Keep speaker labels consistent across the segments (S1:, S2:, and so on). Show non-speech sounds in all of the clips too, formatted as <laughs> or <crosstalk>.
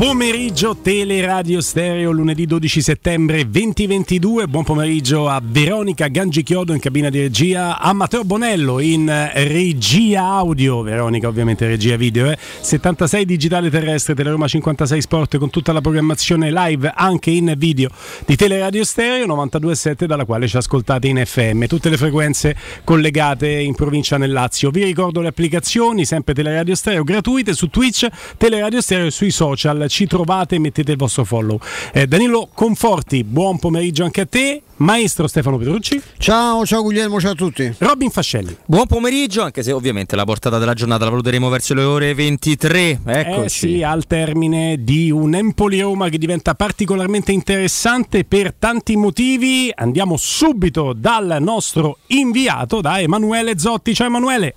S1: pomeriggio Teleradio Stereo lunedì 12 settembre 2022. Buon pomeriggio a Veronica Gangichiodo in cabina di regia, a Matteo Bonello in regia audio, Veronica ovviamente regia video, eh. 76 digitale terrestre Teleroma 56 Sport con tutta la programmazione live anche in video di Teleradio Stereo 92.7 dalla quale ci ascoltate in FM, tutte le frequenze collegate in provincia nel Lazio. Vi ricordo le applicazioni, sempre Teleradio Stereo gratuite su Twitch, Teleradio Stereo e sui social ci trovate e mettete il vostro follow. Eh, Danilo Conforti, buon pomeriggio anche a te. Maestro Stefano Petrucci.
S2: Ciao, ciao Guglielmo, ciao a tutti.
S1: Robin Fascelli.
S3: Buon pomeriggio, anche se ovviamente la portata della giornata la valuteremo verso le ore 23. Eccoci.
S1: Eh sì, al termine di un Empoli-Roma che diventa particolarmente interessante per tanti motivi. Andiamo subito dal nostro inviato, da Emanuele Zotti. Ciao Emanuele.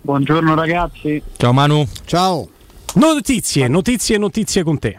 S4: Buongiorno ragazzi.
S3: Ciao Manu.
S2: Ciao.
S1: Notizie, notizie, notizie con te.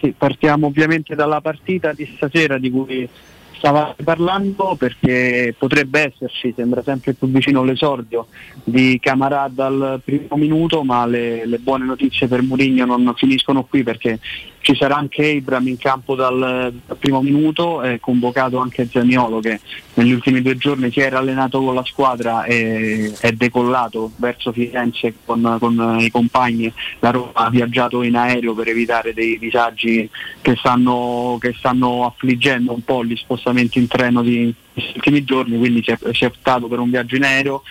S4: Sì, partiamo ovviamente dalla partita di stasera di cui stavate parlando perché potrebbe esserci, sembra sempre più vicino l'esordio di Camarà dal primo minuto, ma le, le buone notizie per Mourinho non finiscono qui perché ci sarà anche Abram in campo dal, dal primo minuto, è convocato anche Zaniolo che negli ultimi due giorni si era allenato con la squadra e è decollato verso Firenze con, con i compagni, la Roma ha viaggiato in aereo per evitare dei disagi che stanno, che stanno affliggendo un po' gli spostamenti in treno di, questi ultimi giorni, quindi si è, si è, optato per un viaggio in aereo.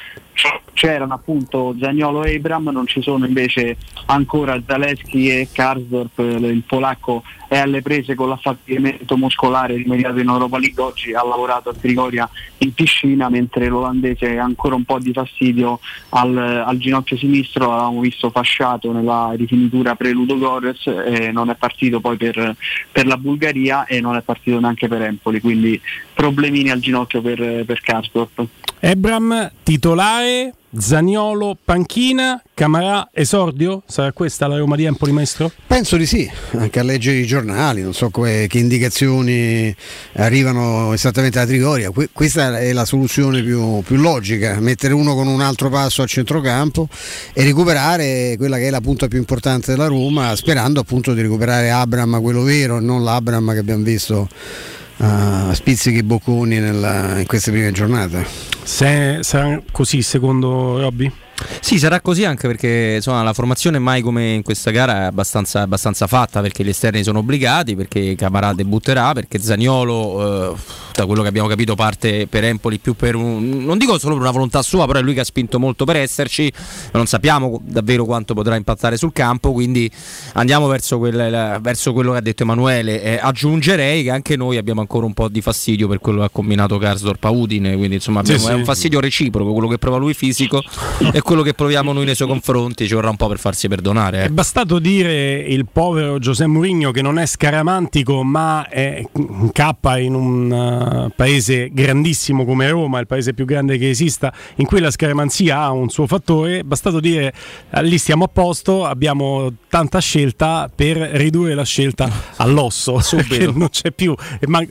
S4: C'erano appunto Zagnolo e Abram, non ci sono invece ancora Zaleschi e Karsdorp, il polacco è alle prese con l'affaticamento muscolare rimediato in Europa League, oggi ha lavorato a Trigoria in piscina, mentre l'olandese ha ancora un po' di fastidio al, al ginocchio sinistro, l'avevamo visto fasciato nella rifinitura pre-Ludo Gores, e non è partito poi per, per la Bulgaria e non è partito neanche per Empoli, quindi problemini al ginocchio per, per Karsdorp.
S1: Ebram titolare, Zaniolo panchina, Camarà esordio? Sarà questa la Roma di Empoli, maestro?
S2: Penso di sì, anche a leggere i giornali, non so que- che indicazioni arrivano esattamente da Trigoria. Que- questa è la soluzione più, più, logica, mettere uno con un altro passo a centrocampo e recuperare quella che è la punta più importante della Roma, sperando appunto di recuperare Abram, quello vero, e non l'Abram che abbiamo visto a spizzichi bocconi nella, in queste prime giornate.
S1: Se, sarà così secondo Robby?
S3: Sì, sarà così anche perché insomma, la formazione mai come in questa gara è abbastanza, abbastanza fatta perché gli esterni sono obbligati, perché Camarà debutterà, perché Zaniolo, eh, da quello che abbiamo capito, parte per Empoli più per un... non dico solo per una volontà sua, però è lui che ha spinto molto per esserci, non sappiamo davvero quanto potrà impattare sul campo, quindi andiamo verso, quel, verso quello che ha detto Emanuele. Eh, aggiungerei che anche noi abbiamo ancora un po' di fastidio per quello che ha combinato Karsdorp a Udine, quindi insomma abbiamo, sì, sì. è un fastidio reciproco, quello che prova lui fisico e quello che proviamo noi nei suoi confronti ci vorrà un po' per farsi perdonare.
S1: Eh. È bastato dire il povero Giuseppe Mourinho che non è scaramantico ma è incappa in un uh, paese grandissimo come Roma, il paese più grande che esista, in cui la scaramanzia ha un suo fattore, è bastato dire uh, lì stiamo a posto, abbiamo tanta scelta per ridurre la scelta <laughs> all'osso, <laughs> perché non c'è più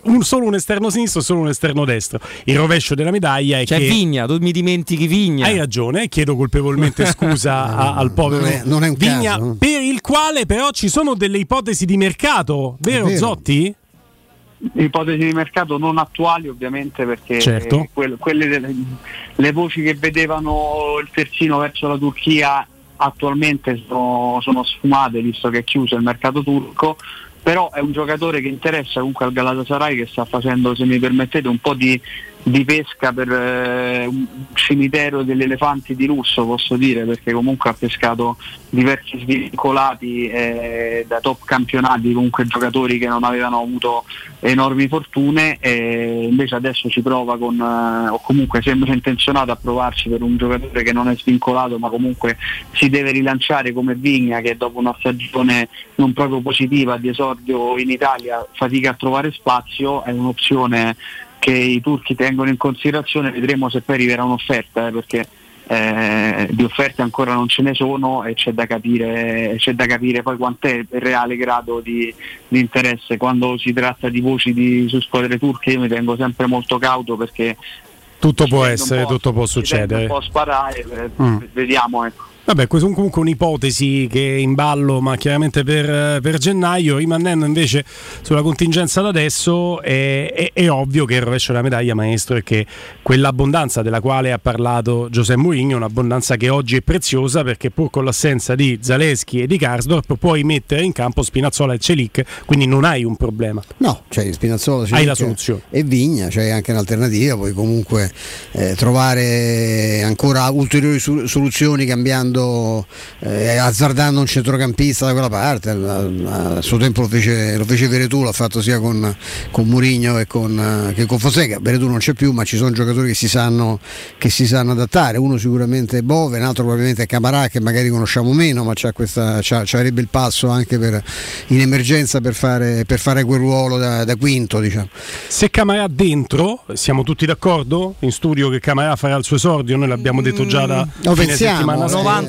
S1: un, solo un esterno sinistro e solo un esterno destro. Il rovescio della medaglia è
S3: c'è
S1: che...
S3: Vigna, tu mi dimentichi Vigna.
S1: Hai ragione, chiedo colpevolmente <laughs> scusa a, al povero
S2: non è, non è
S1: Vigna,
S2: caso.
S1: per il quale però ci sono delle ipotesi di mercato, vero, vero. Zotti?
S4: ipotesi di mercato non attuali ovviamente perché
S1: certo.
S4: quelle, quelle delle, le voci che vedevano il terzino verso la Turchia attualmente sono, sono sfumate visto che è chiuso il mercato turco però è un giocatore che interessa comunque al Galatasaray che sta facendo se mi permettete un po' di di pesca per eh, un cimitero degli elefanti di lusso posso dire perché comunque ha pescato diversi svincolati eh, da top campionati comunque giocatori che non avevano avuto enormi fortune e invece adesso ci prova con eh, o comunque sembra intenzionato a provarci per un giocatore che non è svincolato ma comunque si deve rilanciare come Vigna che dopo una stagione non proprio positiva di esordio in Italia fatica a trovare spazio è un'opzione che i turchi tengono in considerazione, vedremo se poi arriverà un'offerta, eh, perché eh, di offerte ancora non ce ne sono e c'è da capire, c'è da capire poi quant'è il reale grado di, di, interesse. Quando si tratta di voci di, su squadre turche io mi tengo sempre molto cauto perché
S1: tutto può essere, tutto può succedere.
S4: Un po' sparare, mm. vediamo ecco.
S1: Vabbè, questa è comunque un'ipotesi che è in ballo, ma chiaramente per, per gennaio, rimanendo invece sulla contingenza da adesso, è, è, è, ovvio che il rovescio della medaglia, maestro, è che quell'abbondanza della quale ha parlato Giuseppe Mourinho un'abbondanza che oggi è preziosa perché pur con l'assenza di Zaleschi e di Karsdorp puoi mettere in campo Spinazzola e Celic, quindi non hai un problema.
S2: No, cioè Spinazzola
S1: Celic hai la soluzione.
S2: E Vigna, c'è cioè anche un'alternativa, puoi comunque eh, trovare ancora ulteriori soluzioni cambiando andando eh, azzardando un centrocampista da quella parte. A, suo tempo lo fece, lo fece Veretù, l'ha fatto sia con, con Murigno e con, che con Fonseca. Veretù non c'è più, ma ci sono giocatori che si sanno, che si sanno adattare. Uno sicuramente è Bove, un altro probabilmente è Camarà, che magari conosciamo meno, ma c'ha questa, c'ha, avrebbe il passo anche per, in emergenza per fare, per fare quel ruolo da, da quinto. Diciamo.
S1: Se Camarà dentro, siamo tutti d'accordo in studio che Camarà farà il suo esordio? Noi l'abbiamo detto già da
S2: mm, fine pensiamo, settimana.
S3: 90%,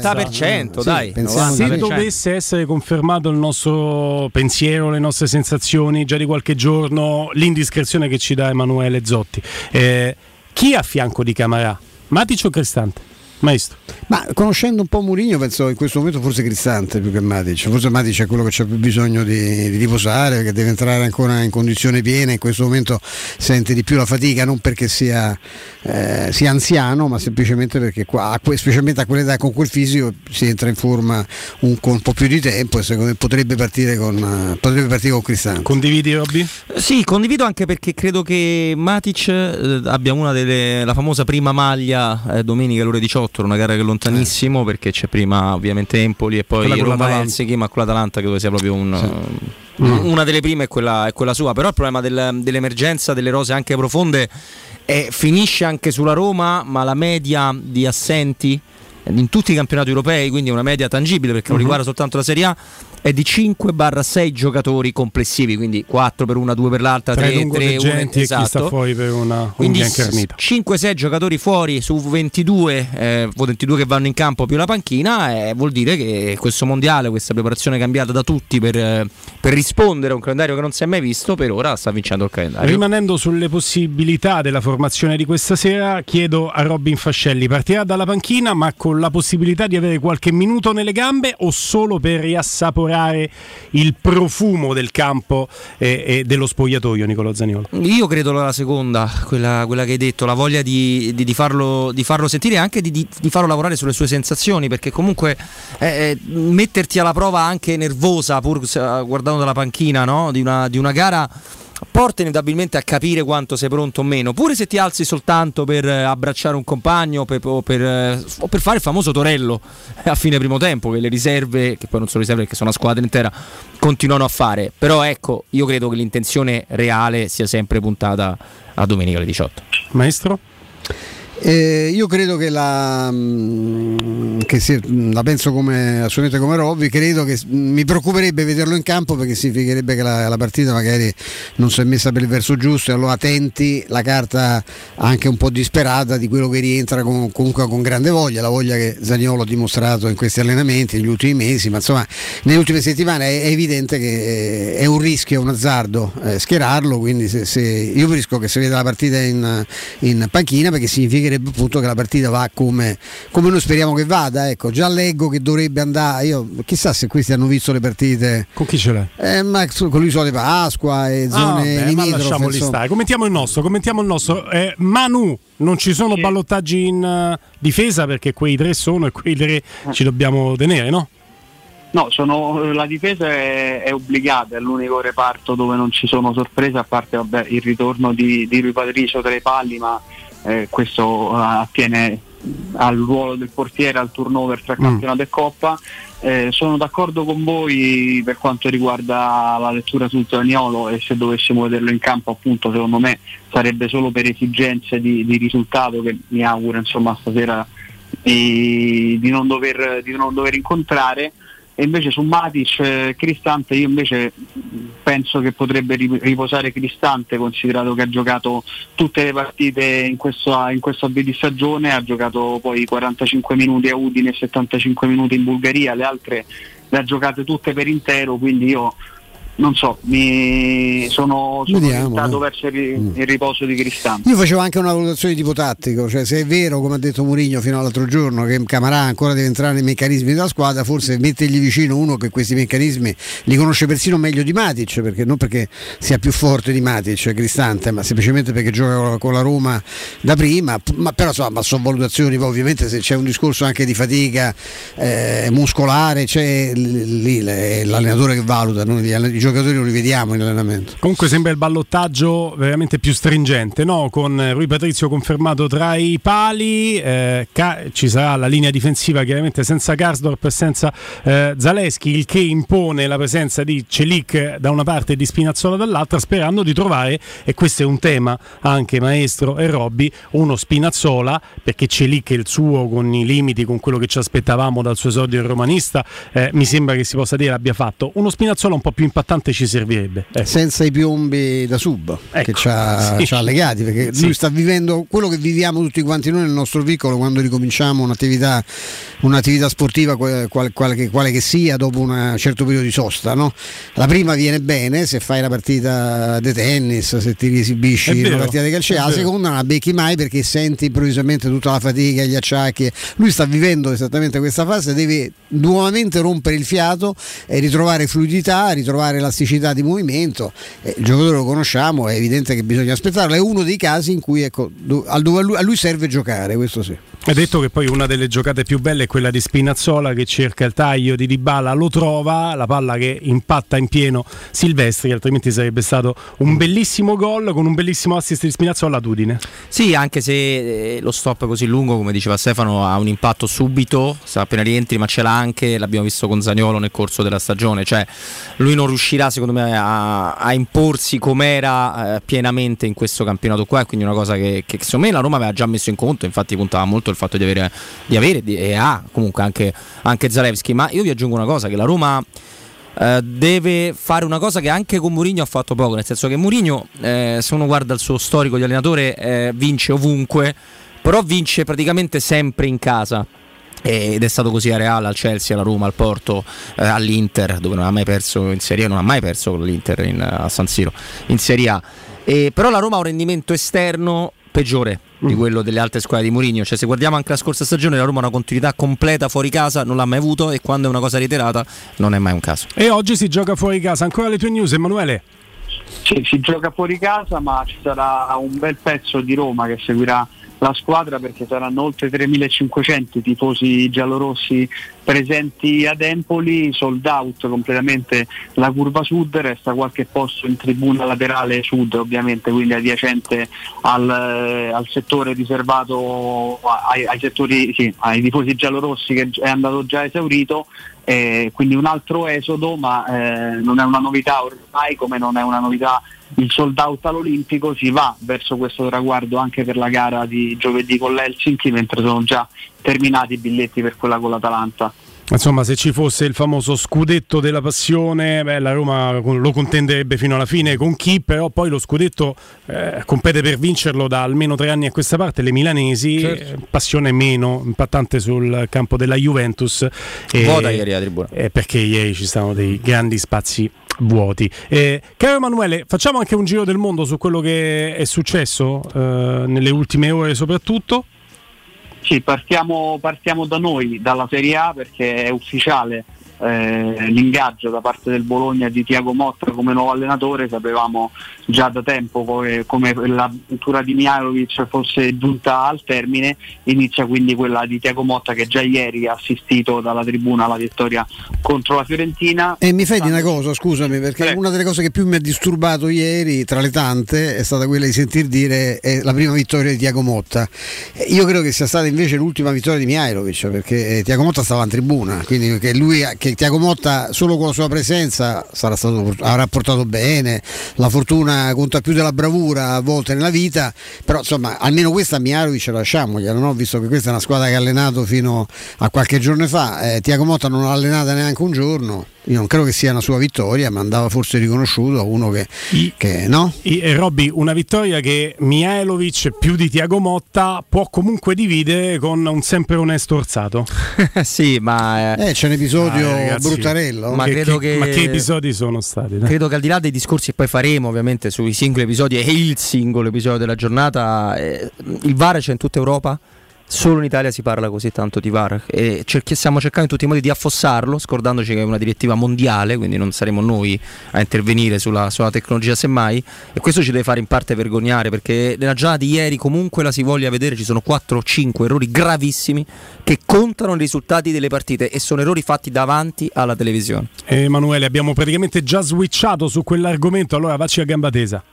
S3: dai. Sì, 90%.
S1: Se dovesse essere confermato il nostro pensiero, le nostre sensazioni già di qualche giorno, l'indiscrezione che ci dà Emanuele Zotti, eh, chi a fianco di Camarà? Matic o Cristante? Maestro.
S2: Ma conoscendo un po' Mourinho penso in questo momento forse Cristante più che Matic, forse Matic è quello che c'è più bisogno di, di, riposare, che deve entrare ancora in condizione piena, in questo momento sente di più la fatica, non perché sia, eh, sia anziano, ma semplicemente perché qua, specialmente a quell'età con quel fisico si entra in forma un, con un po' più di tempo e secondo me potrebbe partire con, potrebbe partire con Cristante.
S1: Condividi Robby?
S3: Sì, condivido anche perché credo che Matic eh, abbia una delle, la famosa prima maglia eh, domenica alle ore 18 2018, una gara che è lontanissimo eh. perché c'è prima ovviamente Empoli e poi Roma Helsinki, ma con l'Atalanta credo sia proprio un... Sì. Mm. Una delle prime è quella, è quella, sua, però il problema del, dell'emergenza, delle rose anche profonde, è, finisce anche sulla Roma, ma la media di assenti in tutti i campionati europei, quindi è una media tangibile perché non uh-huh. riguarda soltanto la Serie A, è di 5-6 giocatori complessivi, quindi 4 per una, 2 per l'altra, 3, 3 1
S1: esatto. chi sta fuori per una
S3: quindi 5-6 giocatori fuori su 22, eh, 22 che vanno in campo più la panchina, eh, vuol dire che questo mondiale, questa preparazione cambiata da tutti per, eh, per, rispondere a un calendario che non si è mai visto, per ora sta vincendo il calendario.
S1: Rimanendo sulle possibilità della formazione di questa sera, chiedo a Robin Fascelli, partirà dalla panchina ma con la possibilità di avere qualche minuto nelle gambe o solo per riassaporare respirare il profumo del campo e, e dello spogliatoio, Nicolo Zaniolo?
S3: Io credo la seconda, quella, quella che hai detto, la voglia di, di, di, farlo, di farlo, sentire e anche di, farlo lavorare sulle sue sensazioni, perché comunque eh, eh, metterti alla prova anche nervosa, pur guardando dalla panchina no? di, una, di una gara porta inevitabilmente a capire quanto sei pronto o meno, pure se ti alzi soltanto per eh, abbracciare un compagno o per, o per, eh, o per fare il famoso torello a fine primo tempo, che le riserve, che poi non sono riserve perché sono una squadra intera, continuano a fare. Però ecco, io credo che l'intenzione reale sia sempre puntata a domenica alle 18.
S1: Maestro?
S2: Eh, io credo che la, mm, che se, la penso come, assolutamente come Robby, credo che mi preoccuperebbe vederlo in campo perché significherebbe che la, la, partita magari non si è messa per il verso giusto e allora tenti la carta anche un po' disperata di quello che rientra con, comunque con grande voglia, la voglia che Zaniolo ha dimostrato in questi allenamenti negli ultimi mesi, ma insomma nelle ultime settimane è, è evidente che è un rischio, è un azzardo eh, schierarlo, quindi se, se, io rischio che si veda la partita in, in panchina perché significa significherebbe appunto che la partita va come, come noi speriamo che vada. Ecco, già leggo che dovrebbe andare. Io chissà se questi hanno visto le partite.
S1: Con chi ce l'hai?
S2: Eh, ma con l'isola di Pasqua e ah, zone ah,
S1: limitrofe. lasciamoli stare. Commentiamo il nostro. Commentiamo il nostro. Eh, Manu, non ci sono sì. ballottaggi in uh, difesa perché quei tre sono e quei tre ci dobbiamo tenere, no?
S4: No, sono, la difesa è, è, obbligata, è l'unico reparto dove non ci sono sorprese, a parte vabbè, il ritorno di, di Rui Patricio tra i palli, ma eh, questo eh, attiene al ruolo del portiere, al turnover tra mm. campionato e coppa. Eh, sono d'accordo con voi per quanto riguarda la lettura sul Zaniolo e se dovessimo vederlo in campo appunto secondo me sarebbe solo per esigenze di, di risultato che mi auguro insomma stasera di, di, non, dover, di non dover incontrare e invece su Matic eh, Cristante io invece penso che potrebbe riposare Cristante considerato che ha giocato tutte le partite in questo, in questo avvio di stagione ha giocato poi 45 minuti a Udine e 75 minuti in Bulgaria le altre le ha giocate tutte per intero quindi io non so, mi sono, sono
S2: no?
S4: verso il,
S2: Mm.
S4: il riposo di Cristante.
S2: Io facevo anche una valutazione di tipo tattico, cioè se è vero, come ha detto Mourinho fino all'altro giorno, che Camarà ancora deve entrare nei meccanismi della squadra, forse mettergli vicino uno che questi meccanismi li conosce persino meglio di Matic, perché non perché sia più forte di Matic, Cristante, ma semplicemente perché gioca con la- Roma da prima, ma però insomma sono valutazioni, poi ovviamente se c'è un discorso anche di fatica eh, muscolare, c'è lì l'allenatore che valuta, noi gli giocatori non li vediamo in allenamento.
S1: Comunque sembra il ballottaggio veramente più stringente, no? con Rui Patrizio confermato tra i pali, eh, Ca- ci sarà la linea difensiva chiaramente senza Karsdorp e senza eh, Zaleschi, il che impone la presenza di Celic da una parte e di Spinazzola dall'altra, sperando di trovare, e questo è un tema anche Maestro e Robby, uno Spinazzola, perché Celic è il suo con i limiti, con quello che ci aspettavamo dal suo esordio romanista, eh, mi sembra che si possa dire abbia fatto. Uno Spinazzola un po' più impattante ci servirebbe. Ecco.
S2: senza i piombi da sub
S1: Ecco,
S2: che ci ha,
S1: sì.
S2: legati perché
S1: Sì.
S2: lui sta vivendo quello che viviamo tutti quanti noi nel nostro piccolo quando ricominciamo un'attività, un'attività sportiva quale, quale- che, quale che sia dopo un certo periodo di sosta no? la prima viene bene se fai la partita di tennis se ti esibisci una partita di calcio la seconda non la becchi mai perché senti improvvisamente tutta la fatica gli acciacchi lui sta vivendo esattamente questa fase deve nuovamente rompere il fiato e ritrovare fluidità ritrovare elasticità di movimento eh, il giocatore lo conosciamo, è evidente che bisogna aspettarlo. È uno dei casi in cui ecco, a lui, serve giocare, questo sì.
S1: Hai detto che poi una delle giocate più belle è quella di Spinazzola che cerca il taglio di Dybala, lo trova, la palla che impatta in pieno Silvestri, altrimenti sarebbe stato un bellissimo gol con un bellissimo assist di Spinazzola ad Udine.
S3: Sì, anche se eh, lo stop così lungo, come diceva Stefano, ha un impatto subito, appena rientri, ma ce l'ha anche, l'abbiamo visto con Zagnolo nel corso della stagione, cioè lui non riuscirà secondo me a, a imporsi com'era eh, pienamente in questo campionato qua, quindi una cosa che, che secondo me la Roma aveva già messo in conto, infatti puntava molto il fatto di avere, di avere di- e ha comunque anche, anche Zalewski, ma io vi aggiungo una cosa, che la Roma eh, deve fare una cosa che anche con Mourinho ha fatto poco, nel senso che Mourinho, eh, se uno guarda il suo storico di allenatore, eh, vince ovunque, però vince praticamente sempre in casa. Ed è stato così a Real, al Chelsea, alla Roma, al Porto, eh, all'Inter, dove non ha mai perso in Serie A, non ha mai perso con l'Inter in- a San Siro in Serie A. E, però la Roma ha un rendimento esterno peggiore di quello delle altre squadre di Mourinho. Cioè, se guardiamo anche la scorsa stagione, la Roma ha una continuità completa fuori casa, non l'ha mai avuto e quando è una cosa reiterata non è mai un caso.
S1: E oggi si gioca fuori casa. Ancora le tue news, Emanuele?
S4: Sì, si gioca fuori casa, ma ci sarà un bel pezzo di Roma che seguirà la squadra perché saranno oltre 3.500 i tifosi giallorossi presenti ad Empoli, sold out completamente la curva sud, resta qualche posto in tribuna laterale sud ovviamente, quindi adiacente al, eh, al settore riservato ai, ai settori, sì, ai tifosi giallorossi che è andato già esaurito eh, quindi un altro esodo, ma eh, non è una novità ormai, come non è una novità il sold out all'Olimpico, si va verso questo traguardo anche per la gara di giovedì con l'Helsinki, mentre sono già terminati i biglietti per quella con l'Atalanta.
S1: Insomma, se ci fosse il famoso scudetto della passione, beh, la Roma lo contenderebbe fino alla fine con chi, però poi lo scudetto eh, compete per vincerlo da almeno tre anni a questa parte, le milanesi,
S3: Certo.
S1: eh, passione meno impattante sul campo della Juventus. E-
S3: Vuota ieri la tribuna.
S1: eh, perché ieri ci stavano dei grandi spazi vuoti. Eh, caro Emanuele, facciamo anche un giro del mondo su quello che è successo eh, nelle ultime ore soprattutto.
S4: Sì, partiamo, partiamo da noi, dalla Serie A, perché è ufficiale eh, l'ingaggio da parte del Bologna di Tiago Motta come nuovo allenatore, sapevamo già da tempo come, come l'avventura di Mihailovic fosse giunta al termine, inizia quindi quella di Tiago Motta che già ieri ha assistito dalla tribuna alla vittoria contro la Fiorentina.
S2: E mi fai di una cosa, scusami, perché
S4: Prego.
S2: una delle cose che più mi ha disturbato ieri, tra le tante, è stata quella di sentir dire è la prima vittoria di Tiago Motta. Eh, Io credo che sia stata invece l'ultima vittoria di Mihailovic, perché eh, Tiago Motta stava in tribuna, quindi che, lui, che Tiago Motta solo con la sua presenza stato, avrà portato bene, la fortuna conta più della bravura a volte nella vita, però insomma almeno questa a Mihailovic lasciamogliela, no? visto che questa è una squadra che ha allenato fino a qualche giorno fa, eh, Tiago Motta non l'ha allenata neanche un giorno. Io non credo che sia una sua vittoria, ma andava forse riconosciuto a uno che, I, che no.
S1: I, eh, Robby, una vittoria che Mihailovic più di Tiago Motta può comunque dividere con un sempre onesto orzato. <laughs>
S3: sì, ma
S2: eh, c'è un episodio ah, ragazzi, bruttarello.
S1: Ma, che, credo che, ma che episodi sono stati?
S3: Dai? Credo che al di là dei discorsi che poi faremo, ovviamente, sui singoli episodi e il singolo episodio della giornata, eh, il VAR c'è in tutta Europa Solo in Italia si parla così tanto di VAR e cerchi, stiamo cercando in tutti i modi di affossarlo, scordandoci che è una direttiva mondiale, quindi non saremo noi a intervenire sulla, sulla tecnologia semmai. E questo ci deve fare in parte vergognare perché nella giornata di ieri comunque la si voglia vedere, ci sono 4 o 5 errori gravissimi che contano i risultati delle partite e sono errori fatti davanti alla televisione.
S1: Emanuele, abbiamo praticamente già switchato su quell'argomento, allora vacci a gamba tesa.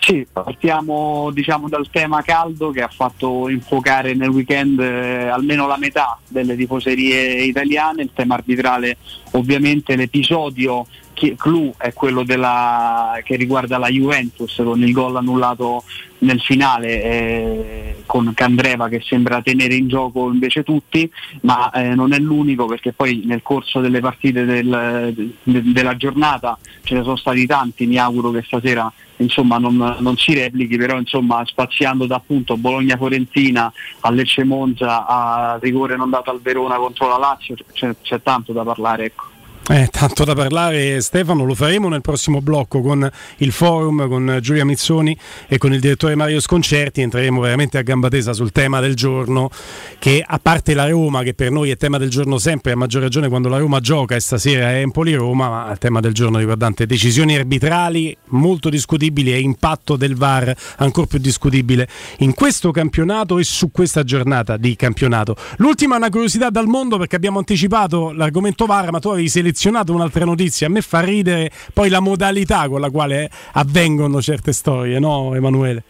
S4: Sì, partiamo diciamo, dal tema caldo che ha fatto infuocare nel weekend eh, almeno la metà delle tifoserie italiane, il tema arbitrale ovviamente l'episodio clou è quello della, che riguarda la Juventus con il gol annullato nel finale eh, con Candreva che sembra tenere in gioco invece tutti, ma eh, non è l'unico perché poi nel corso delle partite del, de, della giornata ce ne sono stati tanti, mi auguro che stasera insomma, non, non, si replichi, però insomma, spaziando da appunto Bologna-Forentina a Lecce-Monza a rigore non dato al Verona contro la Lazio, c'è, c'è tanto da parlare. Ecco.
S1: Eh, tanto da parlare Stefano, lo faremo nel prossimo blocco con il forum, con Giulia Mizzoni e con il direttore Mario Sconcerti, entreremo veramente a gamba tesa sul tema del giorno che a parte la Roma che per noi è tema del giorno sempre, a maggior ragione quando la Roma gioca e stasera è Empoli-Roma, ma il tema del giorno riguardante decisioni arbitrali molto discutibili e impatto del VAR ancora più discutibile in questo campionato e su questa giornata di campionato. L'ultima è una curiosità dal mondo perché abbiamo anticipato l'argomento VAR, ma tu avevi selezionato selezionato un'altra notizia. A me fa ridere poi la modalità con la quale avvengono certe storie, no, Emanuele?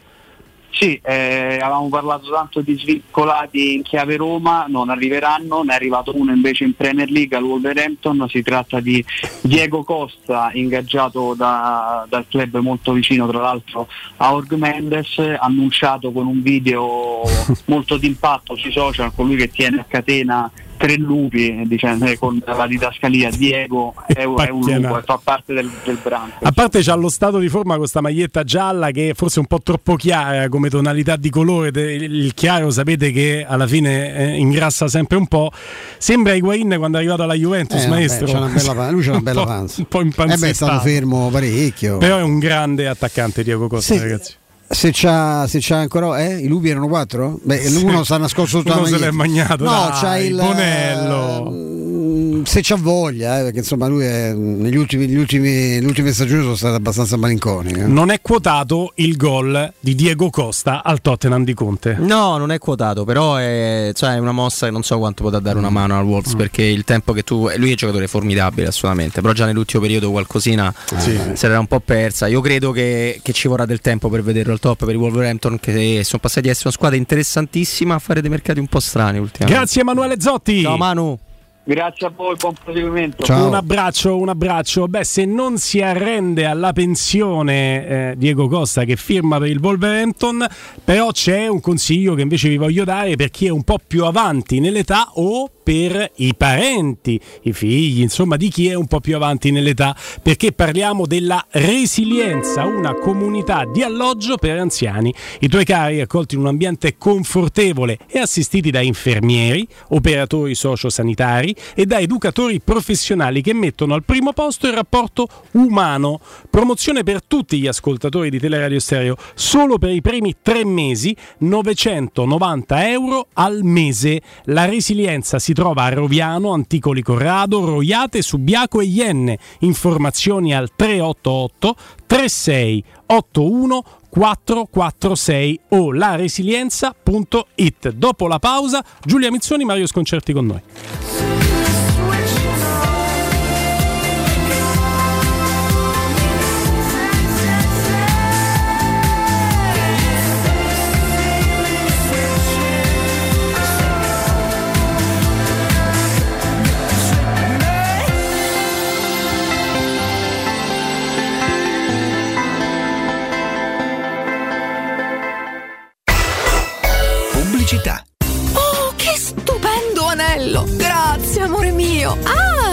S4: Sì, eh, avevamo parlato tanto di svincolati in chiave Roma, non arriveranno, ne è arrivato uno invece in Premier League al Wolverhampton, si tratta di Diego Costa, ingaggiato da, dal club molto vicino tra l'altro a Org Mendes, annunciato con un video <laughs> molto d'impatto sui social, con lui che tiene a catena tre lupi diciamo, con la didascalia Diego è, è un lupo fa parte del, del branco.
S1: A parte c'ha lo stato di forma con questa maglietta gialla che è forse un po' troppo chiara come tonalità di colore il chiaro sapete che alla fine eh, ingrassa sempre un po' sembra Higuain quando è arrivato alla Juventus
S2: eh,
S1: maestro.
S2: vabbè, una bella, lui c'ha una <laughs> bella panza. un po', un po eh beh, è stato fermo parecchio.
S1: Però è un grande attaccante Diego Costa sì. ragazzi
S2: se c'ha, se c'ha ancora eh? i lupi erano quattro? Beh, sì. uno sta nascosto
S1: sotto uno la se l'è magnato
S2: no
S1: dai,
S2: c'ha il
S1: Bonello
S2: uh, se c'ha voglia eh, perché insomma lui è, negli ultimi, gli ultimi, le ultime stagioni sono state abbastanza malinconiche
S1: non è quotato il gol di Diego Costa al Tottenham di Conte
S3: no non è quotato però è, cioè, è una mossa che non so quanto potrà dare una mano al Wolves mm. perché il tempo che tu lui è un giocatore formidabile assolutamente però già nell'ultimo periodo qualcosina sì. si era un po' persa io credo che, che ci vorrà del tempo per vederlo al top per il Wolverhampton Wolverhampton che sono passati a essere una squadra interessantissima a fare dei mercati un po' strani ultimamente.
S1: Grazie Emanuele Zotti.
S3: Ciao Manu.
S4: Grazie a voi, buon proseguimento.
S1: Ciao. Un abbraccio, un abbraccio. Beh, se non si arrende alla pensione eh, Diego Costa che firma per il Wolverhampton, però c'è un consiglio che invece vi voglio dare per chi è un po' più avanti nell'età o per i parenti, i figli, insomma di chi è un po' più avanti nell'età, perché parliamo della resilienza, una comunità di alloggio per anziani. I tuoi cari accolti in un ambiente confortevole e assistiti da infermieri, operatori sociosanitari e da educatori professionali che mettono al primo posto il rapporto umano. Promozione per tutti gli ascoltatori di Teleradio Stereo, solo per i primi tre mesi, 990 euro al mese. La resilienza si trova a Roviano, Anticoli Corrado, Roiate, Subiaco e Ienne. Informazioni al 388 3681 446 o laresilienza.it. Dopo la pausa, Giulia Mizzoni, Mario Sconcerti con noi.
S5: Pubblicità. Oh, che stupendo anello! Grazie, amore mio! Ah!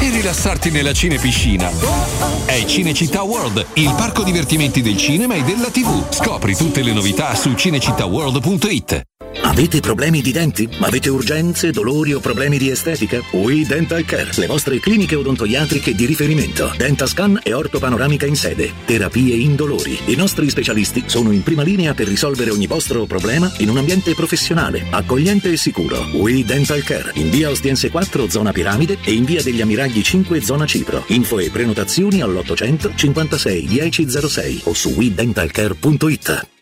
S6: e rilassarti nella cinepiscina. È Cinecittà World, il parco divertimenti del cinema e della TV. Scopri tutte le novità su cinecittàworld.it.
S7: Avete problemi di denti? Avete urgenze, dolori o problemi di estetica? We Dental Care, le vostre cliniche odontoiatriche di riferimento. Dentascan e ortopanoramica in sede. Terapie indolori. I nostri specialisti sono in prima linea per risolvere ogni vostro problema in un ambiente professionale, accogliente e sicuro. We Dental Care, in via Ostiense 4, zona Piramide e in via degli Ammiragli 5, zona Cipro. Info e prenotazioni all'800 56 1006 o su wedentalcare.it.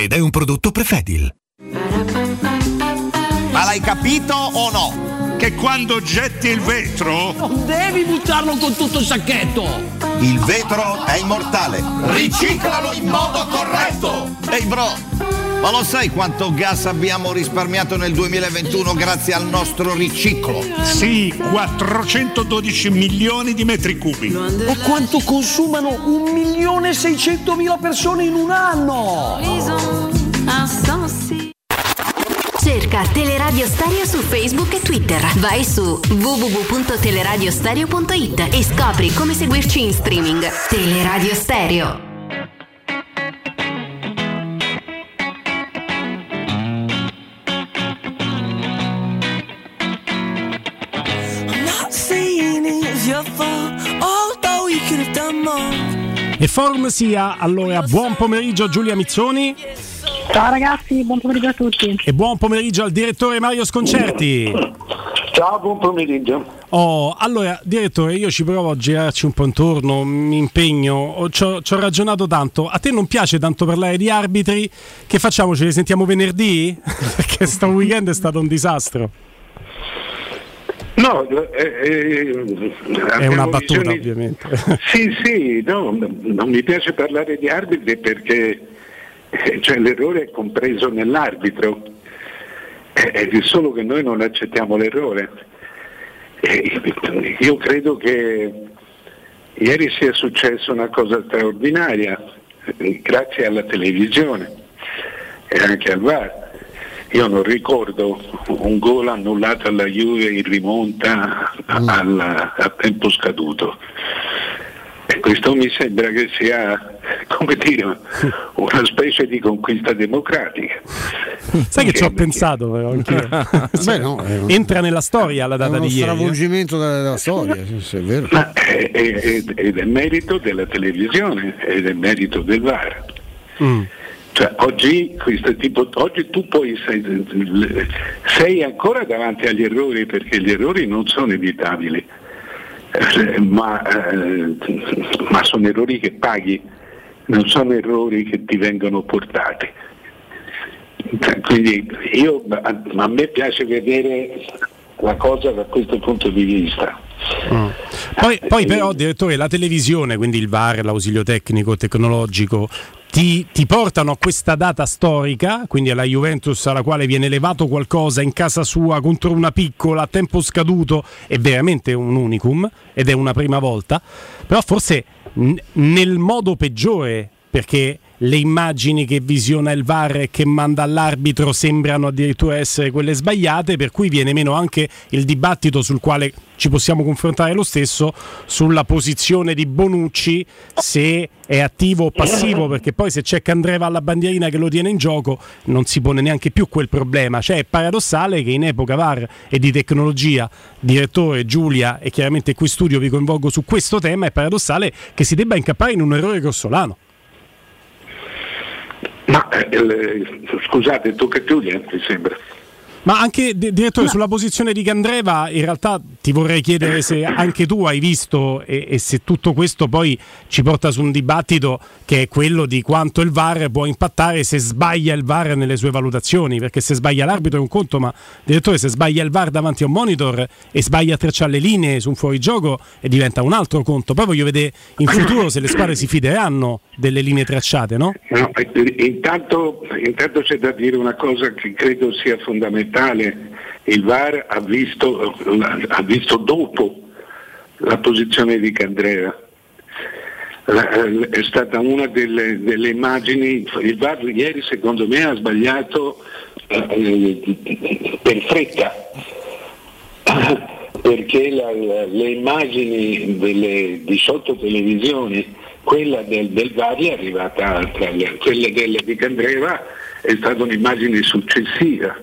S8: ed è un prodotto Prefedil. Ma l'hai capito o no?
S9: Che quando getti il vetro.
S10: Non devi buttarlo con tutto il sacchetto!
S8: Il vetro è immortale. Riciclalo in modo corretto! Ehi bro, ma lo sai quanto gas abbiamo risparmiato nel 2021 grazie al nostro riciclo?
S9: Sì, 412 milioni di metri cubi.
S10: E quanto consumano un milione e seicentomila persone in un anno?
S11: Cerca Teleradio Stereo su Facebook e Twitter. Vai su www.teleradiostereo.it e scopri come seguirci in streaming. Teleradio Stereo.
S1: E form sia allora buon pomeriggio Giulia Mizzoni
S12: Ciao ragazzi, buon pomeriggio a tutti.
S1: e buon pomeriggio al direttore Mario Sconcerti.
S13: Ciao, buon pomeriggio.
S1: Oh, allora, direttore, io ci provo a girarci un po' intorno, mi impegno, ci ho, ci ho ragionato tanto. A te non piace tanto parlare di arbitri? Che facciamo? Ce li sentiamo venerdì? <laughs> Perché sto weekend è stato un disastro.
S13: No, eh, eh,
S1: È una battuta,
S13: visioni-
S1: ovviamente. <laughs>
S13: Sì, sì, no, non mi piace parlare di arbitri perché eh, cioè, l'errore è compreso nell'arbitro, Eh, è solo che noi non accettiamo l'errore. Eh, io credo che ieri sia successa una cosa straordinaria, grazie alla televisione e anche al VAR. Io non ricordo un gol annullato alla Juve in rimonta al- a tempo scaduto. E questo mi sembra che sia, come dire, <laughs> una specie di conquista democratica.
S1: Sai che ci ho pensato però. <laughs>
S2: Beh, no, è un-
S1: Entra nella storia la
S2: È
S1: data
S2: uno
S1: di ieri. eh.
S2: stravolgimento della, della storia, è vero.
S13: Ma è, è- è- ed è merito della televisione ed è merito del VAR.
S1: Mm.
S13: Cioè, oggi, tipo, oggi tu poi sei, sei ancora davanti agli errori perché gli errori non sono evitabili, eh, ma, eh, ma sono errori che paghi, non sono errori che ti vengono portati. Cioè, Quindi io, a, a me piace vedere la cosa da questo punto di vista.
S1: Poi, poi però, direttore, la televisione, quindi il VAR, l'ausilio tecnico, tecnologico, ti, ti portano a questa data storica, quindi alla Juventus alla quale viene levato qualcosa in casa sua contro una piccola a tempo scaduto, è veramente un unicum ed è una prima volta, però forse n- nel modo peggiore, perché le immagini che visiona il VAR e che manda all'arbitro sembrano addirittura essere quelle sbagliate, per cui viene meno anche il dibattito sul quale ci possiamo confrontare lo stesso sulla posizione di Bonucci se è attivo o passivo, perché poi se c'è Candreva alla bandierina che lo tiene in gioco non si pone neanche più quel problema. Cioè è paradossale che in epoca VAR e di tecnologia, direttore Giulia e chiaramente qui studio vi coinvolgo su questo tema, è paradossale che si debba incappare in un errore grossolano.
S13: Eh, scusate, tocca Giulia, mi sembra.
S1: Ma anche, di- direttore, sulla posizione di Candreva, in realtà ti vorrei chiedere se anche tu hai visto e, e se tutto questo poi ci porta su un dibattito che è quello di quanto il VAR può impattare se sbaglia il VAR nelle sue valutazioni, perché se sbaglia l'arbitro è un conto, ma direttore, se sbaglia il VAR davanti a un monitor e sbaglia a tracciare le linee su un fuorigioco e diventa un altro conto. Poi voglio vedere in futuro se le squadre si fideranno delle linee tracciate, no?
S13: No, intanto, intanto c'è da dire una cosa che credo sia fondamentale. Il VAR ha visto, ha visto dopo la posizione di Candreva. La- eh, è stata una delle, delle immagini, il VAR ieri secondo me ha sbagliato eh, per fretta, <coughs> perché la- la- le immagini delle 18 televisioni, quella del, del VAR è arrivata tra le, quella del, di Candreva è stata un'immagine successiva,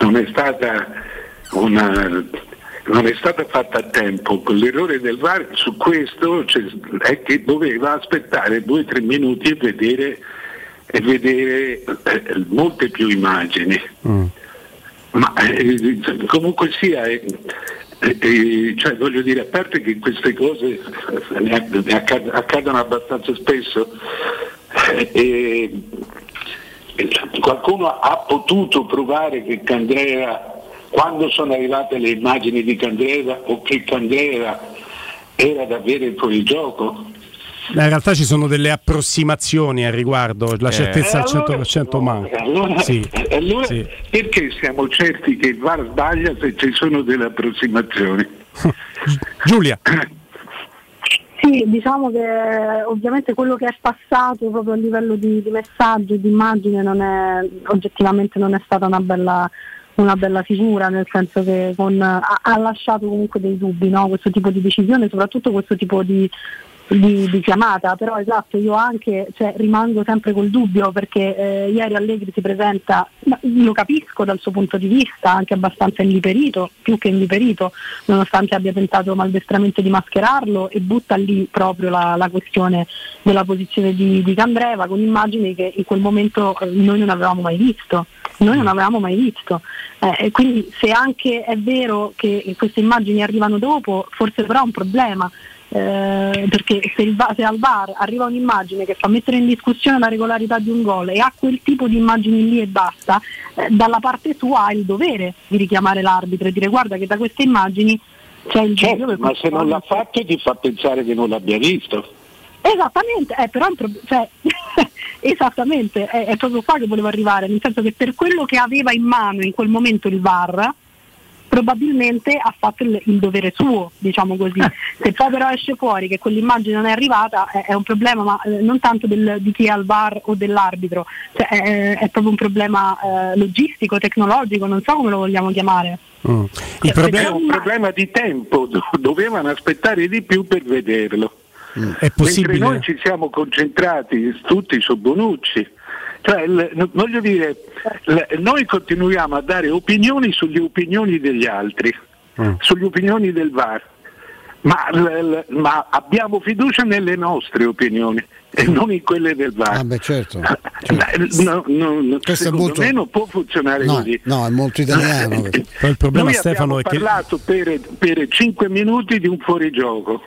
S13: non è stata una non è stata fatta a tempo, l'errore del VAR su questo cioè, è che doveva aspettare due o tre minuti e vedere, e vedere eh, molte più immagini. Ma eh, comunque sia, eh, eh, cioè, voglio dire, a parte che queste cose eh, accadono abbastanza spesso, eh, qualcuno ha potuto provare che Candreva, quando sono arrivate le immagini di Candreva o che Candreva era davvero in fuorigioco?
S1: In realtà ci sono delle approssimazioni al riguardo, la
S13: Eh.
S1: certezza al
S13: Eh, allora-
S1: 100% manca.
S13: Allora,
S1: Sì,
S13: e allora
S1: sì.
S13: perché siamo certi che il VAR sbaglia se ci sono delle approssimazioni? <laughs>
S1: Giulia. <coughs>
S12: Sì, diciamo che ovviamente quello che è passato proprio a livello di, di messaggio, di immagine, non è, oggettivamente non è stata una bella, una bella figura, nel senso che con- ha, ha lasciato comunque dei dubbi no? questo tipo di decisione, soprattutto questo tipo di, di- di chiamata, però esatto, io anche cioè, rimango sempre col dubbio perché eh, ieri Allegri si presenta, lo capisco dal suo punto di vista, anche abbastanza inviperito, più che inviperito, nonostante abbia tentato maldestramente di mascherarlo e butta lì proprio la, la questione della posizione di, di Candreva con immagini che in quel momento eh, noi non avevamo mai visto. Noi non avevamo mai visto. Eh, quindi se anche è vero che queste immagini arrivano dopo, forse però è un problema. Eh, perché se, Va- se al VAR arriva un'immagine che fa mettere in discussione la regolarità di un gol e ha quel tipo di immagini lì e basta, eh, dalla parte sua ha il dovere di richiamare l'arbitro e dire guarda che da queste immagini c'è il
S13: Certo,
S12: che
S13: ma se non l'ha fatto ti fa pensare che non l'abbia visto.
S12: Esattamente, eh, però cioè, <laughs> esattamente, è, è proprio qua che volevo arrivare, nel senso che per quello che aveva in mano in quel momento il VAR, probabilmente ha fatto il, il dovere suo, diciamo così. Se poi però esce fuori che quell'immagine non è arrivata è, è un problema, ma eh, non tanto del- di chi è al VAR o dell'arbitro, cioè, è, è proprio un problema eh, logistico, tecnologico, non so come lo vogliamo chiamare.
S1: Mm. Il
S13: È
S1: problema
S13: un problema di tempo, do- dovevano aspettare di più per vederlo.
S1: è
S13: Mentre
S1: possibile.
S13: noi ci siamo concentrati tutti su Bonucci. Cioè, no- voglio dire, l- noi continuiamo a dare opinioni sulle opinioni degli altri,
S1: Mm.
S13: sulle opinioni del VAR, ma, l- l- ma abbiamo fiducia nelle nostre opinioni e non in quelle del VAR.
S2: Ah, beh, certo. <laughs>
S13: Eh, no, no, no,
S2: Questo è
S13: secondo
S2: molto-
S13: me non può funzionare
S2: No,
S13: così.
S2: no, è molto italiano. <laughs>
S1: Però il problema
S13: Noi
S1: Stefano è
S13: abbiamo
S1: che
S13: parlato per, per 5 minuti di un fuorigioco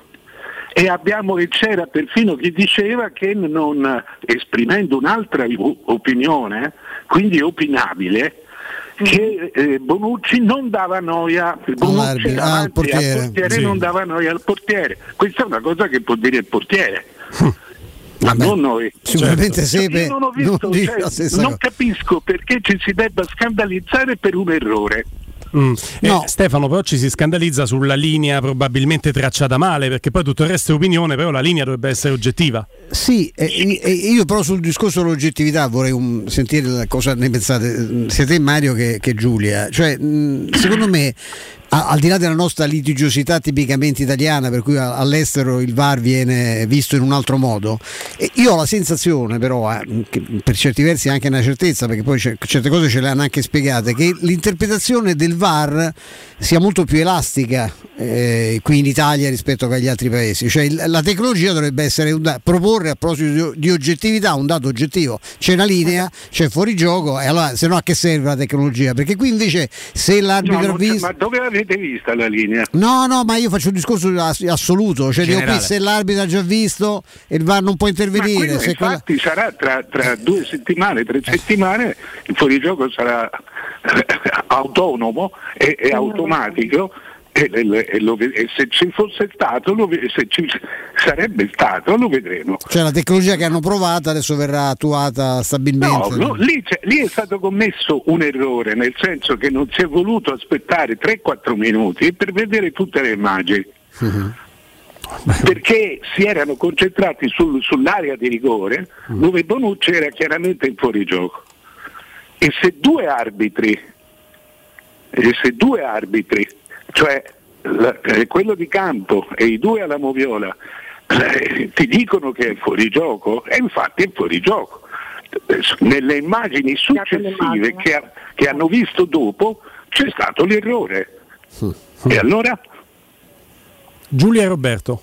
S13: e, abbiamo, c'era perfino chi diceva che non, esprimendo un'altra opinione, quindi opinabile, che eh, Bonucci non dava noia, Bonucci
S2: ah, al portiere,
S13: al portiere
S2: sì.
S13: non dava noia al portiere. Questa è una cosa che può dire il portiere. Ma
S2: Vabbè,
S13: non noi.
S2: sicuramente
S13: Cioè,
S2: Sepe
S13: non, visto,
S2: non
S13: cioè, non capisco perché ci si debba scandalizzare per un errore.
S1: Mm. Eh, Stefano però ci si scandalizza sulla linea probabilmente tracciata male perché poi tutto il resto è opinione però la linea dovrebbe essere oggettiva
S2: Sì, e- e- e io però sul discorso dell'oggettività vorrei um, sentire cosa ne pensate, sia te Mario che, che Giulia. Cioè, mh, secondo me, al di là della nostra litigiosità tipicamente italiana, per cui all'estero il VAR viene visto in un altro modo, io ho la sensazione però, eh, per certi versi anche una certezza, perché poi certe cose ce le hanno anche spiegate, che l'interpretazione del VAR sia molto più elastica eh, qui in Italia rispetto agli altri paesi. Cioè, la tecnologia dovrebbe essere un da- proporre a proposito di, oggettività un dato oggettivo. C'è una linea, c'è fuori gioco, e allora se no a che serve la tecnologia? Perché qui invece se l'arbitro
S13: No,
S2: ha visto.
S13: ma dove avete vista la linea?
S2: No, no, ma io faccio un discorso ass- assoluto, cioè dico qui se l'arbitro ha già visto e il VAR non può intervenire. se quella-
S13: infatti sarà tra, tra due settimane, tre settimane, il fuorigioco sarà eh, <laughs> autonomo e, e automatico e, e- e lo e se ci fosse stato, lo se ci sarebbe stato, lo vedremo.
S2: Cioè la tecnologia che hanno provato adesso verrà attuata
S13: No,
S2: stabilmente.
S13: no, lì, c'è- lì è stato commesso un errore, nel senso che non si è voluto aspettare 3-4 minuti per vedere tutte le immagini. Perché si erano concentrati sul- sull'area di rigore dove Bonucci era chiaramente in fuorigioco. E se due arbitri, e se due arbitri, cioè la- eh, quello di campo e i due alla moviola, eh, ti dicono che è fuorigioco, e infatti è fuorigioco. Eh, Nelle immagini successive che, ha- che hanno visto dopo c'è stato l'errore. E allora?
S1: Giulia e Roberto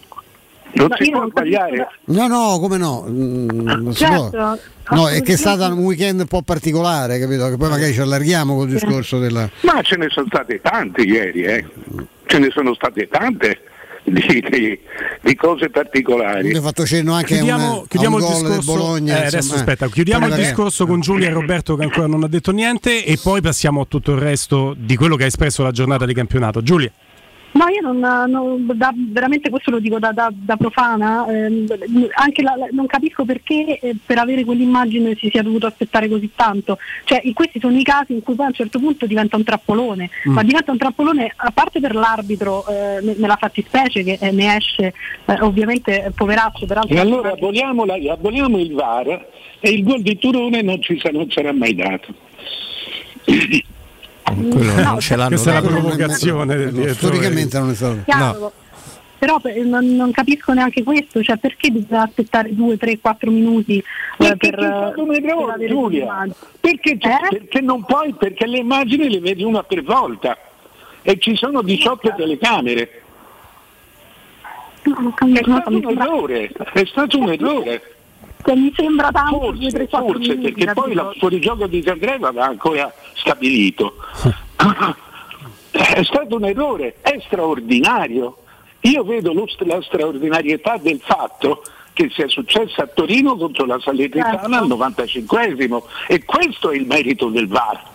S13: non
S12: Ma
S13: si può
S12: non
S13: sbagliare.
S2: No, no, come no? Mm,
S12: Certo,
S2: può. No, è che è stato un weekend un po' particolare, capito? Che poi magari ci allarghiamo col discorso della.
S13: Ma ce ne sono state tante ieri, eh. ce ne sono state tante di, di- di cose particolari.
S2: Abbiamo fatto cenno anche
S1: Chiudiamo,
S2: a un,
S1: chiudiamo il
S2: gol del
S1: discorso.
S2: Bologna.
S1: eh, adesso
S2: insomma,
S1: aspetta,
S2: eh.
S1: chiudiamo il discorso con Giulia e Roberto che ancora non ha detto niente e poi passiamo a tutto il resto di quello che ha espresso la giornata di campionato. Giulia.
S12: No, io non, non- da- veramente questo lo dico da, da- da profana, ehm, anche la- la- non capisco perché eh, per avere quell'immagine si sia dovuto aspettare così tanto. Cioè, in questi sono i casi in cui poi a un certo punto diventa un trappolone,
S14: Mm.
S12: ma diventa un trappolone a parte per l'arbitro eh, ne- nella fattispecie che eh, ne esce eh, ovviamente eh, poveraccio, peraltro
S13: E allora aboliamo, la- aboliamo il VAR e il gol di Turone non, ci sa- non sarà mai dato.
S3: Quello non ce l'hanno
S1: Questa è la provocazione del direttore.
S2: Storicamente non è stato.
S12: Chiaro. Però per- non, non capisco neanche questo, cioè perché bisogna aspettare 2, 3, 4 minuti eh,
S13: Perché
S12: per,
S13: c'è stato un
S12: per
S13: errore,
S12: avere
S13: Giulia. Perché, c'è- perché non puoi, perché le immagini le vedi una per volta e ci sono 18 telecamere.
S12: No, non
S13: È
S12: capisco, no,
S13: stato un errore, è stato un errore.
S12: Cioè, mi sembra tanto 2, 3,
S13: Forse,
S12: 4
S13: forse
S12: minuti.
S13: perché poi
S12: capito?
S13: il fuorigioco di Candreva va ancora stabilito. È stato un errore, è straordinario. Io vedo lo la straordinarietà del fatto che sia successo a Torino contro la Salernitana al 95esimo e questo è il merito del VAR.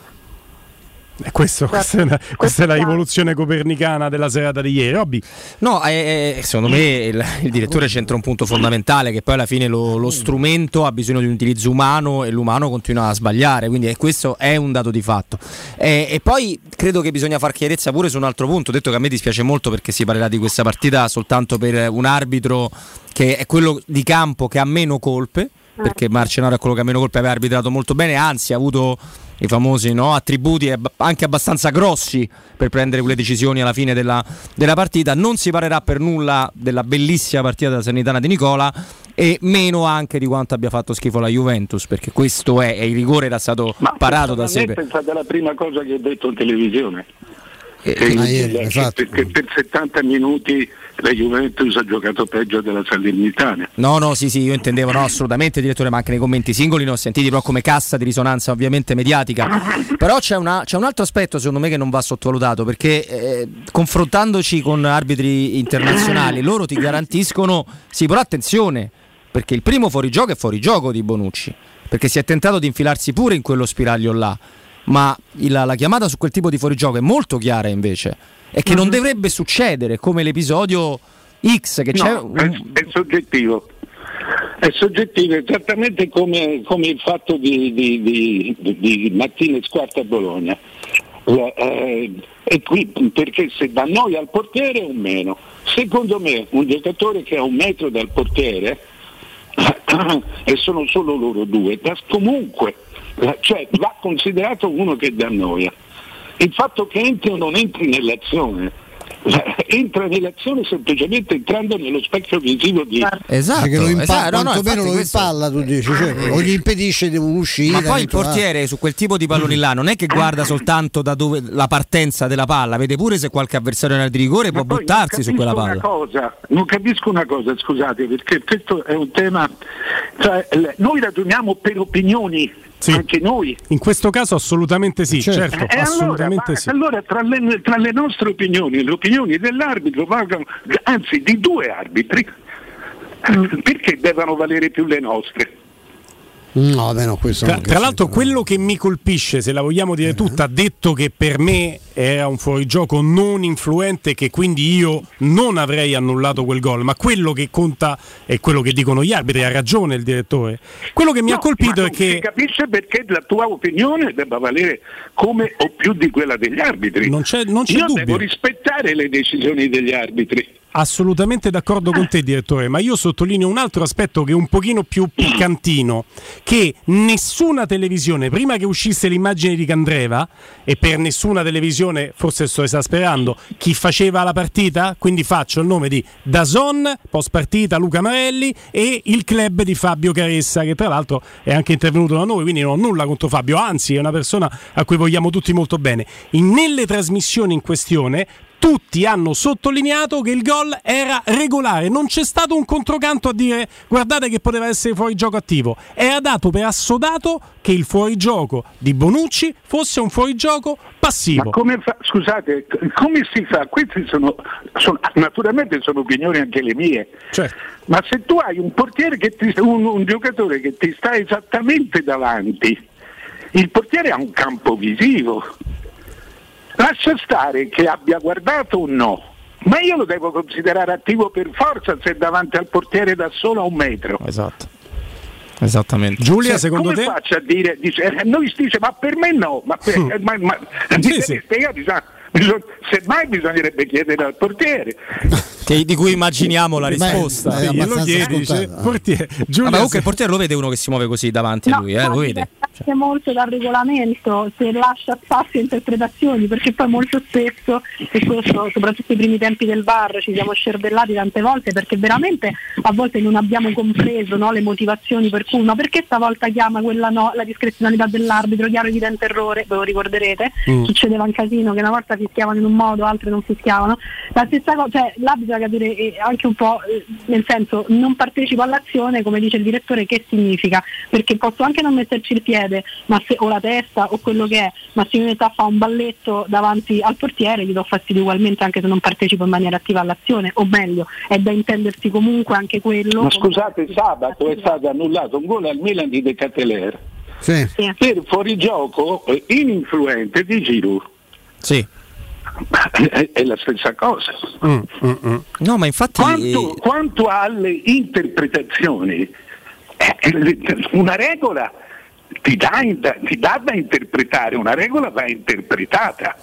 S1: Eh, questo- questa, è la, questa è la rivoluzione copernicana della serata di ieri. Robby.
S3: No, eh, eh, secondo me il, il direttore c'entra un punto fondamentale che poi alla fine lo, lo strumento ha bisogno di un utilizzo umano e l'umano continua a sbagliare, quindi eh, questo è un dato di fatto. Eh, e poi credo che bisogna far chiarezza pure su un altro punto, ho detto che a me dispiace molto perché si parlerà di questa partita soltanto per un arbitro che è quello di campo che ha meno colpe, perché Marcenaro è quello che ha meno colpe, aveva arbitrato molto bene, anzi ha avuto i famosi no, attributi anche abbastanza grossi per prendere quelle decisioni alla fine della, della partita. Non si parlerà per nulla della bellissima partita della Sanitana di Nicola e meno anche di quanto abbia fatto schifo la Juventus, perché questo è, e il rigore era stato parato da
S13: Personalmente
S3: Sepe.
S13: È stata la prima cosa che ho detto in televisione.
S3: Eh,
S13: Che- che-
S3: ieri,
S13: che-
S3: esatto.
S13: perché per 70 minuti la Juventus ha giocato peggio della Salernitana.
S3: No, no, sì, sì, io intendevo, no, assolutamente, direttore, ma anche nei commenti singoli ne ho sentiti però come cassa di risonanza ovviamente mediatica. Però c'è, una- c'è un altro aspetto secondo me che non va sottovalutato, perché eh, confrontandoci con arbitri internazionali, loro ti garantiscono, sì, però attenzione, perché il primo fuorigioco è fuorigioco di Bonucci, perché si è tentato di infilarsi pure in quello spiraglio là, ma il- la chiamata su quel tipo di fuorigioco è molto chiara invece, e che non dovrebbe succedere come l'episodio X, che c'è...
S13: No, è, è soggettivo. È soggettivo esattamente come, come il fatto di, di, di, di- Martinez quarta a Bologna. Eh, è qui perché se da noi al portiere è un meno. Secondo me un giocatore che ha un metro dal portiere <coughs> e sono solo loro due, da- comunque eh, cioè, va considerato uno che dannoia. Il fatto che entri o non entri nell'azione, eh, <laughs> entra nell'azione semplicemente entrando nello specchio visivo di
S3: Esatto,
S2: Perché lo impa-
S3: esatto, no, no,
S2: quantomeno
S3: infatti
S2: lo
S3: questo-
S2: impalla, tu dici, cioè, o gli impedisce di uscire.
S3: Ma poi il
S2: ah.
S3: portiere su quel tipo di palloni là non è che guarda soltanto da dove la partenza della palla, vede pure se qualche avversario in area di rigore può
S13: Poi
S3: buttarsi su quella palla.
S13: Una cosa, non capisco una cosa, scusate, perché questo è un tema. Cioè, noi ragioniamo per opinioni, anche noi.
S1: In questo caso assolutamente sì, certo,
S13: Eh,
S1: assolutamente
S13: allora,
S1: sì.
S13: allora tra, le, tra le nostre opinioni e le opinioni dell'arbitro valgono, anzi di due arbitri, perché devono valere più le nostre?
S2: No, beh, no, questo
S1: Tra, tra l'altro quello che mi colpisce, se la vogliamo dire tutta, ha detto che per me era un fuorigioco non influente che quindi io non avrei annullato quel gol, ma quello che conta è quello che dicono gli arbitri, ha ragione il direttore. Quello che mi ha
S13: No,
S1: colpito
S13: ma
S1: è
S13: non Si
S1: che
S13: capisce perché la tua opinione debba valere come o più di quella degli arbitri.
S1: Non c'è, non c'è
S13: Io
S1: dubbio.
S13: devo rispettare le decisioni degli arbitri.
S1: Assolutamente d'accordo con te, direttore, ma io sottolineo un altro aspetto che è un pochino più piccantino, che nessuna televisione, prima che uscisse l'immagine di Candreva, e per nessuna televisione, forse sto esasperando, chi faceva la partita, quindi faccio il nome di Dazon, post partita Luca Marelli e il club di Fabio Caressa, che tra l'altro è anche intervenuto da noi, quindi non ho nulla contro Fabio, anzi è una persona a cui vogliamo tutti molto bene. In- nelle trasmissioni in questione tutti hanno sottolineato che il gol era regolare, non c'è stato un controcanto a dire guardate che poteva essere fuorigioco attivo, era dato per assodato che il fuorigioco di Bonucci fosse un fuorigioco passivo.
S13: Ma come fa, scusate, come si fa? Queste sono, sono- naturalmente sono opinioni anche le mie.
S1: Certo.
S13: Ma se tu hai un portiere che ti, un, un giocatore che ti sta esattamente davanti, il portiere ha un campo visivo. Lascia stare che abbia guardato o no, ma io lo devo considerare attivo per forza se è davanti al portiere da solo a un metro.
S3: Esatto. Esattamente.
S1: Giulia,
S13: Cioè, come faccio a dire, dice, eh, noi si dice ma per me no, ma, per, eh, ma, ma mi devi spiegare, bisogna- bisogna- semmai bisognerebbe chiedere al portiere.
S3: Che- di cui immaginiamo la
S2: Beh,
S3: risposta.
S2: è Sì, abbastanza chiedi, scontato.
S1: portiere,
S3: Vabbè, comunque il portiere lo vede uno che si muove così davanti a lui, eh, lo vede.
S12: Dipende molto dal regolamento, se lascia spazio a interpretazioni, perché poi molto spesso, e questo soprattutto ai primi tempi del bar ci siamo scervellati tante volte perché veramente a volte non abbiamo compreso no, le motivazioni per cui, ma perché stavolta chiama quella no, la discrezionalità dell'arbitro, chiaro evidente errore, ve lo ricorderete,
S14: Mm.
S12: succedeva un casino che una volta fischiavano in un modo, altre non fischiavano. La stessa cosa, cioè l'arbitro deve capire eh, anche un po' eh, nel senso non partecipo all'azione, come dice il direttore, che significa? Perché posso anche non metterci il piede ma se, o la testa o quello che è, ma se in realtà fa un balletto davanti al portiere gli do fastidio ugualmente anche se non partecipo in maniera attiva all'azione, o meglio, è da intendersi comunque anche quello.
S13: Ma scusate, sabato è stato annullato un gol al Milan di De Cateler per fuorigioco eh, ininfluente di Giroud.
S3: Sì.
S13: È, è la stessa cosa.
S3: No, ma infatti
S13: Quanto, quanto alle interpretazioni, eh, una regola ti dà, ti dà da interpretare, una regola va interpretata.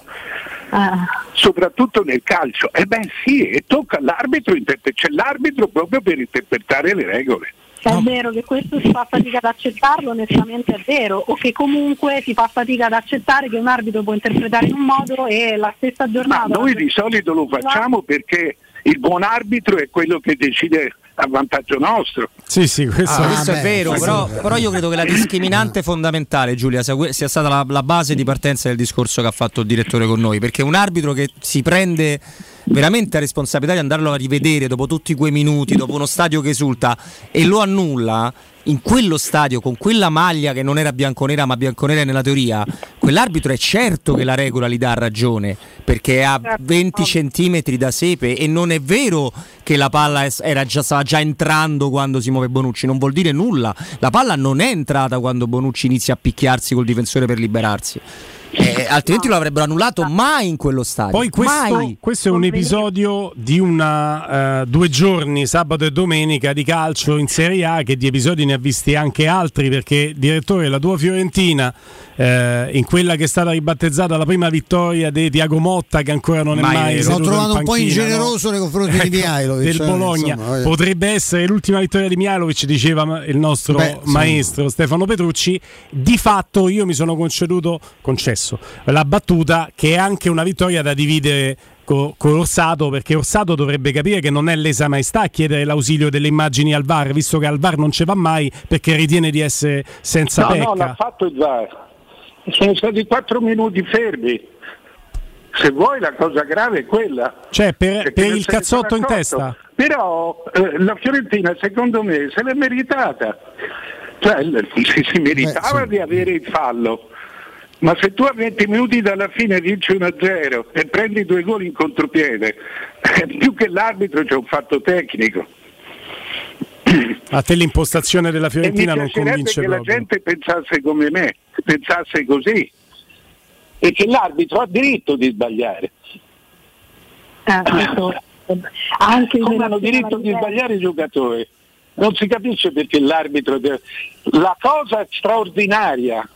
S13: Soprattutto nel calcio, e beh sì, e tocca all'arbitro, c'è l'arbitro proprio per interpretare le regole.
S12: Se è vero che questo si fa fatica ad accettarlo, onestamente è vero, o che comunque si fa fatica ad accettare che un arbitro può interpretare in un modo e la stessa
S13: Ma
S12: giornata.
S13: noi di solito lo facciamo perché il buon arbitro è quello che decide a vantaggio nostro.
S1: Sì, sì, questo,
S3: Ah, questo è vero, però, però io credo che la discriminante fondamentale, Giulia, sia, stata la, la base di partenza del discorso che ha fatto il direttore con noi, perché un arbitro che si prende veramente la responsabilità di andarlo a rivedere dopo tutti quei minuti, dopo uno stadio che esulta e lo annulla in quello stadio con quella maglia che non era bianconera ma bianconera nella teoria, quell'arbitro è certo che la regola gli dà ragione perché è a 20 centimetri da sepe e non è vero che la palla già, stava già entrando quando si muove Bonucci, non vuol dire nulla. La palla non è entrata quando Bonucci inizia a picchiarsi col difensore per liberarsi. Eh, altrimenti lo avrebbero annullato mai in quello stadio.
S1: Poi questo,
S3: mai.
S1: questo è un episodio di una eh, due giorni, sabato e domenica, di calcio in Serie A che di episodi ne ha visti anche altri perché direttore la tua Fiorentina eh, in quella che è stata ribattezzata la prima vittoria di Tiago Motta che ancora non è
S2: Mai
S1: mai
S2: vero.
S1: seduto
S2: L'ho trovato un po' ingeneroso
S1: no?
S2: nei confronti di <laughs> Mihailovic,
S1: del
S2: eh,
S1: Bologna
S2: insomma, voglio-
S1: potrebbe essere l'ultima vittoria di Mihailovic diceva il nostro
S2: Beh, sì.
S1: maestro Stefano Petrucci di fatto io mi sono conceduto concesso la battuta che è anche una vittoria da dividere co- con Orsato perché Orsato dovrebbe capire che non è lesa maestà a chiedere l'ausilio delle immagini al VAR visto che al VAR non ci va mai perché ritiene di essere senza
S13: no,
S1: pecca
S13: no, l'ha fatto il VAR. Sono stati quattro minuti fermi. Se vuoi la cosa grave è quella.
S1: cioè per, per il cazzotto in testa
S13: Però eh, la Fiorentina secondo me se l'è meritata. Cioè, si, si meritava di avere il fallo. Ma se tu a 20 minuti dalla fine vinci 1-0 e prendi due gol in contropiede, eh, più che l'arbitro c'è un fatto tecnico.
S1: a te l'impostazione della Fiorentina non convince
S13: che la gente pensasse come me, pensasse così. E che l'arbitro ha diritto di sbagliare.
S12: Questo- anche
S13: Come hanno diritto di sbagliare i giocatori. Non si capisce perché l'arbitro deve... La cosa straordinaria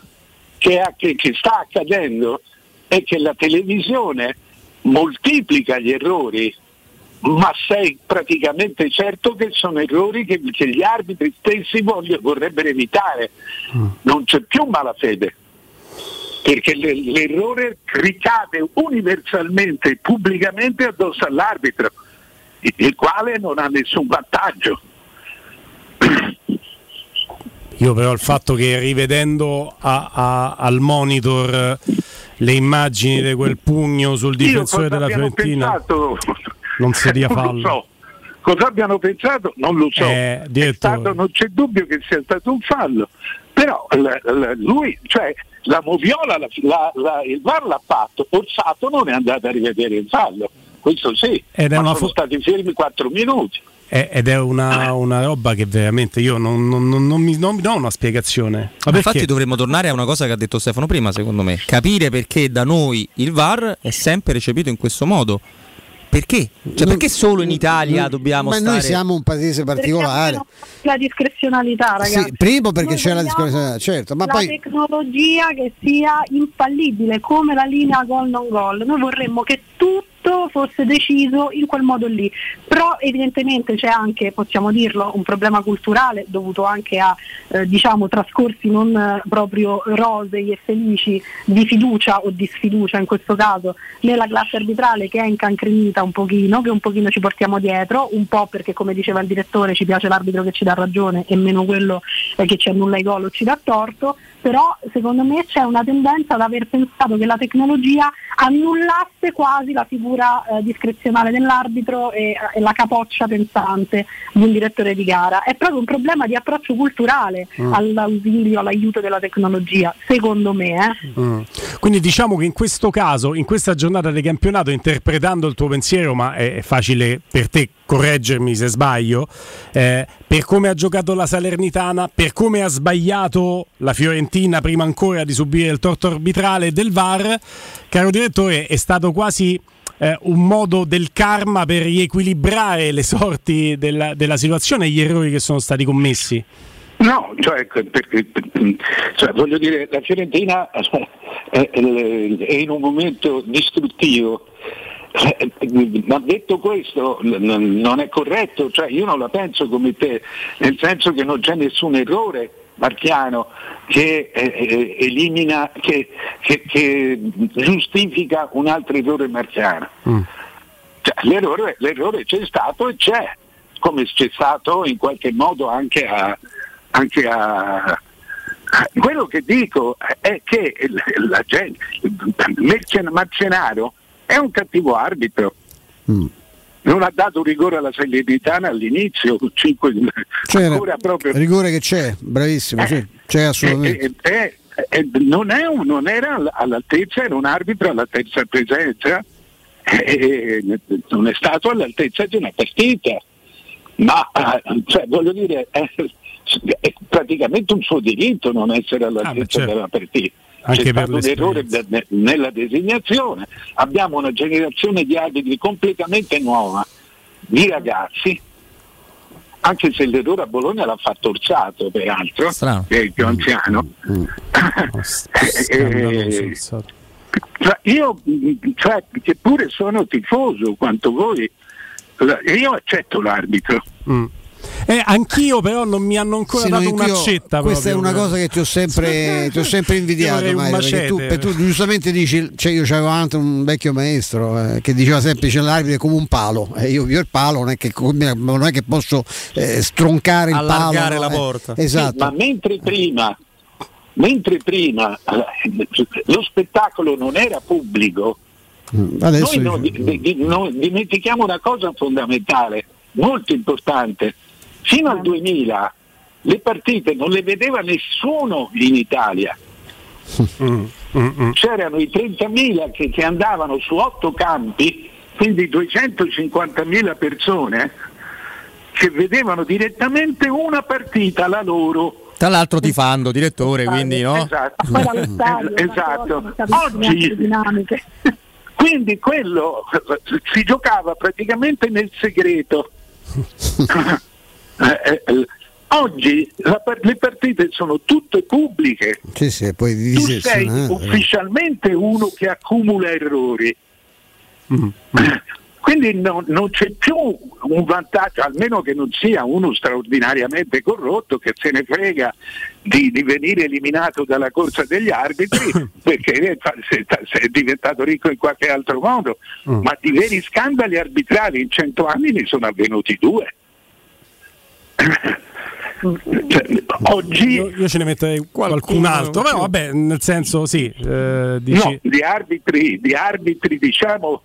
S13: che, ha- che- che sta accadendo è che la televisione moltiplica gli errori, ma sei praticamente certo che sono errori che, che gli arbitri stessi voglio- vorrebbero evitare. Non c'è più malafede, perché l'errore ricade universalmente e pubblicamente addosso all'arbitro, il quale non ha nessun vantaggio. <clears throat>
S1: Io però il fatto che rivedendo a- a- al monitor le immagini di quel pugno sul difensore della Fiorentina
S13: pensato?
S1: non seria <laughs> fallo.
S13: so. Cosa abbiano pensato? Non lo so.
S1: Eh,
S13: stato- non c'è dubbio che sia stato un fallo. Però l- l- lui, cioè la moviola, la- la- la- il VAR l'ha fatto, Orsato non è andato a rivedere il fallo. Questo sì,
S1: Ed
S13: ma sono
S1: fo-
S13: stati fermi 4 minuti.
S1: Ed è una, una roba che veramente io non, non- non- non mi, non do una spiegazione. Ma
S3: Infatti dovremmo tornare a una cosa che ha detto Stefano prima, secondo me. Capire perché da noi il VAR è sempre recepito in questo modo. Perché? Cioè, perché solo in Italia dobbiamo
S2: Ma
S3: stare...
S2: noi siamo un paese particolare.
S12: La discrezionalità, ragazzi.
S2: Sì, primo perché
S12: Noi
S2: c'è la discorrenza, certo, ma
S12: la
S2: poi
S12: tecnologia che sia infallibile come la linea gol non gol. Noi vorremmo che tutto fosse deciso in quel modo lì. Però evidentemente c'è anche, possiamo dirlo, un problema culturale dovuto anche a eh, diciamo trascorsi non eh, proprio rosei e felici di fiducia o di sfiducia in questo caso nella classe arbitrale che è incancrenita un pochino, che un pochino ci portiamo dietro, un po' perché come diceva il direttore ci piace l'arbitro che ci dà ragione e meno quello eh, che ci annulla i gol o ci dà torto, però secondo me c'è una tendenza ad aver pensato che la tecnologia annullasse quasi la figura eh, discrezionale dell'arbitro e, e la capoccia pensante di un direttore di gara. È proprio un problema di approccio culturale
S1: Mm.
S12: all'ausilio, all'aiuto della tecnologia, secondo me. eh.
S1: Mm. Quindi diciamo che in questo caso, in questa giornata di campionato, interpretando il tuo pensiero, ma è facile per te correggermi se sbaglio, eh, per come ha giocato la Salernitana, per come ha sbagliato la Fiorentina prima ancora di subire il torto arbitrale del VAR, caro direttore, è stato quasi eh, un modo del karma per riequilibrare le sorti della, della situazione e gli errori che sono stati commessi.
S13: No, cioè, cioè, voglio dire, la Fiorentina è, è in un momento distruttivo. Eh, Ma detto questo non è corretto, cioè io non la penso come te, nel senso che non c'è nessun errore marchiano che eh, eh, elimina, che, che- che giustifica un altro errore marchiano. Cioè, l'errore, l'errore c'è stato e c'è, come c'è stato in qualche modo anche a, anche a- quello che dico è che la gente, Marcenaro è un cattivo arbitro. Non ha dato rigore alla Salernitana all'inizio, cinque-
S2: c'era
S13: ancora proprio
S2: rigore che c'è, bravissimo, sì, c'è assolutamente.
S13: eh, eh, eh, non, è un- non era all- all'altezza, era un arbitro alla terza presenza, eh, eh, non è stato all'altezza di una partita, ma eh, cioè, voglio dire, eh, è praticamente un suo diritto non essere all'altezza
S1: certo.
S13: della partita.
S1: Anche
S13: C'è un errore de- nella designazione, abbiamo una generazione di arbitri completamente nuova, di ragazzi, anche se l'errore a Bologna l'ha fatto Orsato peraltro,
S3: Strano.
S13: che è il più anziano. <laughs> Eh, cioè, io mh, cioè, che pure sono tifoso quanto voi, io accetto l'arbitro.
S1: Mm. Eh, anch'io però non mi hanno ancora
S2: Sì,
S1: dato
S2: anch'io-
S1: un'accetta.
S2: Questa è
S1: proprio.
S2: una cosa che ti ho sempre, ti ho sempre
S1: Io
S2: invidiato, Mario, perché tu, per- tu giustamente dici, cioè io avevo anche un vecchio maestro eh, che diceva sempre c'è l'arbitro è come un palo, e io, io il palo non è che, non è che posso eh, stroncare il
S3: Allargare
S2: palo.
S3: la
S2: eh.
S3: porta.
S2: esatto.
S13: Sì, ma mentre prima, mentre prima eh, lo spettacolo non era pubblico,
S2: Mm, Adesso
S13: noi non,
S2: dice-
S13: di- di- non dimentichiamo una cosa fondamentale, molto importante. Fino al 2000 le partite non le vedeva nessuno in Italia.
S1: Mm,
S13: C'erano i 30.000 che, che andavano su otto campi, quindi 250.000 persone che vedevano direttamente una partita la loro.
S3: Tra l'altro tifando, direttore, quindi no?
S13: Esatto. Esatto. Oggi, quindi quello si giocava praticamente nel segreto. <laughs> Eh, eh, oggi la par- le partite sono tutte pubbliche.
S2: Sì, sì, poi
S13: Tu sei
S2: eh,
S13: ufficialmente uno che accumula errori.
S1: Mm, <clears throat>
S13: Quindi no- non c'è più un vantaggio, almeno che non sia uno straordinariamente corrotto che se ne frega di, di venire eliminato dalla corsa degli arbitri <coughs> perché se- se è diventato ricco in qualche altro modo,
S1: Mm.
S13: ma di veri scandali arbitrali in cento anni ne sono avvenuti due. Cioè, oggi
S1: io, io ce ne metterei qualcun altro, però vabbè, nel senso sì, eh, dici...
S13: no, di arbitri, di arbitri diciamo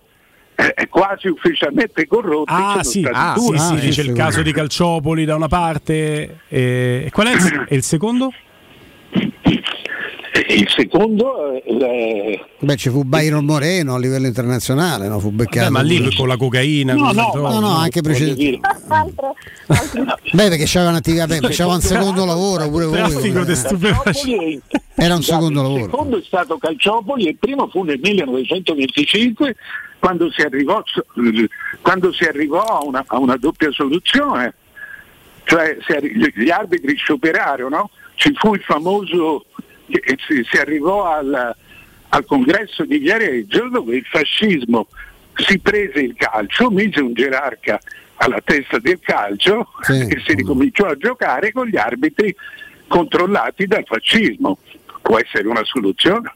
S13: eh, quasi ufficialmente corrotti
S1: Ah
S13: sono
S1: sì,
S13: stati
S1: ah,
S13: due.
S1: sì, sì, c'è il caso di Calciopoli da una parte e, e qual è il, il secondo? <clears throat>
S13: Il secondo eh,
S2: Beh, ci fu Byron Moreno a livello internazionale, no? fu beccato.
S1: Beh, ma lì con la cocaina,
S13: No, no,
S1: droghe.
S2: No, no, anche precedente. <laughs> Beh, perché c'aveva un'attività, beh, c'aveva un secondo <laughs> lavoro pure voi. Eh. Era un secondo
S13: Il
S2: lavoro.
S13: secondo è stato Calciopoli e il primo fu nel 1925 quando si arrivò, quando si arrivò a, una, a una doppia soluzione. Cioè gli arbitri scioperarono, ci fu il famoso, si, arrivò al, al congresso di Viareggio dove il fascismo si prese il calcio, mise un gerarca alla testa del calcio e si ricominciò a giocare con gli arbitri controllati dal fascismo. Può essere una soluzione.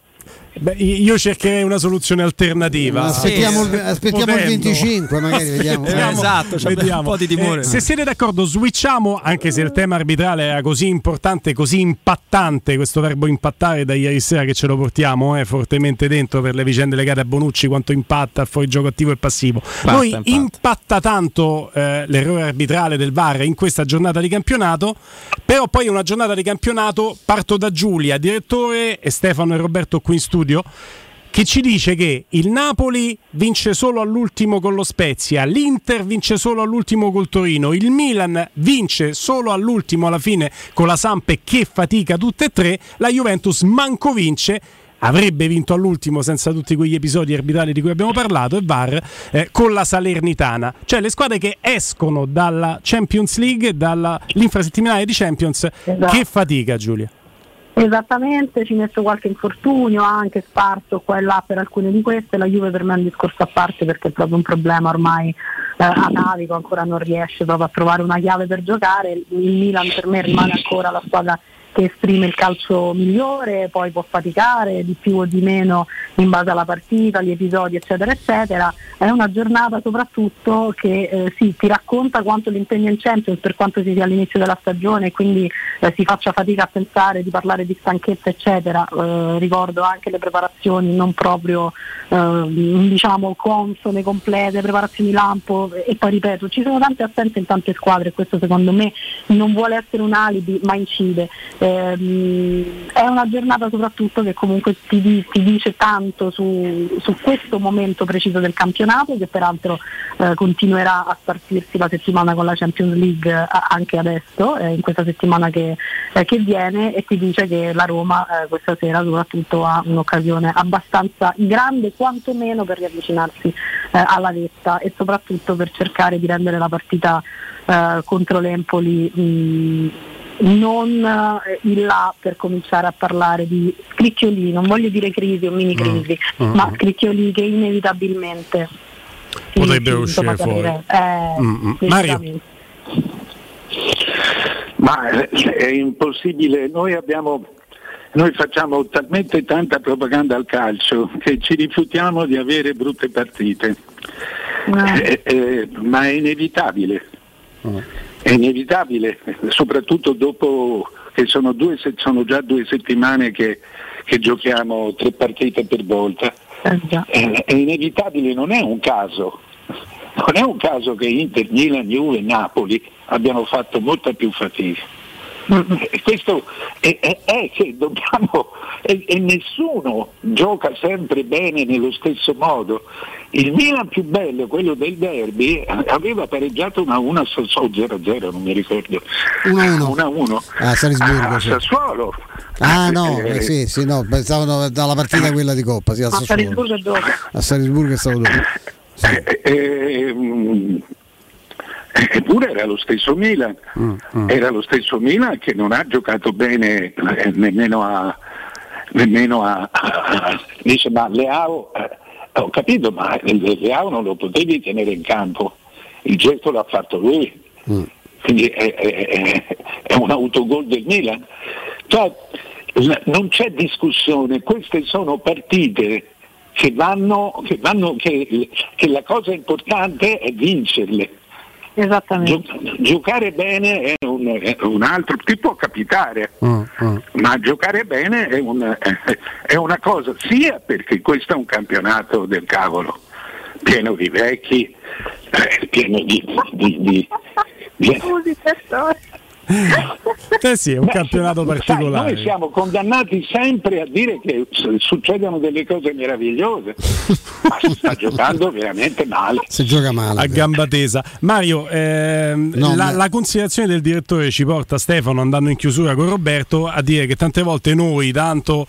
S1: Beh, io cercherei una soluzione alternativa.
S2: Aspettiamo, il, aspettiamo il
S1: Potendo.
S2: 25, magari vediamo.
S3: Esatto, c'è un po' di timore.
S1: Eh, se siete d'accordo, switchiamo, anche se il tema arbitrale era così importante, così impattante, questo verbo impattare da ieri sera che ce lo portiamo eh, fortemente dentro per le vicende legate a Bonucci, quanto impatta il fuorigioco attivo e passivo. Noi
S3: impatta.
S1: impatta tanto eh, l'errore arbitrale del VAR in questa giornata di campionato, però poi è una giornata di campionato, parto da Giulia, direttore, e Stefano e Roberto qui in studio che ci dice che il Napoli vince solo all'ultimo con lo Spezia, l'Inter vince solo all'ultimo col Torino, il Milan vince solo all'ultimo alla fine con la Sampe che fatica tutte e tre, la Juventus manco vince. Avrebbe vinto all'ultimo senza tutti quegli episodi arbitrali di cui abbiamo parlato e VAR eh, con la Salernitana, cioè le squadre che escono dalla Champions League, dall'infrasettimanale di Champions. Che fatica, Giulia.
S12: Esattamente, ci messo qualche infortunio anche sparso qua e là per alcune di queste, la Juve per me è un discorso a parte perché è proprio un problema ormai eh, atavico, ancora non riesce proprio a trovare una chiave per giocare, il Milan per me rimane ancora la squadra che esprime il calcio migliore, poi può faticare di più o di meno in base alla partita, agli episodi eccetera eccetera, è una giornata soprattutto che eh, sì, ti racconta quanto l'impegno in Champions per quanto si sia all'inizio della stagione e quindi eh, si faccia fatica a pensare di parlare di stanchezza eccetera, Eh, ricordo anche le preparazioni non proprio eh, diciamo consone, complete, preparazioni lampo e poi ripeto ci sono tante assenze in tante squadre e questo secondo me non vuole essere un alibi ma incide. Ehm, è una giornata soprattutto che comunque ti, ti dice tanto su, su questo momento preciso del campionato che peraltro eh, continuerà a spartirsi la settimana con la Champions League eh, anche adesso, eh, in questa settimana che, eh, che viene e ti dice che la Roma eh, questa sera soprattutto ha un'occasione abbastanza grande quantomeno per riavvicinarsi eh, alla vetta e soprattutto per cercare di rendere la partita contro l'Empoli mh, non eh, il là per cominciare a parlare di scricchioli, non voglio dire crisi o mini crisi,
S1: Mm,
S12: ma
S1: mm.
S12: scricchioli che inevitabilmente
S1: Potrebbero uscire
S12: insomma,
S1: fuori.
S12: Eh,
S1: Mm, mm. Mario.
S13: Ma eh, è impossibile, noi abbiamo noi facciamo talmente tanta propaganda al calcio che ci rifiutiamo di avere brutte partite. Eh, eh, ma è inevitabile. È inevitabile, soprattutto dopo che sono, due, sono già due settimane che, che giochiamo tre partite per volta.
S12: Eh,
S13: È, è inevitabile, non è un caso. Non è un caso che Inter, Milan, Juve e Napoli abbiano fatto molta più fatica. Questo è, è- è che dobbiamo e nessuno gioca sempre bene nello stesso modo. Il Milan più bello, quello del derby, aveva pareggiato una 1 so 0-0, non mi ricordo.
S2: 1-1.
S13: 1-1
S2: a Salisburgo.
S13: a
S2: sì.
S13: Sassuolo.
S2: Ah no,
S13: Eh,
S2: eh, sì, sì, no, pensavo dalla partita quella di Coppa, sì, a
S12: A
S2: Sassuolo.
S12: Salisburgo è.
S2: A Salisburgo è stato dopo.
S13: Eh, eh, mm, Eppure era lo stesso Milan, era lo stesso Milan che non ha giocato bene eh, nemmeno a, nemmeno a, a- dice ma Leao, eh, ho capito ma il- Leao non lo potevi tenere in campo, il gesto l'ha fatto lui, quindi è, è- è- un autogol del Milan. Cioè, non c'è discussione, queste sono partite che vanno, che vanno che, che la cosa importante è vincerle.
S12: Esattamente.
S13: Gio- giocare bene è un, è un altro, ti può capitare,
S2: Mm,
S13: ma giocare bene è, un- è una cosa sia perché questo è un campionato del cavolo, pieno di vecchi, eh, pieno di... di- di- di-.
S1: Eh sì, è un
S13: Beh,
S1: campionato
S13: sai,
S1: particolare.
S13: noi siamo condannati sempre a dire che succedono delle cose meravigliose, ma si sta <laughs> giocando veramente male.
S2: Si gioca male.
S1: a gamba tesa. Mario, ehm,
S2: No,
S1: la,
S2: ma-
S1: la considerazione del direttore ci porta Stefano andando in chiusura con Roberto a dire che tante volte noi, tanto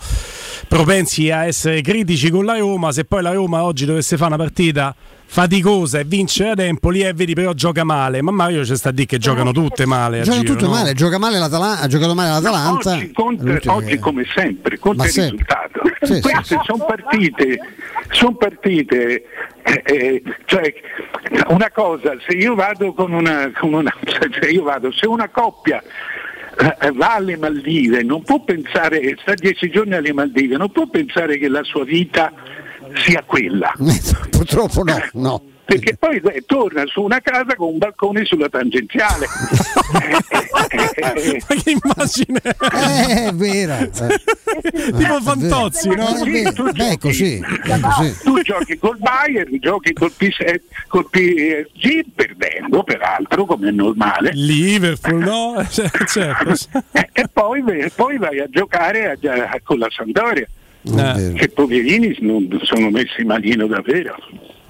S1: propensi a essere critici con la Roma, se poi la Roma oggi dovesse fare una partita faticosa e vincere a tempo, lì è vedi però gioca male, ma Mario ci sta a dire che giocano tutte male.
S2: Giocano
S1: giro,
S2: tutto
S1: no?
S2: male, gioca male l'Atalanta, ha giocato male l'Atalanta.
S13: Oggi, conta- oggi
S2: che-
S13: come sempre, conta
S2: Ma
S13: il
S2: sempre.
S13: risultato.
S2: Sì, sì,
S13: Queste sono partite, son partite eh, eh, cioè, una cosa, se io vado con una, con una <laughs> se io vado, se una coppia eh, va alle Maldive, non può pensare, sta dieci giorni alle Maldive, non può pensare che la sua vita sia quella. <laughs>
S2: Purtroppo no, no.
S13: Perché poi eh, torna su una casa con un balcone sulla tangenziale. <laughs>
S1: Ma che immagine!
S2: Eh, è vera. <laughs> eh.
S1: tipo Fantozzi, no?
S2: Eh, beh, beh, è così, è così.
S13: Tu giochi col Bayern, giochi col, PS- col PSG, perdendo peraltro, come è normale,
S1: Liverpool, no? Certo.
S13: e, e poi, e poi vai a giocare a- a- con la Sampdoria.
S2: Eh.
S13: Che poverini non sono messi malino davvero.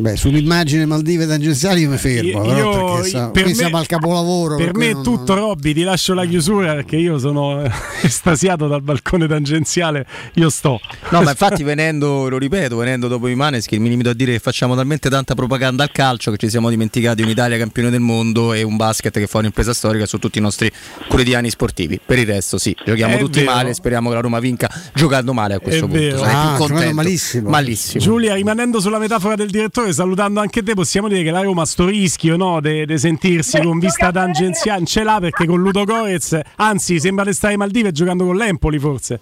S2: Beh, sull'immagine Maldive tangenziali io mi fermo,
S1: Io-
S2: però, perché sa-
S1: per
S2: qui
S1: me-
S2: siamo al capolavoro.
S1: Per me è
S2: non-
S1: tutto, Robby. Ti lascio la chiusura perché io sono eh, <laughs> estasiato dal balcone tangenziale. Io sto.
S3: No, ma infatti venendo, lo ripeto, venendo dopo i Maneschi, mi limito a dire che facciamo talmente tanta propaganda al calcio che ci siamo dimenticati un'Italia campione del mondo e un basket che fa un'impresa storica su tutti i nostri quotidiani sportivi. Per il resto sì, giochiamo
S1: È
S3: tutti
S1: vero.
S3: male, speriamo che la Roma vinca giocando male a questo
S1: È
S3: punto.
S1: vero.
S3: Sarei
S2: Ah,
S3: più contento.
S2: malissimo.
S3: Malissimo.
S1: Giulia, rimanendo sulla metafora del direttore, salutando anche te, possiamo dire che la Roma sto rischio no, di sentirsi con vista tangenziale ce l'ha perché con Ludo Gorez, anzi sembra di stare ai Maldive giocando con l'Empoli forse.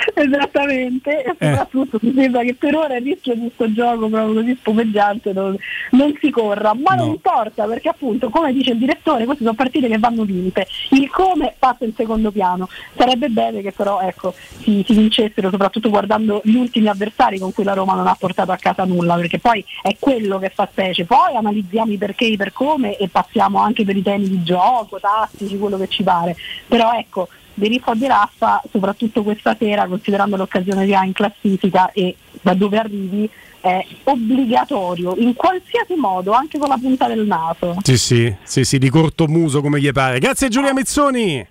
S1: <laughs>
S12: Esattamente, e
S1: Eh.
S12: soprattutto mi sembra che per ora il rischio di questo gioco proprio così spumeggiante non, non si corra, ma non
S1: No.
S12: importa perché appunto come dice il direttore queste sono partite che vanno vinte, il come passa in secondo piano, sarebbe bene che però ecco, si, si vincessero soprattutto guardando gli ultimi avversari con cui la Roma non ha portato a casa nulla, perché poi è quello che fa specie, poi analizziamo i perché e i per come e passiamo anche per i temi di gioco, tattici, quello che ci pare, però ecco di Riffo di Raffa, soprattutto questa sera, considerando l'occasione che ha in classifica e da dove arrivi, è obbligatorio in qualsiasi modo, anche con la punta del naso.
S1: Sì, sì, sì, sì, di corto muso come gli pare. Grazie Giulia Mezzoni.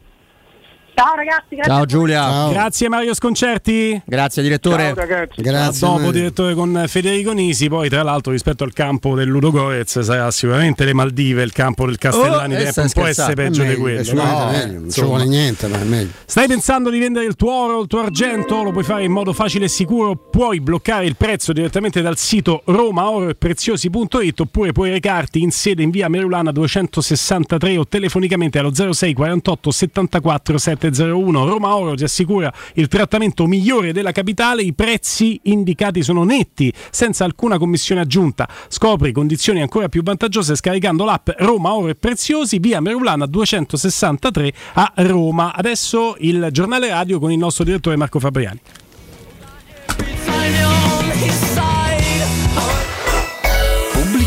S12: Ciao ragazzi, grazie.
S3: Ciao Giulia.
S1: Grazie Mario Sconcerti.
S3: Grazie direttore.
S13: Ciao.
S2: Grazie.
S1: A dopo
S2: Mario.
S1: direttore con Federico Nisi, poi tra l'altro rispetto al campo del Ludo Gorez sarà sicuramente le Maldive, il campo del Castellani,
S3: Oh,
S1: non può essere peggio
S2: È
S1: di
S2: meglio,
S1: quello. no?
S2: meglio, non ci vuole niente, ma è meglio.
S1: Stai pensando di vendere il tuo oro, il tuo argento? Lo puoi fare in modo facile e sicuro. Puoi bloccare il prezzo direttamente dal sito romaoroepreziosi.it oppure puoi recarti in sede in via Merulana 263 o telefonicamente allo 06 48 74 701. Roma Oro ti assicura il trattamento migliore della capitale. I prezzi indicati sono netti, senza alcuna commissione aggiunta. Scopri condizioni ancora più vantaggiose scaricando l'app Roma Oro e Preziosi via Merulana 263 a Roma. Adesso il giornale radio con il nostro direttore Marco Fabriani.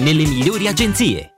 S15: nelle migliori agenzie.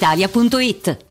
S16: brispalitalia.it.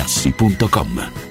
S17: artigianamaterassi.com.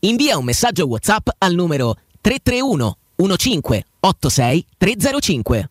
S18: Invia un messaggio WhatsApp al numero 331 15 86 305.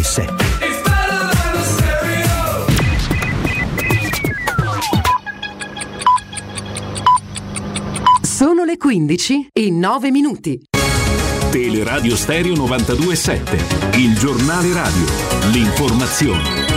S19: 92.7
S20: Sono le 15 e 9 minuti.
S19: Teleradio Stereo 92.7, il giornale radio, l'informazione.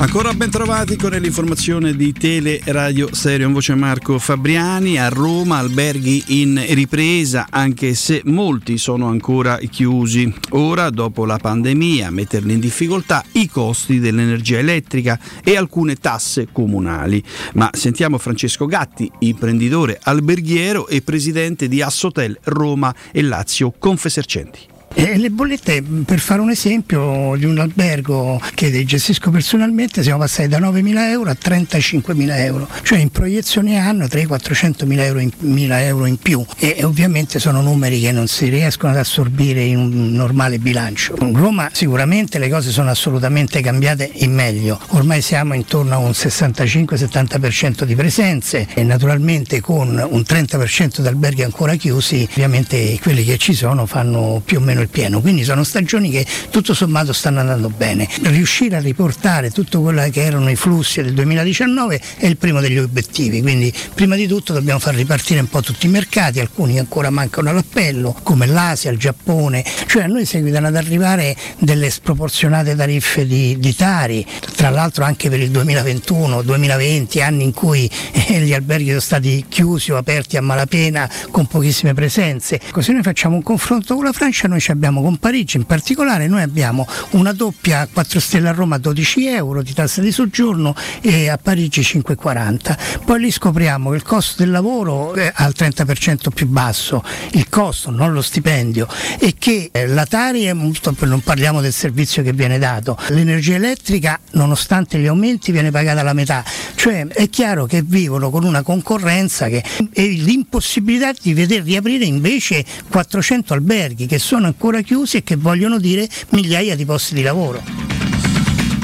S21: Ancora ben trovati con l'informazione di Tele Radio Stereo in voce Marco Fabriani a Roma, alberghi in ripresa anche se molti sono ancora chiusi. Ora dopo la pandemia metterli in difficoltà i costi dell'energia elettrica e alcune tasse comunali. Ma sentiamo Francesco Gatti, imprenditore alberghiero e presidente di Assotel Roma e Lazio Confesercenti.
S22: E le bollette, per fare un esempio di un albergo che gestisco personalmente, siamo passati da 9.000 euro a 35.000 euro, cioè in proiezione anno 300-400 mila euro, in, euro in più. E, ovviamente sono numeri che non si riescono ad assorbire in un normale bilancio. In Roma sicuramente le cose sono assolutamente cambiate in meglio, ormai siamo intorno a un 65-70% di presenze e naturalmente con un 30% di alberghi ancora chiusi, ovviamente quelli che ci sono fanno più o meno il pieno, quindi sono stagioni che tutto sommato stanno andando bene. Riuscire a riportare tutto quello che erano i flussi del 2019 è il primo degli obiettivi, quindi prima di tutto dobbiamo far ripartire un po' tutti i mercati, alcuni ancora mancano all'appello, come l'Asia, il Giappone, cioè a noi seguitano ad arrivare delle sproporzionate tariffe di, di Tari, tra l'altro anche per il 2021-2020, anni in cui eh, gli alberghi sono stati chiusi o aperti a malapena con pochissime presenze. Così noi facciamo un confronto con la Francia, noi abbiamo con Parigi in particolare, noi abbiamo una doppia 4 stelle a Roma a 12 euro di tassa di soggiorno e a Parigi 5,40. Poi lì scopriamo che il costo del lavoro è al 30% più basso, il costo, non lo stipendio, e che eh, la Tari, è, non parliamo del servizio che viene dato, l'energia elettrica nonostante gli aumenti viene pagata la metà, cioè è chiaro che vivono con una concorrenza che, e l'impossibilità di veder riaprire invece 400 alberghi che sono ancora chiusi e che vogliono dire migliaia di posti di lavoro.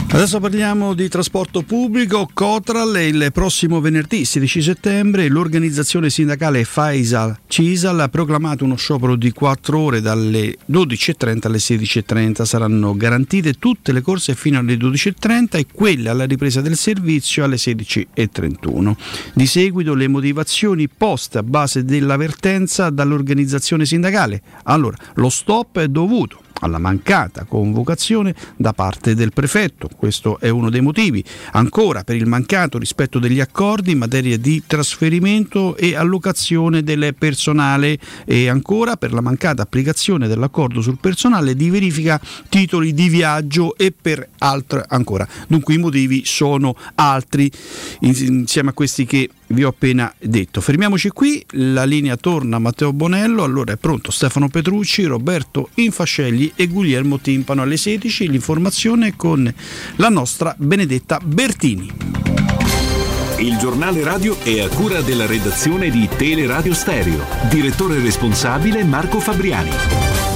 S21: Adesso parliamo di trasporto pubblico. Cotral il prossimo venerdì 16 settembre l'organizzazione sindacale Faisal Cisal ha proclamato uno sciopero di 4 ore dalle 12.30 alle 16.30. Saranno garantite tutte le corse fino alle 12.30 e quelle alla ripresa del servizio alle 16.31. Di seguito le motivazioni poste a base dell'avvertenza dall'organizzazione sindacale. Allora, lo stop è dovuto alla mancata convocazione da parte del prefetto. Questo è uno dei motivi. Ancora per il mancato rispetto degli accordi in materia di trasferimento e allocazione del personale e ancora per la mancata applicazione dell'accordo sul personale di verifica titoli di viaggio e per altre ancora. Dunque i motivi sono altri insieme a questi che vi ho appena detto. Fermiamoci qui, la linea torna a Matteo Bonello, allora è pronto Stefano Petrucci, Roberto Infascelli e Guglielmo Timpano alle 16, l'informazione con la nostra Benedetta Bertini.
S23: Il giornale radio è a cura della redazione di Teleradio Stereo, direttore responsabile Marco Fabriani.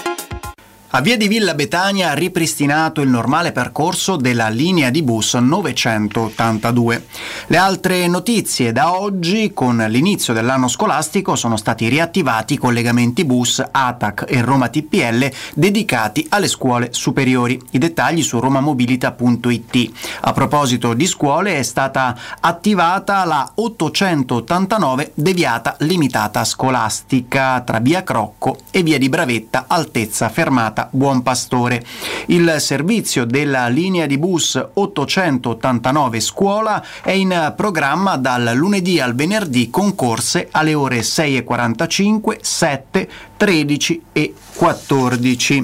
S24: A Via di Villa Betania ha ripristinato il normale percorso della linea di bus 982. Le altre notizie da oggi, con l'inizio dell'anno scolastico, sono stati riattivati i collegamenti bus ATAC e Roma TPL dedicati alle scuole superiori. I dettagli su romamobilita.it. A proposito di scuole è stata attivata la 889 deviata limitata scolastica tra Via Crocco e Via di Bravetta altezza fermata fermata Buon Pastore. Il servizio della linea di bus 889 scuola è in programma dal lunedì al venerdì con corse alle ore 6.45, 7, 13 e 14.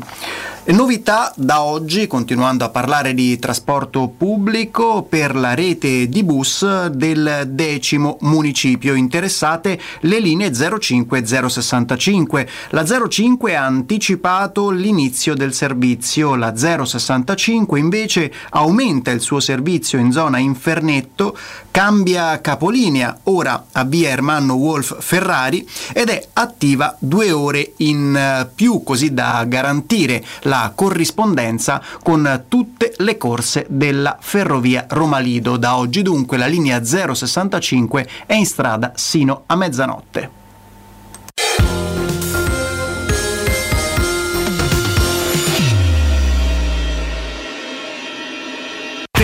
S24: Novità da oggi, continuando a parlare di trasporto pubblico, per la rete di bus del decimo municipio interessate le linee 05 e 065. La 05 ha anticipato l'inizio del servizio, la 065 invece aumenta il suo servizio in zona Infernetto, cambia capolinea ora a via Ermanno Wolf Ferrari ed è attiva due ore in più così da garantire la corrispondenza con tutte le corse della ferrovia Roma Lido. Da oggi dunque la linea 065 è in strada sino a mezzanotte.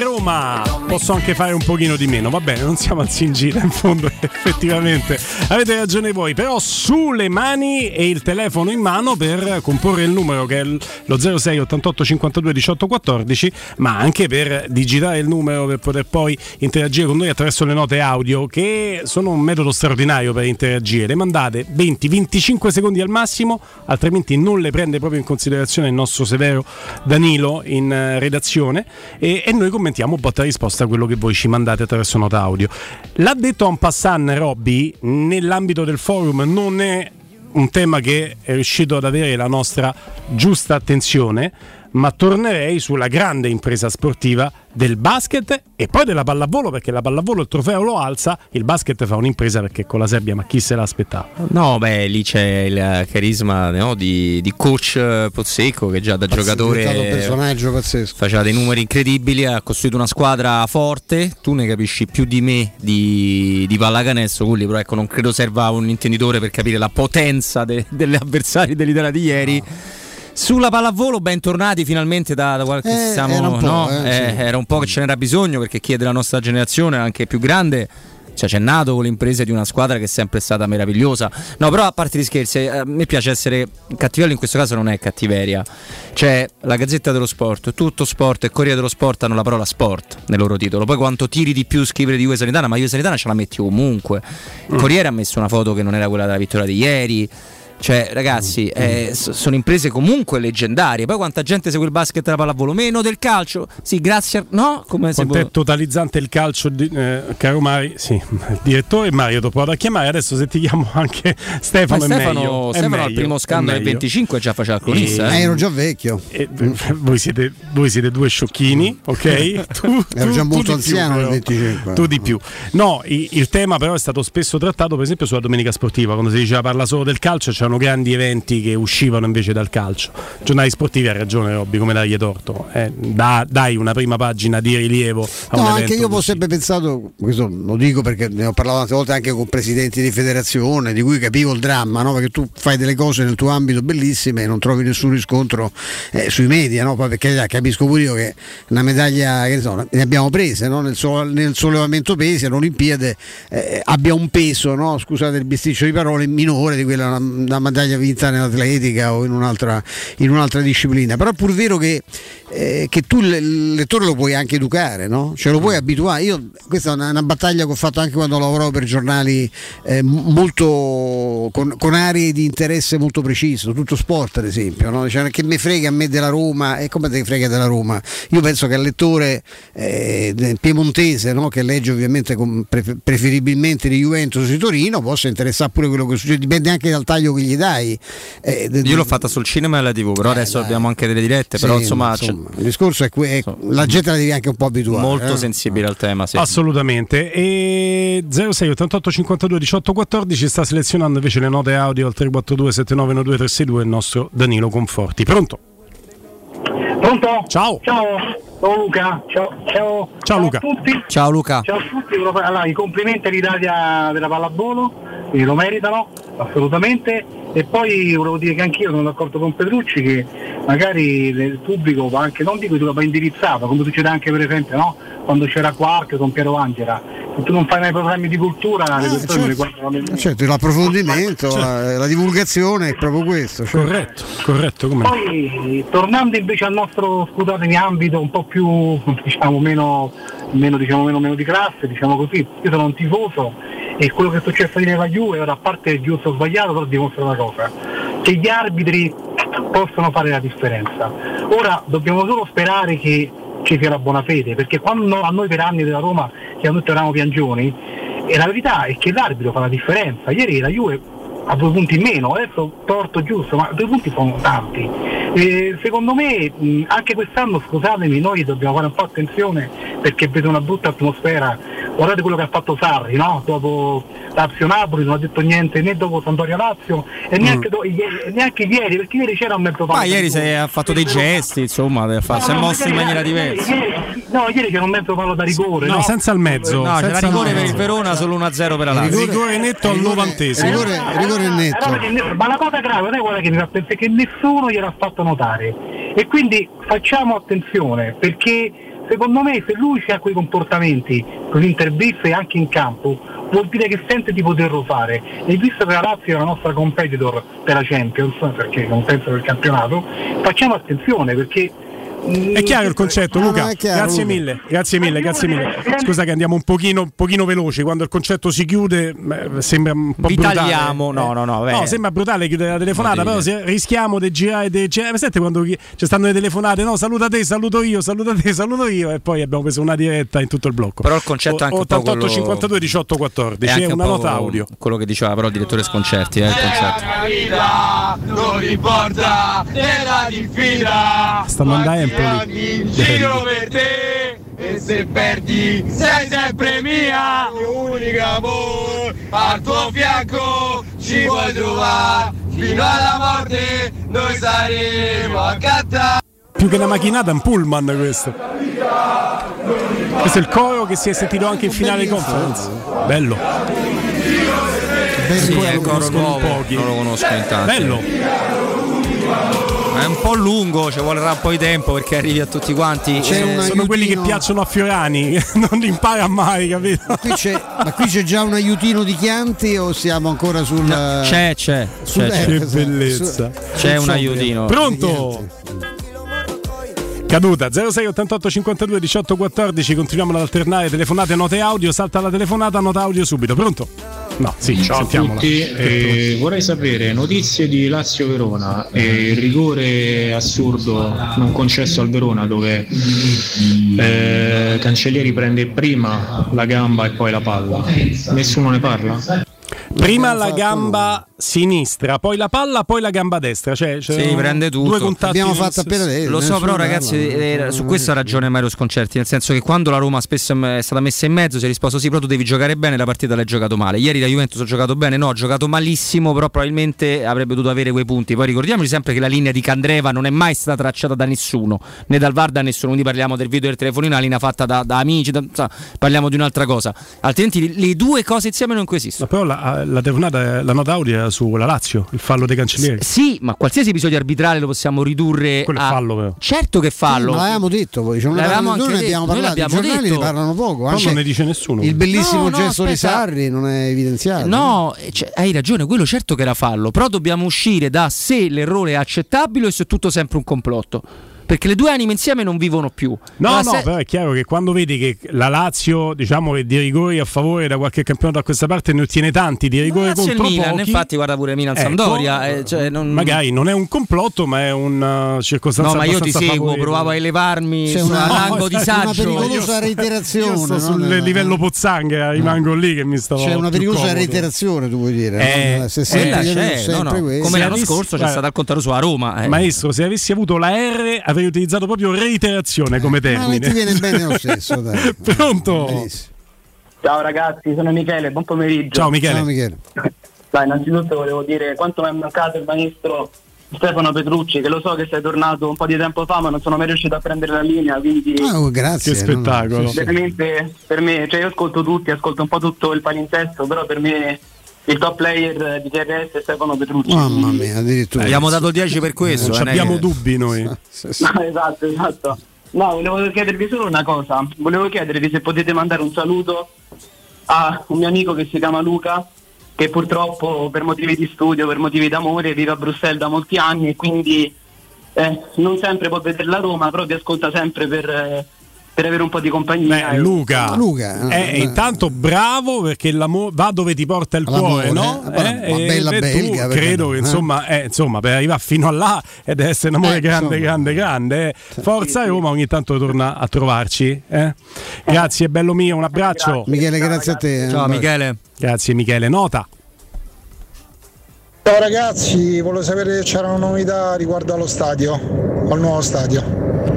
S1: Roma posso anche fare un pochino di meno, va bene, non siamo al Singita in fondo, <laughs> effettivamente. Avete ragione voi, però sulle mani e il telefono in mano per comporre il numero che è lo 06 88 52 18 14, ma anche per digitare il numero per poter poi interagire con noi attraverso le note audio che sono un metodo straordinario per interagire. Le mandate 20-25 secondi al massimo, altrimenti non le prende proprio in considerazione il nostro severo Danilo in eh, redazione. E, e noi commentiamo botta risposta quello che voi ci mandate attraverso nota audio. L'ha detto en passant Robby, nell'ambito del forum non è un tema che è riuscito ad avere la nostra giusta attenzione, ma tornerei sulla grande impresa sportiva del basket e poi della pallavolo, perché la pallavolo il trofeo lo alza, il basket fa un'impresa perché con la Serbia, ma chi se l'aspettava?
S3: No, beh, lì c'è il carisma no, di, di coach eh, Pozzecco che già da
S2: È diventato un
S3: giocatore
S2: personaggio pazzesco.
S3: faceva dei numeri incredibili, ha costruito una squadra forte, tu ne capisci più di me di, di pallacanestro, quindi però ecco non credo serva un intenditore per capire la potenza de- delle avversari dell'Italia di ieri. Sulla pallavolo, bentornati finalmente da, da qualche
S2: Eh,
S3: siamo,
S2: era un po',
S3: no?
S2: eh,
S3: Eh,
S2: sì.
S3: era un po' che ce n'era bisogno perché chi è della nostra generazione, anche più grande, cioè c'è nato con le imprese di una squadra che è sempre stata meravigliosa. No, però a parte gli scherzi, eh, a me piace essere cattivello, in questo caso non è cattiveria. C'è la Gazzetta dello Sport, tutto sport e Corriere dello Sport hanno la parola sport nel loro titolo. Poi quanto tiri di più scrivere di Juve Sanitana, ma Juve Sanitana ce la metti ovunque. Il Corriere ha messo una foto che non era quella della vittoria di ieri. Cioè, ragazzi, eh, s- sono imprese comunque leggendarie. Poi quanta gente segue il basket e la pallavolo? Meno del calcio? Sì, grazie. a- No? Come si
S1: Quanto
S3: può...
S1: è totalizzante il calcio, di- eh, caro Mari? Sì, il direttore Mario, ti ho provato a chiamare. Adesso se ti chiamo anche Stefano,
S3: Ma
S1: è
S3: Stefano,
S1: meglio. è
S3: al primo nel
S1: meglio.
S3: 25 già faceva il cronista.
S1: Eh,
S3: eh.
S2: ero già vecchio.
S1: E, voi, siete, voi siete due sciocchini, ok? <laughs> Tu,
S2: Ero già
S1: tu
S2: molto
S1: di più,
S2: anziano nel
S1: però.
S2: 25.
S1: Tu di più. No, i- il tema però è stato spesso trattato, per esempio, sulla domenica sportiva, quando si diceva parla solo del calcio, c'erano grandi eventi che uscivano invece dal calcio. Giornali sportivi ha ragione Robby, come dargli torto. Eh, da- dai una prima pagina di rilievo a
S2: No, anche io ho sempre pensato, questo lo dico perché ne ho parlato tante volte anche con presidenti di federazione, di cui capivo il dramma, no? perché tu fai delle cose nel tuo ambito bellissime e non trovi nessun riscontro eh, sui media, no? Perché capisco pure io che una medaglia, che ne, so, ne abbiamo prese no? nel, so- nel sollevamento pesi all'Olimpiade eh, abbia un peso, no? scusate il bisticcio di parole, minore di quella una medaglia vinta nell'atletica o in un'altra, in un'altra disciplina, però è pur vero che, eh, che tu il lettore lo puoi anche educare, no? cioè lo puoi abituare. Io, questa è una, una battaglia che ho fatto anche quando lavoravo per giornali eh, molto con, con aree di interesse molto preciso, tutto sport ad esempio, no? Cioè, che me frega a me della Roma e come te frega della Roma? Io penso che al lettore eh, piemontese no? che legge ovviamente con- pre- preferibilmente di Juventus di Torino possa interessare pure quello che succede, dipende anche dal taglio che gli dai. Eh,
S3: Io l'ho fatta sul cinema e alla TV, però adesso abbiamo anche delle dirette. Però
S2: Sì,
S3: insomma,
S2: insomma, il discorso è, que- la gente la devi anche un po' abituare.
S3: molto
S2: eh.
S3: sensibile al tema. Sì.
S1: Assolutamente. E 06 88 52 18 14 sta selezionando invece le note audio al 342 7912 362 il nostro Danilo Conforti. Pronto?
S25: Pronto?
S1: Ciao.
S25: Ciao, sono Luca. Ciao, ciao.
S1: Ciao, Luca.
S25: a tutti.
S3: Ciao Luca.
S25: Ciao a tutti. Allora, i complimenti all'Italia della pallavolo, che lo meritano assolutamente. E poi volevo dire che anch'io sono d'accordo con Petrucci che magari il pubblico va anche, non dico che va indirizzato, come succede anche per esempio no? quando c'era Quark con Piero Angela. Se tu non fai mai programmi di cultura, le persone li guardano nemmeno.
S2: Certo, l'approfondimento, la, la divulgazione è proprio questo. cioè-
S1: Corretto, corretto. Come no?
S25: Poi tornando invece al nostro scusatemi ambito un po' più diciamo meno, meno, diciamo, meno, meno di classe, diciamo così, io sono un tifoso e quello che è successo di Neva Juve, ora a parte è giusto o sbagliato, però dimostra una cosa, che gli arbitri possono fare la differenza. Ora dobbiamo solo sperare che ci sia la buona fede, perché quando a noi per anni della Roma hanno detto eravamo piangioni, e la verità è che l'arbitro fa la differenza. Ieri la Juve ha due punti in meno, adesso torto giusto, ma due punti sono tanti. E secondo me anche quest'anno, scusatemi, noi dobbiamo fare un po' attenzione perché vedo una brutta atmosfera. Guardate quello che ha fatto Sarri, no? Dopo Lazio Napoli non ha detto niente né dopo Sampdoria Lazio e neanche, do- ieri, neanche ieri, perché ieri c'era un mezzo
S3: Ma
S25: palo.
S3: ieri si è- ha fatto dei gesti, insomma, si è
S25: No,
S3: mosso in maniera
S25: ieri-
S3: diversa.
S25: ieri- no, ieri c'era un mezzo palo da rigore.
S1: No, senza il mezzo.
S3: No, c'era
S1: senza
S3: rigore
S1: il
S3: per il
S1: mezzo.
S3: Verona, solo 1-0 per la Lazio.
S1: Rigore netto al novantesimo.
S2: Rigore, rigore netto.
S25: Allora che ne- ma la cosa grave non è quella che mi fa pensare che nessuno gliel'ha fatto notare e quindi facciamo attenzione perché secondo me se lui ha quei comportamenti con interviste anche in campo vuol dire che sente di poterlo fare e visto che la Lazio è la nostra competitor per la Champions perché non penso per il campionato facciamo attenzione perché
S1: È chiaro il concetto,
S25: No,
S1: Luca.
S25: no, è chiaro,
S1: grazie
S25: Luca.
S1: mille, grazie mille, grazie mille. Scusa che andiamo un pochino, un pochino veloci. Quando il concetto si chiude, sembra un po'
S3: Vi
S1: brutale.
S3: tagliamo, no,
S1: Eh,
S3: no, no, beh.
S1: No, sembra brutale chiudere la telefonata,
S3: No,
S1: però rischiamo di girare. Di, cioè, senti quando ci stanno le telefonate, no, saluta te, saluto io, saluta te, saluto io, e poi abbiamo preso una diretta in tutto il blocco.
S3: Però il concetto è anche un po'
S1: 88
S3: quello-
S1: 52 18 14
S3: È
S1: è
S3: anche
S1: una
S3: un po'
S1: nota audio.
S3: Quello che diceva però il direttore Sconcerti, eh, il concetto.
S26: vita non importa della diffida
S1: Stanno andando a Empoli.
S26: giro per te e se perdi sei sempre mia unica amore al tuo fianco ci puoi trovare fino alla morte noi saremo a cantare
S1: Più che una macchinata, un pullman questo. Questo è il coro che si è sentito anche in finale conference. Bello.
S3: Sì, è il coro nuovo,
S1: pochi.
S3: non lo conosco in tanti.
S1: Bello.
S3: Ma è un po' lungo, ci vorrà un po' di tempo perché arrivi a tutti quanti.
S1: Sono quelli che piacciono a Fiorani, che <laughs> non li impara mai, capito?
S2: Qui c'è- ma qui c'è già un aiutino di Chianti o siamo ancora sul.
S3: C'è, c'è.
S2: sul-
S3: c'è, c'è.
S2: esatto,
S1: bellezza.
S2: su-
S3: C'è un aiutino.
S1: Pronto? Caduta 06 88 52 18 14 continuiamo ad alternare telefonate e note audio salta la telefonata nota audio subito pronto? No sì
S27: Ciao a
S1: sentiamola
S27: tutti, eh, vorrei sapere notizie di Lazio-Verona e il rigore assurdo non concesso al Verona dove eh, Cancellieri prende prima la gamba e poi la palla. Nessuno ne parla?
S1: Prima la gamba sinistra, poi la palla, poi la gamba destra. Cioè,
S3: Sì,
S1: c'erano
S3: prende tutto.
S1: Due contatti.
S3: Lo so, però, ragazzi, eh, su questo ha ragione Mario Sconcerti. Nel senso che quando la Roma spesso è stata messa in mezzo, si è risposto: sì, però tu devi giocare bene. La partita l'hai giocato male. Ieri la Juventus ha giocato bene, no, ha giocato malissimo, però probabilmente avrebbe dovuto avere quei punti. Poi ricordiamoci sempre che la linea di Candreva non è mai stata tracciata da nessuno, né dal VAR da nessuno. Quindi parliamo del video del telefonino, una linea fatta da, da amici, da- insomma, parliamo di un'altra cosa. Altrimenti le due cose insieme non coesistono.
S1: Però la, la telefonata, la nota audio era sulla Lazio, il fallo dei cancellieri.
S3: Sì, ma qualsiasi episodio arbitrale lo possiamo ridurre
S1: Quello è
S3: a
S1: fallo, però.
S3: Certo che fallo.
S2: Ma l'avevamo detto poi, cioè, non ne
S3: L'avevamo
S2: noi
S3: anche
S2: ne abbiamo parlato, i giornali
S3: detto.
S2: ne parlano poco. Anche
S1: non ne dice nessuno.
S2: Il bellissimo
S3: No, no,
S2: gesto di
S3: aspetta.
S2: Sarri non è evidenziato.
S3: No, eh, cioè, hai ragione, quello certo che era fallo, però dobbiamo uscire da se l'errore è accettabile o se è tutto sempre un complotto. Perché le due anime insieme non vivono più.
S1: No,
S3: Allora,
S1: no,
S3: se-
S1: però è chiaro che quando vedi che la Lazio, diciamo che di rigori a favore da qualche campionato a questa parte ne ottiene tanti di rigore
S3: Lazio il
S1: contro
S3: Milan,
S1: pochi,
S3: infatti guarda pure Milan
S1: ecco,
S3: Sampdoria, eh, cioè, non-
S1: magari non è un complotto, ma è una circostanza
S3: No, ma io ti seguo,
S1: favorevole.
S3: provavo a elevarmi
S2: C'è
S3: su
S2: una-
S3: un rango
S2: no,
S3: di
S2: una
S3: saggio.
S2: pericolosa
S1: Io
S2: reiterazione.
S1: sto
S2: no?
S1: sul
S2: Nella-
S1: livello pozzanghera, rimango lì che mi stavo
S2: C'è una pericolosa reiterazione, tu vuoi dire?
S1: Eh,
S2: no? Se
S1: eh,
S2: sempre,
S3: Quella
S2: sempre
S3: c'è, no, no.
S2: questo.
S3: come
S1: Se
S3: l'anno
S1: avessi-
S3: scorso c'è stata al contrario su a Roma. eh.
S1: Maestro, se avessi avuto la R avrei utilizzato proprio reiterazione come
S2: Ma
S1: termine.
S2: ti viene bene lo stesso, <laughs> dai.
S1: Pronto?
S2: Benissimo.
S28: Ciao ragazzi, sono Michele, buon pomeriggio.
S1: Ciao Michele.
S2: Ciao Michele. <laughs>
S28: Dai, innanzitutto volevo dire quanto mi è mancato il maestro Stefano Petrucci, che lo so che sei tornato un po' di tempo fa, ma non sono mai riuscito a prendere la linea, quindi
S2: Ah, oh, grazie.
S1: Che spettacolo.
S2: no, no, sì, sì.
S28: veramente per me, cioè io ascolto tutti, ascolto un po' tutto il palinsesto, però per me il top player di TRS è Stefano Petrucci.
S2: Mamma mia, addirittura.
S3: Abbiamo dato il 10 per questo.
S1: Non
S3: eh,
S1: abbiamo
S3: che-
S1: dubbi noi.
S28: No, esatto, esatto. No, volevo chiedervi solo una cosa. Volevo chiedervi se potete mandare un saluto a un mio amico che si chiama Luca, che purtroppo per motivi di studio, per motivi d'amore, vive a Bruxelles da molti anni e quindi eh, non sempre può vedere la Roma, però vi ascolta sempre per, eh, per avere un po' di compagnia.
S1: Beh, Luca,
S2: Luca,
S1: eh,
S2: eh,
S1: intanto bravo perché va dove ti porta il cuore, no?
S2: eh, ma- ma
S1: e-
S2: bella
S1: e
S2: belga,
S1: credo che
S2: eh?
S1: insomma, eh, insomma, per arrivare fino a là ed essere un amore
S2: Eh,
S1: grande,
S2: insomma.
S1: grande, grande. eh. Forza Roma, ogni tanto torna a trovarci. eh. Grazie, bello mio, un abbraccio.
S2: Michele, grazie a te. eh.
S3: Ciao Michele.
S1: Grazie Michele, nota.
S29: Ciao ragazzi, volevo sapere se c'era una novità riguardo allo stadio, al nuovo stadio.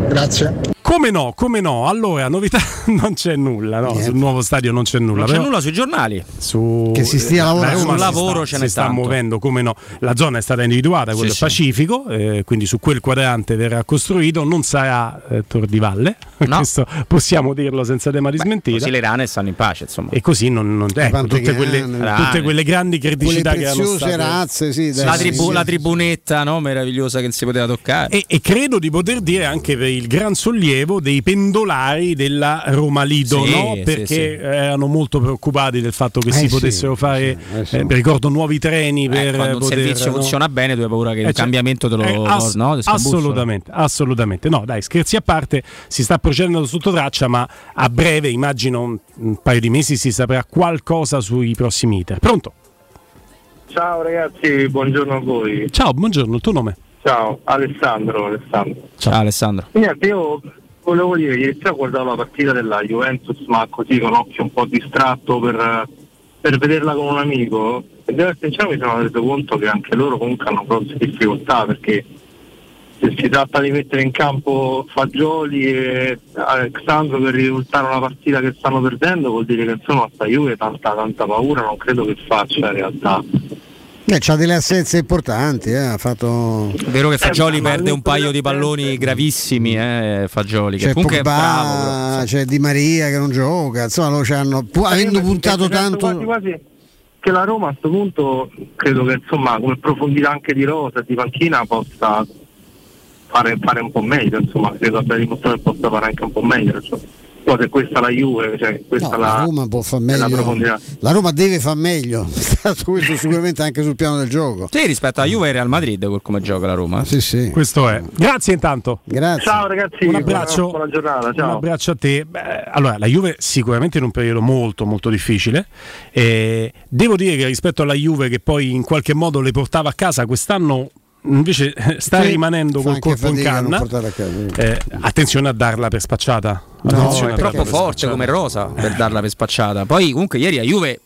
S29: Grazie.
S1: Come no, come no? Allora, novità <laughs> non c'è nulla, no? Sul nuovo stadio non c'è nulla.
S3: Non c'è
S1: però-
S3: nulla sui giornali.
S1: su
S2: Che si stia
S1: la
S2: lavorando.
S3: Sul lavoro
S1: sta,
S3: ce n'è
S1: si sta
S3: tanto.
S1: muovendo come no la zona è stata individuata quello
S3: Sì.
S1: Pacifico eh, quindi su quel quadrante verrà costruito non sarà eh, Tor di Valle <laughs>
S3: No.
S1: questo possiamo dirlo senza tema di smentita
S3: Così le rane stanno in pace, insomma.
S1: e così non, non- ecco, tutte, quelle, tutte quelle grandi criticità
S2: Quelle
S1: che
S2: preziose
S1: state
S2: razze, sì, dai,
S3: la,
S2: sì,
S3: tribu-
S2: sì.
S3: la tribunetta no? meravigliosa che non si poteva toccare.
S1: e, e credo di poter dire anche per il gran sollievo dei pendolari della Roma Lido,
S3: Sì,
S1: no? perché
S3: sì.
S1: erano molto preoccupati del fatto che
S2: Eh
S1: si
S2: sì,
S1: potessero fare,
S2: sì, eh sì.
S1: eh, ricordo, nuovi treni per
S3: Eh, quando un
S1: poter,
S3: servizio
S1: no?
S3: funziona bene, tu hai paura che
S1: Eh,
S3: il
S1: cioè,
S3: cambiamento te lo,
S1: eh, ass-
S3: no,
S1: assolutamente, assolutamente. No, dai, scherzi a parte, si sta procedendo sotto traccia, ma a breve, immagino un, un paio di mesi, si saprà qualcosa sui prossimi iter. Pronto?
S30: Ciao ragazzi, buongiorno a voi.
S1: Ciao, buongiorno, il tuo nome?
S30: Ciao, Alessandro. Alessandro.
S3: Ciao Alessandro.
S30: Niente, io volevo dire, ieri sera ho guardato la partita della Juventus, ma così con occhio un po' distratto per, per vederla con un amico. E devo essere sincero, mi sono reso conto che anche loro comunque hanno grosse difficoltà perché se si tratta di mettere in campo Fagioli e Alexandro per risultare una partita che stanno perdendo vuol dire che insomma sta Juve tanta tanta paura non credo che faccia in realtà.
S2: Eh, c'ha delle assenze importanti, eh, ha fatto...
S3: È vero che Fagioli
S30: Eh,
S3: perde un paio di palloni gravissimi, eh, Fagioli, che
S2: C'è
S3: comunque è bravo.
S2: Pogba, c'è Di Maria che non gioca, insomma loro c'hanno, pu- avendo puntato
S30: Quasi
S2: tanto...
S30: quasi che la Roma a questo punto credo che insomma come profondità anche di rosa e di panchina possa fare, fare un po' meglio, insomma credo abbia dimostrato che possa fare anche un po' meglio. Cioè. Poi se questa è la Juve, cioè questa
S2: No,
S30: la,
S2: la Roma può far meglio.
S30: profondità.
S2: La Roma deve far meglio, <laughs> questo sicuramente anche sul piano del gioco.
S3: Sì, rispetto a Juve e Real Madrid, quel come gioca la Roma.
S2: Sì, sì.
S1: Questo è. Grazie intanto.
S2: Grazie.
S30: Ciao ragazzi,
S1: Un abbraccio.
S30: buona, buona giornata, ciao.
S1: Un abbraccio a te. Beh, allora, la Juve sicuramente in un periodo molto molto difficile. Eh, devo dire che rispetto alla Juve che poi in qualche modo le portava a casa, quest'anno invece <laughs> sta
S2: Sì,
S1: rimanendo col colpo in canna. Eh, attenzione a darla per spacciata.
S3: No, è troppo forte come rosa per darla per spacciata. Poi comunque ieri a Juve,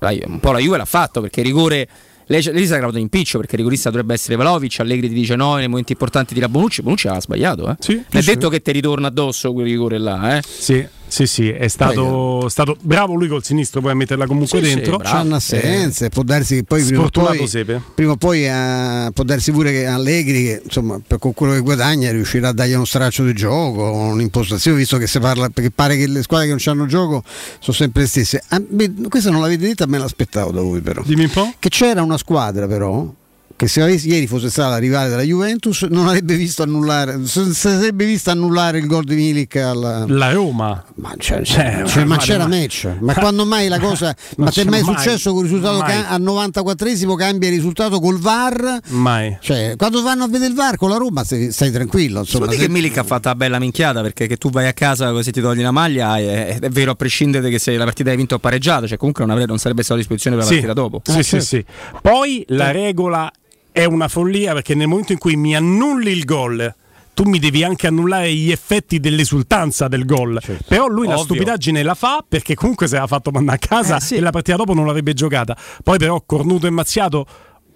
S3: un po' la Juve l'ha fatto perché rigore... Lei, lei si è gravato in impiccio perché il rigorista dovrebbe essere Vlaovic, Allegri ti dice no, nei momenti importanti tira Bonucci, Bonucci aveva sbagliato. Eh.
S1: Sì,
S3: è detto che ti ritorna addosso quel rigore là. Eh.
S1: Sì, sì, sì, è stato, stato bravo lui col sinistro poi a metterla comunque
S3: Sì, sì,
S1: dentro.
S3: bravo.
S2: C'hanno assenze, può darsi che poi prima o poi,
S1: Sepe.
S2: prima o poi eh, può darsi pure che Allegri, che insomma per con quello che guadagna, riuscirà a dargli uno straccio di gioco, un'impostazione, visto che si parla, perché pare che le squadre che non hanno gioco sono sempre le stesse. Ah, beh, questa non l'avete detta, me l'aspettavo da voi però.
S1: Dimmi un po'.
S2: Che c'era una squadra però che se ieri fosse stata la rivale della Juventus non avrebbe visto annullare si sarebbe vista annullare il gol di Milik alla...
S1: La Roma.
S2: ma, c'è-
S1: Cioè,
S2: cioè, ma c'era
S1: ma-
S2: match ma quando mai la cosa <laughs> ma ti è
S1: c'è
S2: mai
S1: mai,
S2: successo con il risultato ca- al 94esimo cambia il risultato col VAR
S1: Mai.
S2: cioè quando vanno a vedere il VAR con la Roma stai, stai tranquillo insomma
S3: Insomma,
S2: se-
S3: che Milik ha fatto una bella minchiata perché che tu vai a casa così ti togli la maglia è, è vero a prescindere che se la partita hai vinto o pareggiato, cioè comunque non, avrebbe- non sarebbe stato a disposizione per la
S1: Sì,
S3: partita dopo.
S1: sì,
S2: Ah,
S1: sì,
S2: certo.
S1: sì. Poi la regola è una follia perché nel momento in cui mi annulli il gol, tu mi devi anche annullare gli effetti dell'esultanza del gol. Però lui la
S3: Ovvio.
S1: stupidaggine la fa perché comunque se l'ha fatto mandare a casa
S3: Eh, sì.
S1: e la partita dopo non l'avrebbe giocata. Poi però cornuto e mazziato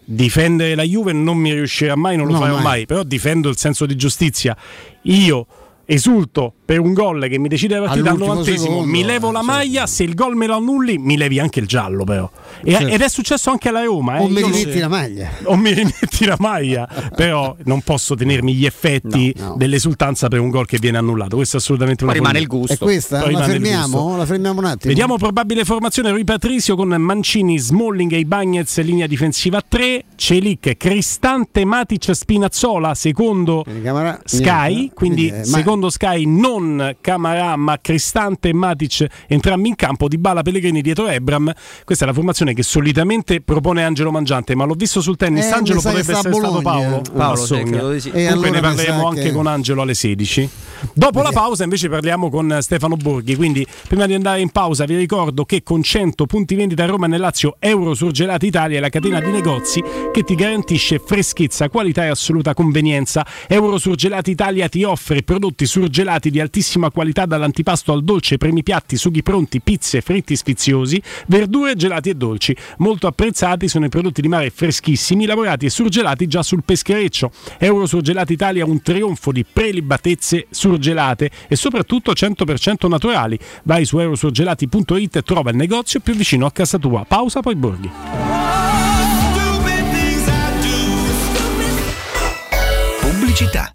S1: difendere la Juve non mi riuscirà mai, non lo
S2: No,
S1: farò
S2: mai.
S1: mai, però difendo il senso di giustizia. Io esulto per un gol che mi decide la partita al novantesimo, mi levo la maglia, se il gol me lo annulli mi levi anche il giallo però. E-
S2: Certo.
S1: Ed è successo anche alla Roma. eh.
S2: o mi rimetti la maglia <laughs>
S1: o mi rimetti la maglia, però non posso tenermi gli effetti
S2: No, no.
S1: dell'esultanza per un gol che viene annullato. Questo è assolutamente una
S3: Poi rimane il
S1: follia.
S3: gusto.
S2: è questa?
S1: Poi
S2: la
S1: il
S2: fermiamo? la fermiamo un attimo
S1: Vediamo probabile formazione Rui Patricio con Mancini, Smalling e Ibagnez linea difensiva 3, Celic, Cristante, Matic, Spinazzola, secondo Sky, quindi
S2: Quindi, eh, ma-
S1: secondo Sky non Camarà ma Cristante e Matic entrambi in campo, Di Bala Pellegrini dietro Ebram. Questa è la formazione che solitamente propone Angelo Mangiante, ma l'ho visto sul tennis,
S2: Eh,
S1: Angelo potrebbe essere
S2: a
S1: stato
S2: Bologna.
S1: Paolo.
S2: Paolo,
S1: Paolo
S3: sì, sì.
S2: E
S1: Comunque
S2: allora
S1: ne parleremo anche
S2: che-
S1: con Angelo alle 16. Dopo la pausa invece parliamo con Stefano Borghi, quindi prima di andare in pausa vi ricordo che con 100 punti vendita a Roma e nel Lazio Euro Surgelati Italia è la catena di negozi che ti garantisce freschezza, qualità e assoluta convenienza. Euro Surgelati Italia ti offre prodotti surgelati di altissima qualità dall'antipasto al dolce, primi piatti, sughi pronti, pizze, fritti sfiziosi, verdure, gelati e dolci. Molto apprezzati sono i prodotti di mare freschissimi, lavorati e surgelati già sul peschereccio. Euro Surgelati Italia un trionfo di prelibatezze surgelate e soprattutto 100% naturali. Vai su eurosurgelati.it e trova il negozio più vicino a casa tua. Pausa poi Borghi.
S7: Pubblicità.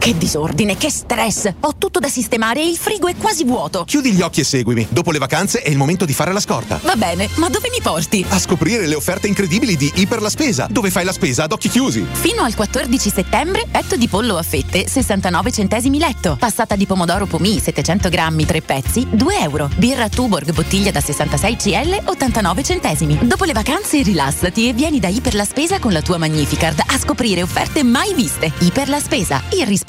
S31: Che disordine, che stress! Ho tutto da sistemare e il frigo è quasi vuoto.
S32: Chiudi gli occhi e seguimi. Dopo le vacanze è il momento di fare la scorta.
S31: Va bene, ma dove mi porti?
S32: A scoprire le offerte incredibili di Iper la Spesa, dove fai la spesa ad occhi chiusi.
S31: Fino al 14 settembre, petto di pollo a fette, 69 centesimi letto. Passata di pomodoro pomì, 700 grammi, 3 pezzi, 2 euro. Birra Tuborg, bottiglia da 66 CL, 89 centesimi. Dopo le vacanze rilassati e vieni da Iper la Spesa con la tua Magnificard a scoprire offerte mai viste. Iper la Spesa, il risparmio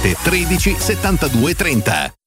S33: 13 72 30.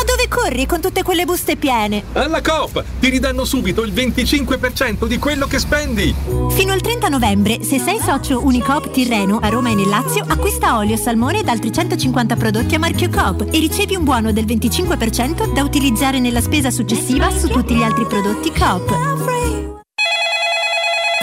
S16: Ma dove corri con tutte quelle buste piene?
S34: Alla Coop ti ridanno subito il 25% di quello che spendi.
S16: Fino al 30 novembre, se sei socio Unicoop Tirreno a Roma e nel Lazio, acquista olio, salmone ed altri 150 prodotti a marchio Coop e ricevi un buono del 25% da utilizzare nella spesa successiva su tutti gli altri prodotti Coop.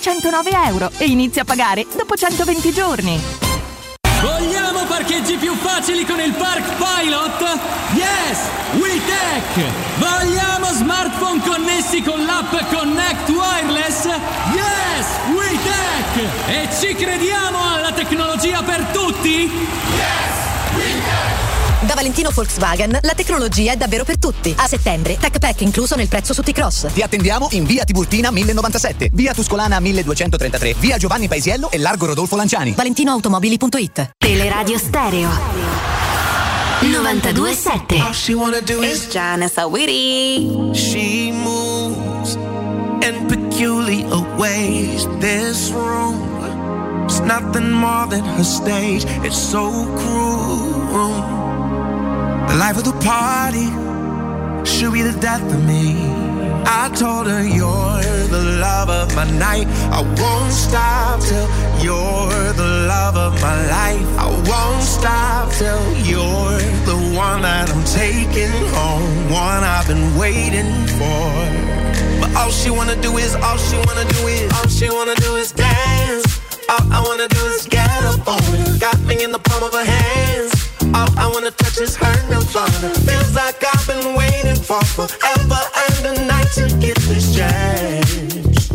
S35: 109 euro e inizia a pagare dopo 120 giorni.
S36: Vogliamo parcheggi più facili con il Park Pilot? Yes! WeTech! Vogliamo smartphone connessi con l'app Connect Wireless? Yes! WeTech! E ci crediamo alla tecnologia per tutti? Yes!
S31: Da Valentino Volkswagen la tecnologia è davvero per tutti. A settembre, Tech Pack incluso nel prezzo su T-Cross.
S37: Ti attendiamo in via Tiburtina 1097, via Tuscolana 1233, via Giovanni Paisiello e largo Rodolfo Lanciani.
S31: ValentinoAutomobili.it
S35: Teleradio Stereo 927
S38: It's Janice Awiri.
S39: She moves in peculiar ways. This room is nothing more than her stage. It's so cruel. The life of the party should be the death of me. I told her you're the love of my night. I won't stop till you're the love of my life. I won't stop till you're the one that I'm taking home, one I've been waiting for. But all she wanna do is, all she wanna do is, all she wanna do is dance. All I wanna do is get up on it. Got me in the palm of her hands. All I wanna touch is her nirvana. Feels like I've been waiting for forever and a night to get this chance.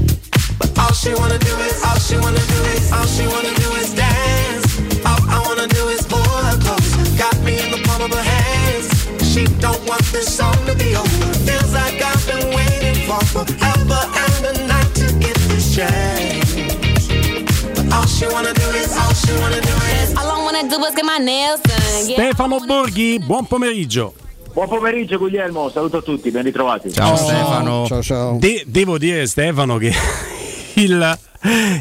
S39: But all she wanna do is, all she wanna do is, all she wanna do is dance. All I wanna do is pull her close. Got me in the palm of her hands. She don't want this song to be over. Feels like I've been waiting for forever and a night to get this chance. All she wanna do is, all she wanna do is.
S38: All I wanna do is get my nails done. Yeah.
S1: Stefano Borghi, buon pomeriggio.
S40: Buon pomeriggio Guglielmo, saluto a tutti, ben ritrovati.
S3: Ciao Stefano.
S2: Ciao ciao.
S1: De- devo dire Stefano che <laughs> il,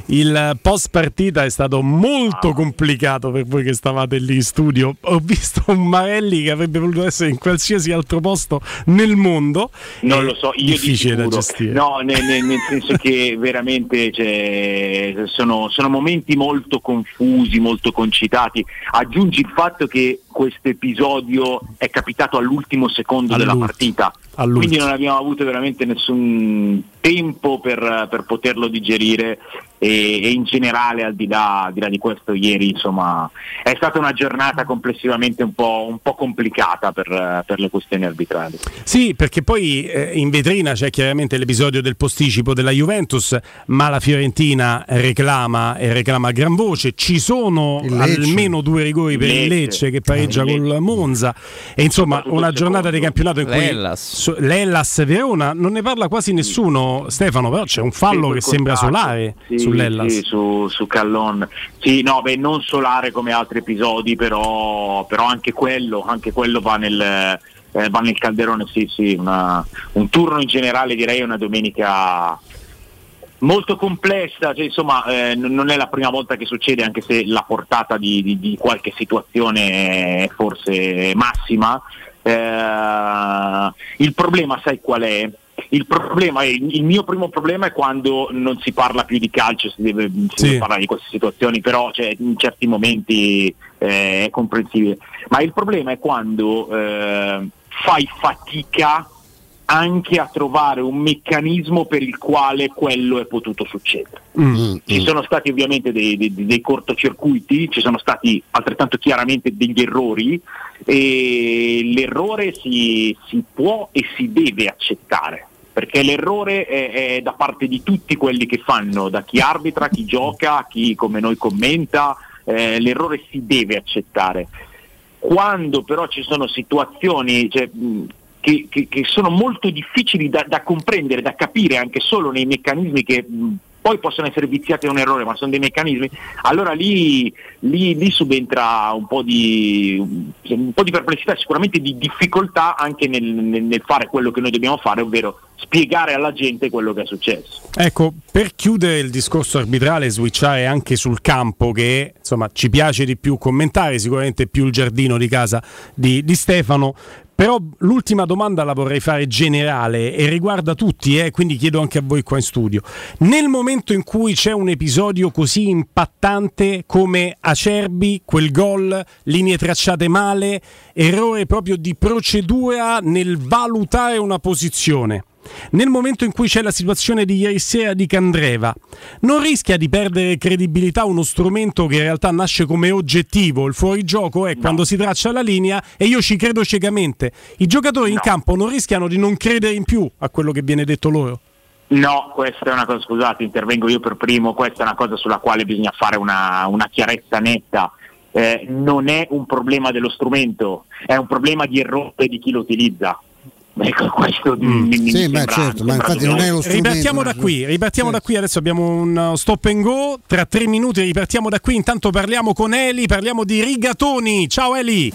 S1: il post partita è stato molto complicato per voi che stavate lì in studio. Ho visto un Marelli che avrebbe voluto essere in qualsiasi altro posto nel mondo.
S40: Non lo so, io di
S1: difficile da gestire.
S40: No, nel, nel- nel senso che veramente cioè, sono, sono momenti molto confusi, molto concitati. Aggiungi il fatto che questo episodio è capitato all'ultimo secondo della
S1: All'ultimo.
S40: partita.
S1: All'ultimo.
S40: Quindi non abbiamo avuto veramente nessun tempo per, per poterlo digerire e, e in generale al di, là, al di là di questo ieri insomma è stata una giornata complessivamente un po', un po' complicata per, per le questioni arbitrali.
S1: Sì, perché poi eh, in vetrina c'è chiaramente l'episodio del posticipo della Juventus, ma la Fiorentina reclama e reclama a gran voce. Ci sono
S2: Lecce.
S1: almeno due rigori per il
S40: Lecce.
S1: Lecce che pareggia
S40: Il
S1: col Monza. E insomma, una giornata di campionato in cui
S3: L'Hellas.
S1: so- l'Hellas Verona non ne parla quasi nessuno, Stefano, però c'è un fallo
S40: Sì,
S1: che sembra solare
S40: Sì,
S1: sull'Hellas.
S40: sì, su, su Callon. Sì, no, beh, non solare come altri episodi, però, però anche quello, anche quello va nel, eh, va nel calderone, sì, sì, una- un turno in generale direi una domenica molto complessa, cioè, insomma eh, non è la prima volta che succede anche se la portata di, di- di qualche situazione è forse massima. Eh, il problema sai qual è? Il, problema è, il mio primo problema è quando non si parla più di calcio, si deve, si
S1: Sì.
S40: deve parlare di queste situazioni, però cioè, in certi momenti eh, è comprensibile. Ma il problema è quando eh, fai fatica anche a trovare un meccanismo per il quale quello è potuto succedere.
S1: Mm.
S40: Ci sono stati ovviamente dei, dei- dei cortocircuiti, ci sono stati altrettanto chiaramente degli errori e l'errore si, si può e si deve accettare. Perché l'errore è, è da parte di tutti quelli che fanno, da chi arbitra, chi gioca, chi come noi commenta, eh, l'errore si deve accettare. Quando però ci sono situazioni cioè, che, che- che sono molto difficili da, da comprendere, da capire anche solo nei meccanismi che mh, poi possono essere viziati da un errore, ma sono dei meccanismi, allora lì, lì- lì subentra un po, di, un po' di perplessità, sicuramente di difficoltà anche nel, nel- fare quello che noi dobbiamo fare, ovvero spiegare alla gente quello che è successo.
S1: Ecco, per chiudere il discorso arbitrale switchare anche sul campo che insomma ci piace di più commentare, sicuramente più il giardino di casa di, di Stefano, però l'ultima domanda la vorrei fare generale e riguarda tutti, eh, quindi chiedo anche a voi qua in studio. Nel momento in cui c'è un episodio così impattante come Acerbi, quel gol, linee tracciate male, errore proprio di procedura nel valutare una posizione. Nel momento in cui c'è la situazione di ieri sera di Candreva, non rischia di perdere credibilità uno strumento che in realtà nasce come oggettivo? Il fuorigioco è quando si traccia la linea e io ci credo ciecamente. I giocatori in campo non rischiano di non credere in più a quello che viene detto loro?
S40: No, questa è una cosa, scusate, intervengo io per primo, questa è una cosa sulla quale bisogna fare una, una chiarezza netta. Eh, non è un problema dello strumento, è un problema di errore di chi lo utilizza. <laughs> Ecco, questo mi, mi- mi
S2: Sì, beh,
S40: sembra-
S2: certo, ma infatti non è lo strumento.
S1: Ripartiamo da qui, ripartiamo da qui, adesso abbiamo un uh, stop and go, tra tre minuti ripartiamo da qui, intanto parliamo con Eli, parliamo di rigatoni, ciao Eli!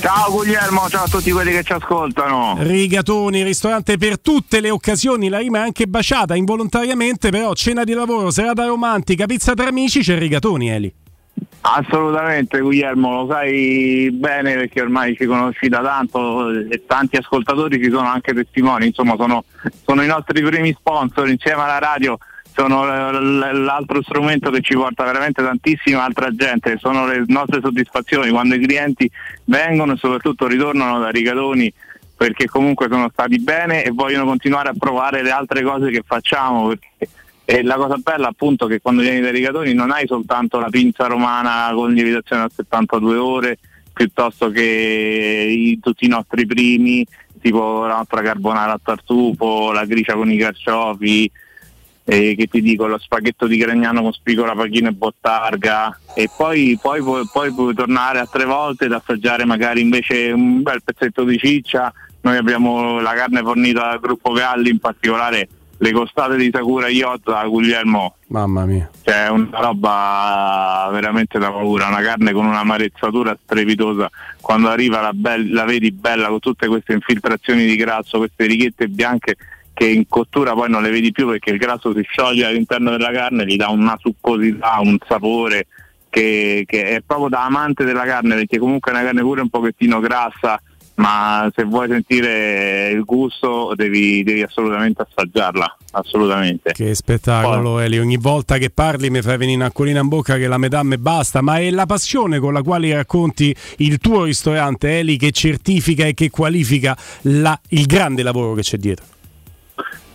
S41: Ciao Guglielmo, ciao a tutti quelli che ci ascoltano.
S1: Rigatoni, ristorante per tutte le occasioni, la rima è anche baciata involontariamente, però cena di lavoro, serata romantica, pizza tra amici, c'è Rigatoni Eli.
S41: Assolutamente Guglielmo, lo sai bene perché ormai ci conosci da tanto e tanti ascoltatori ci sono anche testimoni, insomma sono, sono i nostri primi sponsor insieme alla radio, sono l'altro strumento che ci porta veramente tantissima altra gente, sono le nostre soddisfazioni quando i clienti vengono e soprattutto ritornano da Rigatoni perché comunque sono stati bene e vogliono continuare a provare le altre cose che facciamo perché e la cosa bella appunto è che quando vieni dai rigatoni non hai soltanto la pinza romana con lievitazione a 72 ore, piuttosto che i- tutti i nostri primi, tipo la nostra carbonara a tartufo, la gricia con i carciofi, e che ti dico lo spaghetto di Gragnano con spigola, pachino e bottarga. E poi, poi, pu- poi puoi tornare a tre volte ed assaggiare magari invece un bel pezzetto di ciccia. Noi abbiamo la carne fornita dal gruppo Galli in particolare le costate di Sakura Iozza Guglielmo
S1: Mamma mia.
S41: cioè una roba veramente da paura, una carne con una marezzatura strepitosa, quando arriva la, bel- la vedi bella con tutte queste infiltrazioni di grasso, queste righette bianche che in cottura poi non le vedi più perché il grasso si scioglie all'interno della carne, gli dà una succosità, un sapore che, che è proprio da amante della carne perché comunque è una carne pure un pochettino grassa ma se vuoi sentire il gusto devi, devi assolutamente assaggiarla, assolutamente.
S1: Che spettacolo Eli, ogni volta che parli mi fai venire un'acquolina in bocca che la metà me basta, ma è la passione con la quale racconti il tuo ristorante Eli che certifica e che qualifica la- il grande lavoro che c'è dietro.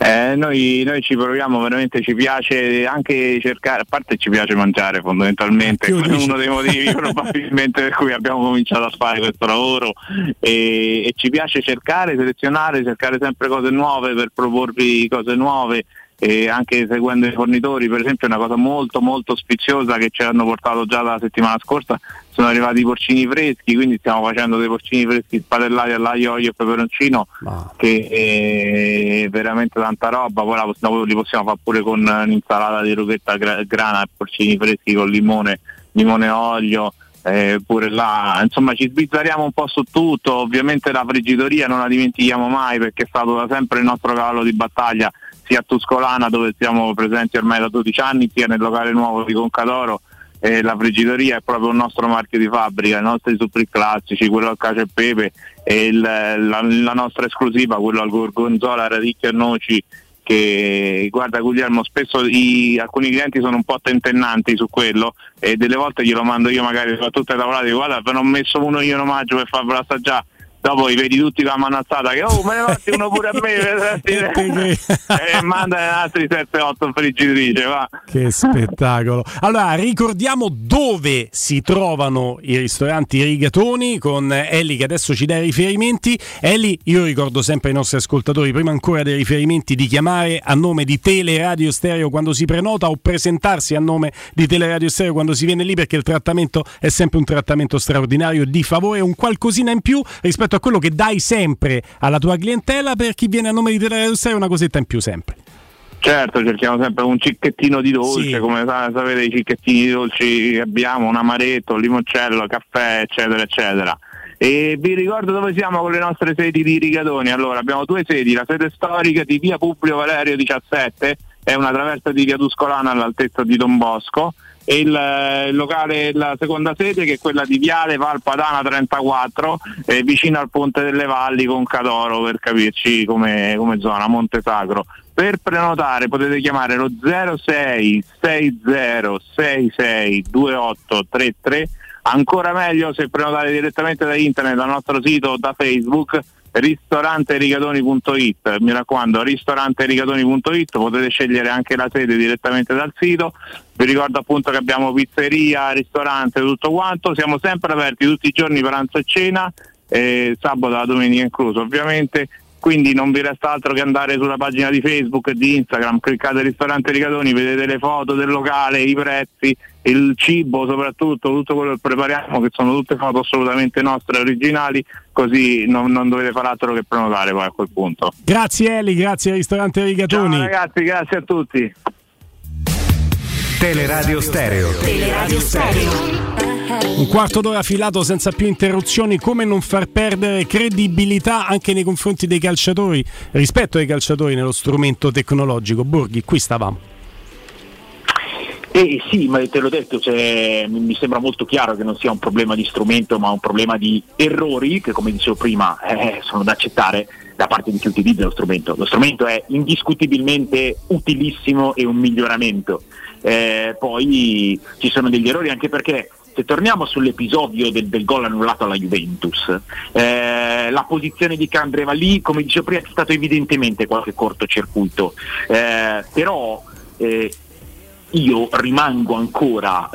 S41: Eh, noi, noi ci proviamo, veramente ci piace anche cercare, a parte ci piace mangiare fondamentalmente, è uno dei motivi <laughs> probabilmente per cui abbiamo cominciato a fare questo lavoro. E, e ci piace cercare, selezionare, cercare sempre cose nuove per proporvi cose nuove e anche seguendo i fornitori, per esempio una cosa molto molto sfiziosa che ci hanno portato già la settimana scorsa. Sono arrivati i porcini freschi, quindi stiamo facendo dei porcini freschi spadellati all'aglio, olio e peperoncino che è veramente tanta roba, poi la- dopo li possiamo fare pure con un'insalata di rughetta gra- grana e porcini freschi con limone, limone e olio. eh, pure là, insomma ci sbizzarriamo un po' su tutto, ovviamente la friggitoria non la dimentichiamo mai perché è stato da sempre il nostro cavallo di battaglia sia a Tuscolana dove siamo presenti ormai da 12 anni, sia nel locale nuovo di Concadoro. Eh, la friggitoria è proprio il nostro marchio di fabbrica, i nostri supri classici, quello al cacio e pepe e il- la, la nostra esclusiva, quello al gorgonzola, radicchio e noci che guarda Guglielmo spesso i- alcuni clienti sono un po' tentennanti su quello e delle volte glielo mando io magari soprattutto ai tavolati guarda ve ne ho messo uno io in omaggio per farvelo assaggiare dopo i vedi tutti con la mano alzata che oh me ne fatti uno pure a me <laughs> vedresti?" <laughs> e manda altri 7-8 in friggitrice va
S1: Che spettacolo. Allora, ricordiamo dove si trovano i ristoranti Rigatoni con Elli che adesso ci dà i riferimenti. Elli, io ricordo sempre ai nostri ascoltatori, prima ancora dei riferimenti, di chiamare a nome di Teleradio Stereo quando si prenota o presentarsi a nome di Teleradio Stereo quando si viene lì perché il trattamento è sempre un trattamento straordinario di favore, un qualcosina in più rispetto a quello che dai sempre alla tua clientela per chi viene a nome di Teleradio Stereo una cosetta in più sempre.
S41: Certo, cerchiamo sempre un cicchettino di dolce,
S1: Sì.
S41: come sa- sapete i cicchettini di dolci che abbiamo, un amaretto, un limoncello, caffè, eccetera, eccetera. E vi ricordo dove siamo con le nostre sedi di Rigatoni. Allora, abbiamo due sedi, la sede storica di via Publio Valerio 17, è una traversa di via Tuscolana all'altezza di Don Bosco, il, eh, il locale, la seconda sede che è quella di Viale Valpadana 34, eh, vicino al Ponte delle Valli con Cadoro per capirci come, come zona, Monte Sacro. Per prenotare potete chiamare lo 06 60 66 2833 ancora meglio se prenotate direttamente da internet dal nostro sito o da Facebook ristoranterigatoni.it mi raccomando ristoranterigatoni.it potete scegliere anche la sede direttamente dal sito. Vi ricordo appunto che abbiamo pizzeria, ristorante, tutto quanto. Siamo sempre aperti tutti i giorni pranzo e cena eh, sabato e domenica incluso ovviamente. Quindi non vi resta altro che andare sulla pagina di Facebook e di Instagram, cliccate ristorante Rigatoni, vedete le foto del locale, i prezzi, il cibo soprattutto, tutto quello che prepariamo, che sono tutte foto assolutamente nostre, originali, così non, non dovete fare altro che prenotare poi a quel punto.
S1: Grazie Eli, grazie al ristorante Rigatoni.
S41: Ciao ragazzi, grazie a tutti.
S19: Teleradio Stereo.
S42: Teleradio Stereo.
S1: Un quarto d'ora filato senza più interruzioni, come non far perdere credibilità anche nei confronti dei calciatori, rispetto ai calciatori nello strumento tecnologico. Borghi, qui stavamo.
S40: Eh sì, ma te l'ho detto, cioè, mi sembra molto chiaro che non sia un problema di strumento, ma un problema di errori che, come dicevo prima, eh, sono da accettare da parte di chi utilizza lo strumento. Lo strumento è indiscutibilmente utilissimo e un miglioramento. Eh, poi ci sono degli errori anche perché se torniamo sull'episodio del, del gol annullato alla Juventus, eh, la posizione di Candreva lì, come dicevo prima, c'è stato evidentemente qualche cortocircuito, eh, però eh, io rimango ancora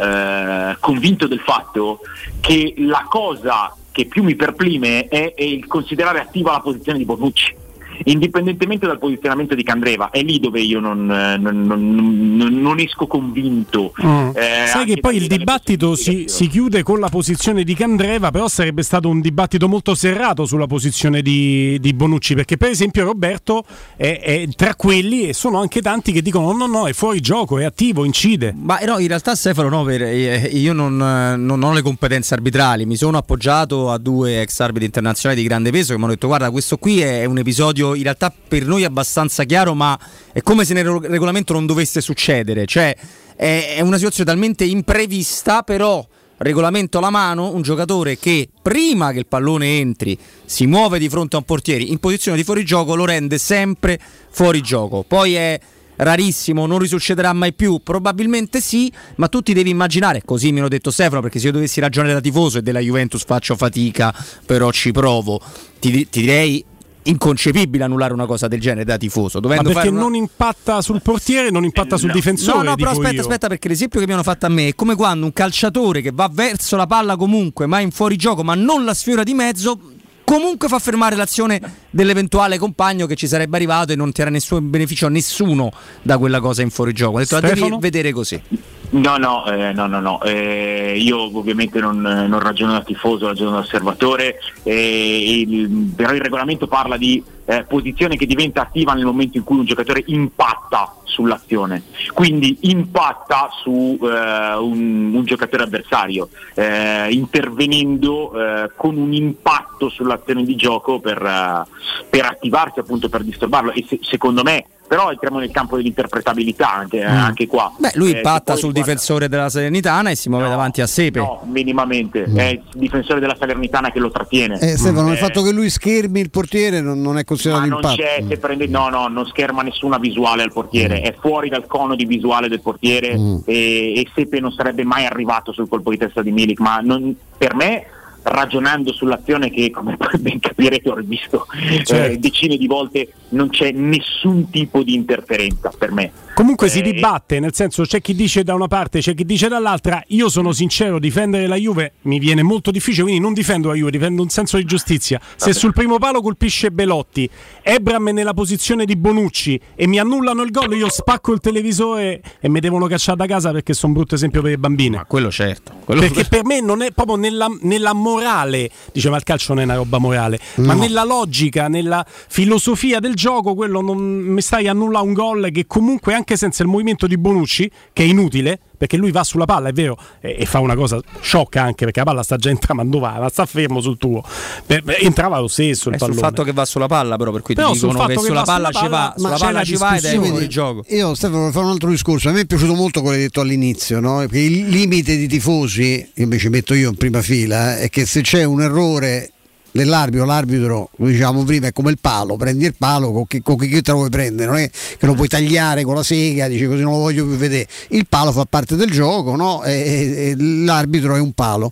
S40: eh, convinto del fatto che la cosa che più mi perplime è, è il considerare attiva la posizione di Bonucci. Indipendentemente dal posizionamento di Candreva, è lì dove io non, eh, non- non- non- esco convinto.
S1: Mm.
S40: eh,
S1: Sai che poi il dibattito si, si chiude con la posizione di Candreva, però sarebbe stato un dibattito molto serrato sulla posizione di, di Bonucci, perché per esempio Roberto è, è tra quelli e sono anche tanti che dicono no, no, no, è fuori gioco, è attivo, incide.
S3: Ma eh, no, in realtà Stefano, no, per- eh, io non, non ho le competenze arbitrali, mi sono appoggiato a due ex arbitri internazionali di grande peso che mi hanno detto guarda questo qui è un episodio in realtà per noi abbastanza chiaro, ma è come se nel regolamento non dovesse succedere, cioè è, è una situazione talmente imprevista, però regolamento alla mano, un giocatore che prima che il pallone entri si muove di fronte a un portiere in posizione di fuorigioco lo rende sempre fuori gioco. Poi è rarissimo, non risuccederà mai più, probabilmente sì, ma tu ti devi immaginare, così mi hanno detto Stefano, perché se io dovessi ragionare da tifoso e della Juventus faccio fatica, però ci provo, ti, ti direi inconcepibile annullare una cosa del genere da tifoso,
S1: Ma
S3: dovendo
S1: perché
S3: fare una-
S1: non impatta sul portiere, non impatta sul difensore.
S3: No, no, però aspetta,
S1: io.
S3: aspetta, perché l'esempio che mi hanno fatto a me è come quando un calciatore che va verso la palla comunque, ma in fuorigioco, ma non la sfiora di mezzo, comunque fa fermare l'azione dell'eventuale compagno che ci sarebbe arrivato e non ti era nessun beneficio a nessuno da quella cosa in fuorigioco. Ho detto, la devi vedere così.
S40: No, no, eh, no, no, no. Eh, io ovviamente non, non ragiono da tifoso, ragiono da osservatore, eh, il- però il regolamento parla di eh, posizione che diventa attiva nel momento in cui un giocatore impatta sull'azione, quindi impatta su eh, un, un giocatore avversario, eh, intervenendo eh, con un impatto sull'azione di gioco per, eh, per attivarsi appunto per disturbarlo. E se- secondo me però entriamo nel campo dell'interpretabilità anche, eh, anche qua.
S3: Beh, lui
S40: Eh, poi
S3: sul
S40: guarda-
S3: difensore della Salernitana e si muove davanti a Sepe.
S40: No, minimamente. È il difensore della Salernitana che lo trattiene.
S2: Eh, Stefano, il
S40: Eh,
S2: fatto che lui schermi il portiere non, non è
S40: ma
S2: considerato
S40: non
S2: impatto.
S40: c'è, se prende, no, no, non scherma nessuna visuale al portiere, è fuori dal cono di visuale del portiere e, e Sepe non sarebbe mai arrivato sul colpo di testa di Milik, ma non- per me ragionando sull'azione che come ben capirete ho rivisto eh,
S1: Certo.
S40: decine di volte non c'è nessun tipo di interferenza per me
S1: Comunque si
S40: Eh,
S1: dibatte, nel senso c'è chi dice da una parte, c'è chi dice dall'altra. Io sono sincero, difendere la Juve mi viene molto difficile, quindi non difendo la Juve, difendo un senso di giustizia. Se sul primo palo colpisce Belotti, Ebram è nella posizione di Bonucci e mi annullano il gol, io spacco il televisore e mi devono cacciare da casa perché sono un brutto esempio per le bambine.
S3: quello certo. quello-
S1: Perché per me non è proprio nella, nella morale, diceva il calcio non è una roba morale, ma
S2: No.
S1: nella logica, nella filosofia del gioco, quello non mi stai a nulla un gol che comunque anche senza il movimento di Bonucci, che è inutile, perché lui va sulla palla, è vero, e, e fa una cosa sciocca anche perché la palla sta già entrando, ma dove va? Ma sta fermo sul tuo. Per- entrava lo stesso il
S3: È sul fatto che va sulla palla, però per cui
S1: Però
S3: ti dicono che
S1: che
S3: sulla palla ci va, sulla
S1: ma
S3: palla
S1: c'è
S3: ci
S1: la
S3: va ed è
S1: discussione.
S3: fuori gioco.
S2: Io Stefano volevo fare un altro discorso, a me è piaciuto molto quello che hai detto all'inizio, no? Perché il limite di tifosi, che invece metto io in prima fila, è che se c'è un errore dell'arbitro, l'arbitro, come dicevamo prima, è come il palo, prendi il palo con chi, con chi te lo vuoi prendere, non è che lo puoi tagliare con la sega, dici così non lo voglio più vedere. Il palo fa parte del gioco, no? E- e l'arbitro è un palo.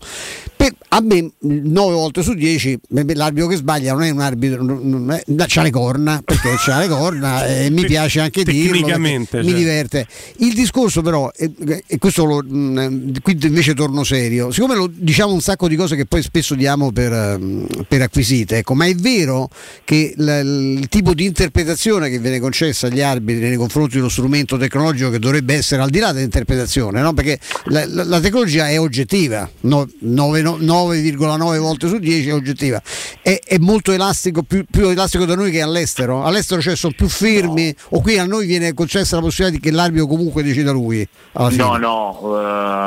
S2: A me 9 volte su 10 l'arbitro che sbaglia non è un arbitro, non- è- c'ha le corna, perché c'ha le corna <laughs> e mi piace anche dirlo.
S1: Tecnicamente,
S2: Mi diverte. Il discorso però, e, questo lo, mh, qui invece torno serio, siccome lo, diciamo un sacco di cose che poi spesso diamo per, ehm, per acquisite, ecco, ma è vero che l- il tipo di interpretazione che viene concessa agli arbitri nei confronti di uno strumento tecnologico che dovrebbe essere al di là dell'interpretazione, no? perché la, la- la tecnologia è oggettiva, no- nove- no- 9,9 volte su 10 è oggettiva, è, è molto elastico, più, più elastico da noi che all'estero, all'estero cioè sono più fermi o qui a noi viene concessa la possibilità di che l'arbitro comunque decida lui.
S40: No, no,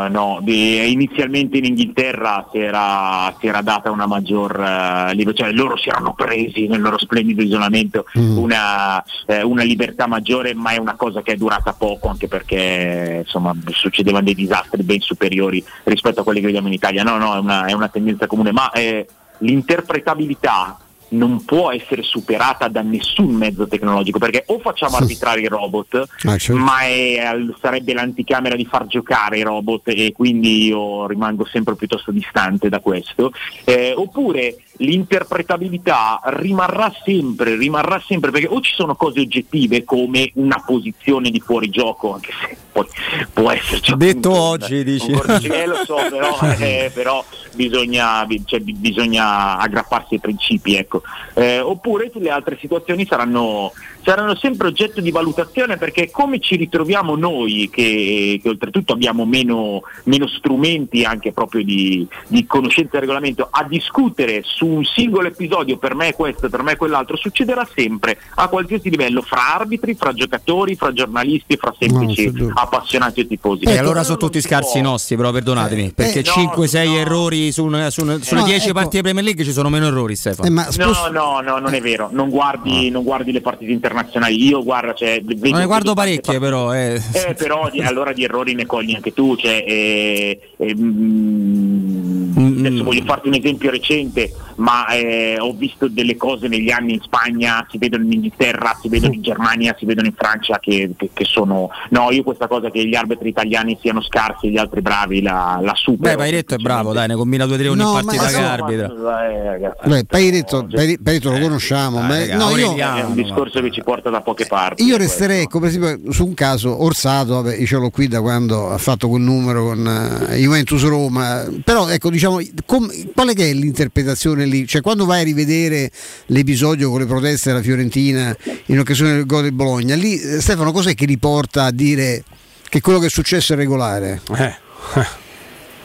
S40: eh, no. Di- inizialmente in Inghilterra si era, si era data una maggior eh, liber- cioè loro si erano presi nel loro splendido isolamento
S2: Mm.
S40: una, eh, una libertà maggiore, ma è una cosa che è durata poco anche perché insomma succedevano dei disastri ben superiori rispetto a quelli che vediamo in Italia. No, no, è una, è una tendenza comune, ma eh, l'interpretabilità non può essere superata da nessun mezzo tecnologico perché o facciamo arbitrare i robot
S2: Ah, certo.
S40: ma è- sarebbe l'anticamera di far giocare i robot e quindi io rimango sempre piuttosto distante da questo Eh, oppure l'interpretabilità rimarrà sempre rimarrà sempre perché o ci sono cose oggettive come una posizione di fuorigioco anche se poi può esserci
S3: Detto
S40: appunto un-
S3: oggi, dici.
S40: un eh, lo so però, <laughs> eh, però bisogna, bi- cioè, bi- bisogna aggrapparsi ai principi ecco. Eh, oppure le altre situazioni saranno, saranno sempre oggetto di valutazione perché come ci ritroviamo noi che, che oltretutto abbiamo meno, meno strumenti anche proprio di, di conoscenza del regolamento a discutere su un singolo episodio per me è questo, per me è quell'altro succederà sempre a qualsiasi livello fra arbitri, fra giocatori, fra giornalisti, fra semplici appassionati o tifosi.
S3: E allora sono tutti scarsi nostri, però perdonatemi, perché
S40: eh, no,
S3: 5-6 errori su una- su una- sulle
S40: no,
S3: 10
S40: ecco.
S3: partite Premier League ci sono meno errori, Stefano.
S40: No, no, no, non è vero. Non guardi, non guardi le partite internazionali. Io guarda, cioè, vedo-
S3: Non ne guardo parecchie, però. Eh.
S40: Eh, però di- allora di errori ne cogli anche tu. Cioè, eh, eh, mm, adesso voglio farti un esempio recente, ma eh, ho visto delle cose negli anni in Spagna, si vedono in Inghilterra, si vedono in Germania, si vedono in Francia che, che- che sono. No, io questa cosa che gli arbitri italiani siano scarsi e gli altri bravi la, la
S3: Beh,
S40: supero.
S3: Pairetto è bravo, dai, ne combina 2-3 ogni
S2: No, ma
S3: partita che arbitra.
S40: Eh, ragazzi,
S2: Beh, Pairetto, Paire- Pairetto lo conosciamo, ma-
S3: raga,
S2: no, io,
S40: è un discorso che ci porta da poche parti.
S2: io resterei ecco, per esempio su un caso Orsato, vabbè, io ce l'ho qui da quando ha fatto quel numero con eh, Juventus Roma, però ecco diciamo com- qual è che è l'interpretazione lì? Cioè quando vai a rivedere l'episodio con le proteste della Fiorentina in occasione del gol del Bologna, lì eh, Stefano cos'è che riporta a dire che quello che è successo è regolare?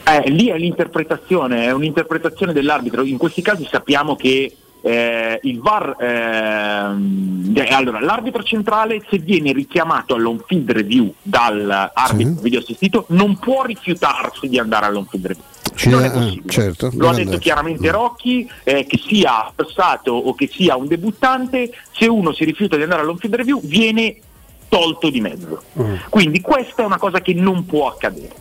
S40: Eh, lì è l'interpretazione, è un'interpretazione dell'arbitro. In questi casi sappiamo che eh, il VAR, ehm, eh, allora, l'arbitro centrale se viene richiamato all'on field review dall'arbitro video assistito non può rifiutarsi di andare all'on field review.
S2: Ci
S40: Non è
S2: ah,
S40: possibile.
S2: certo,
S40: Lo ha detto
S2: andare.
S40: chiaramente Rocchi, eh, che sia passato o che sia un debuttante, se uno si rifiuta di andare all'on field review viene tolto di mezzo. Quindi questa è una cosa che non può accadere.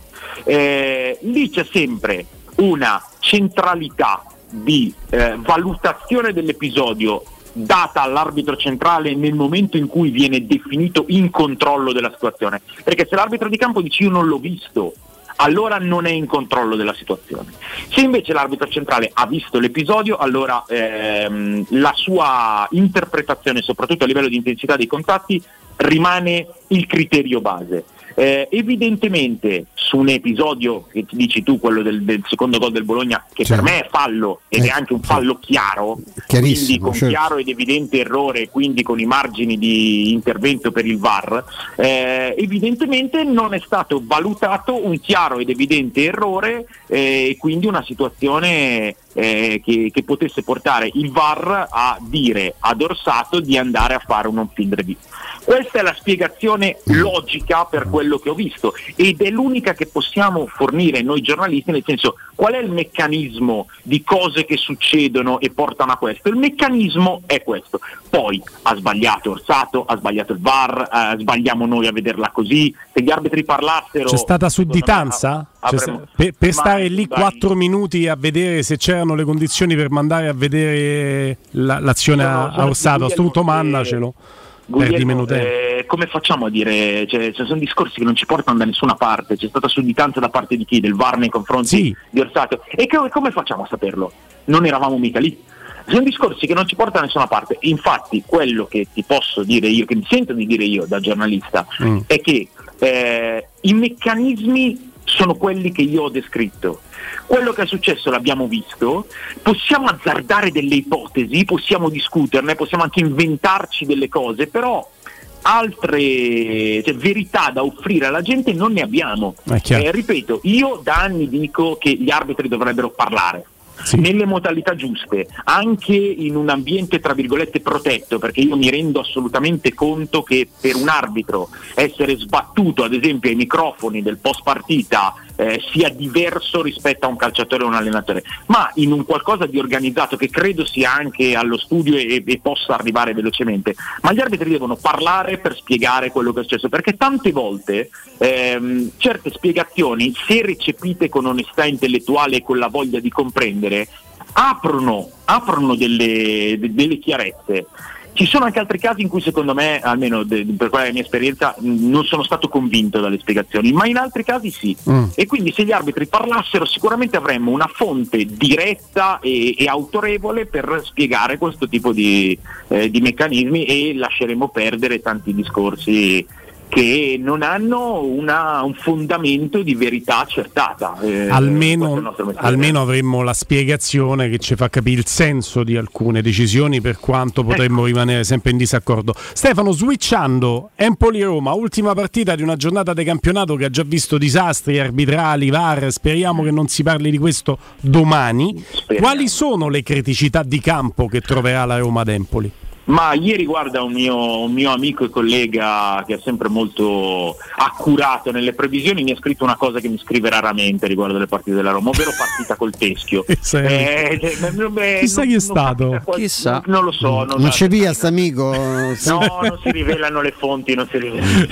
S40: Eh, lì c'è sempre una centralità di eh, valutazione dell'episodio data all'arbitro centrale nel momento in cui viene definito in controllo della situazione. Perché se l'arbitro di campo dice io non l'ho visto, allora non è in controllo della situazione. Se invece l'arbitro centrale ha visto l'episodio, allora ehm, la sua interpretazione, soprattutto a livello di intensità dei contatti, rimane il criterio base. Eh, evidentemente su un episodio che ti dici tu, quello del, del secondo gol del Bologna, che
S2: Certo.
S40: per me è fallo ed è
S2: Eh,
S40: anche un fallo chiaro,
S2: Chiarissimo,
S40: quindi con
S2: certo.
S40: chiaro ed evidente errore, quindi con i margini di intervento per il VAR, eh, evidentemente non è stato valutato un chiaro ed evidente errore eh, e quindi una situazione eh, che, che potesse portare il VAR a dire ad Orsato di andare a fare un on-field review. Questa è la spiegazione logica per quello che ho visto ed è l'unica che possiamo fornire noi giornalisti, nel senso qual è il meccanismo di cose che succedono e portano a questo? Il meccanismo è questo. Poi ha sbagliato Orsato, ha sbagliato il VAR, eh, sbagliamo noi a vederla così. Se gli arbitri parlassero...
S1: C'è stata sudditanza? C'è
S40: avremmo-
S1: per per stare lì
S40: dai,
S1: quattro minuti a vedere se c'erano le condizioni per mandare a vedere la- l'azione
S40: No, no,
S1: a, Orsato, a sto
S40: Guglielmo,
S1: punto
S40: eh,
S1: mandacelo.
S40: Guglielmo,
S1: Perdi meno tempo.
S40: eh, come facciamo a dire? Cioè, ci sono discorsi che non ci portano da nessuna parte. C'è stata sudditanza da parte di chi? Del VAR nei confronti di Orsato. E che- come facciamo a saperlo? Non eravamo mica lì. Sono discorsi che non ci portano da nessuna parte. Infatti, quello che ti posso dire io, che mi sento di dire io da giornalista,
S1: Mm.
S40: è che eh, i meccanismi sono quelli che io ho descritto. Quello che è successo l'abbiamo visto, possiamo azzardare delle ipotesi, possiamo discuterne, possiamo anche inventarci delle cose, però altre cioè, verità da offrire alla gente non ne abbiamo. Eh, ripeto, io da anni dico che gli arbitri dovrebbero parlare. Nelle modalità giuste, anche in un ambiente tra virgolette protetto, perché io mi rendo assolutamente conto che per un arbitro essere sbattuto, ad esempio, ai microfoni del post partita eh, sia diverso rispetto a un calciatore o un allenatore, ma in un qualcosa di organizzato che credo sia anche allo studio e, e possa arrivare velocemente. Ma gli arbitri devono parlare per spiegare quello che è successo, perché tante volte ehm, certe spiegazioni, se recepite con onestà intellettuale e con la voglia di comprendere, aprono, aprono delle, de- delle chiarezze. Ci sono anche altri casi in cui secondo me, almeno de- per quella mia esperienza, mh, non sono stato convinto dalle spiegazioni, ma in altri casi sì.
S1: Mm.
S40: E quindi se gli arbitri parlassero sicuramente avremmo una fonte diretta e, e autorevole per spiegare questo tipo di, eh, di meccanismi e lasceremo perdere tanti discorsi che non hanno una- un fondamento di verità accertata. Eh,
S1: almeno, almeno avremmo la spiegazione che ci fa capire il senso di alcune decisioni per quanto potremmo rimanere sempre in disaccordo. Stefano, switchando Empoli-Roma, ultima partita di una giornata di campionato che ha già visto disastri arbitrali, VAR, speriamo che non si parli di questo domani. Quali sono le criticità di campo che troverà la Roma ad Empoli?
S40: Ma ieri guarda un mio, un mio amico e collega che è sempre molto accurato nelle previsioni mi ha scritto una cosa che mi scrive raramente riguardo le partite della Roma, ovvero partita col teschio. <laughs> Eh, beh,
S1: Chissà
S40: non-
S1: chi è stato.
S40: quasi-
S2: Chissà.
S40: Non, non lo so. Non,
S2: Non c'è via sta amico. <laughs>
S40: no, non si rivelano le fonti, non si rivelano.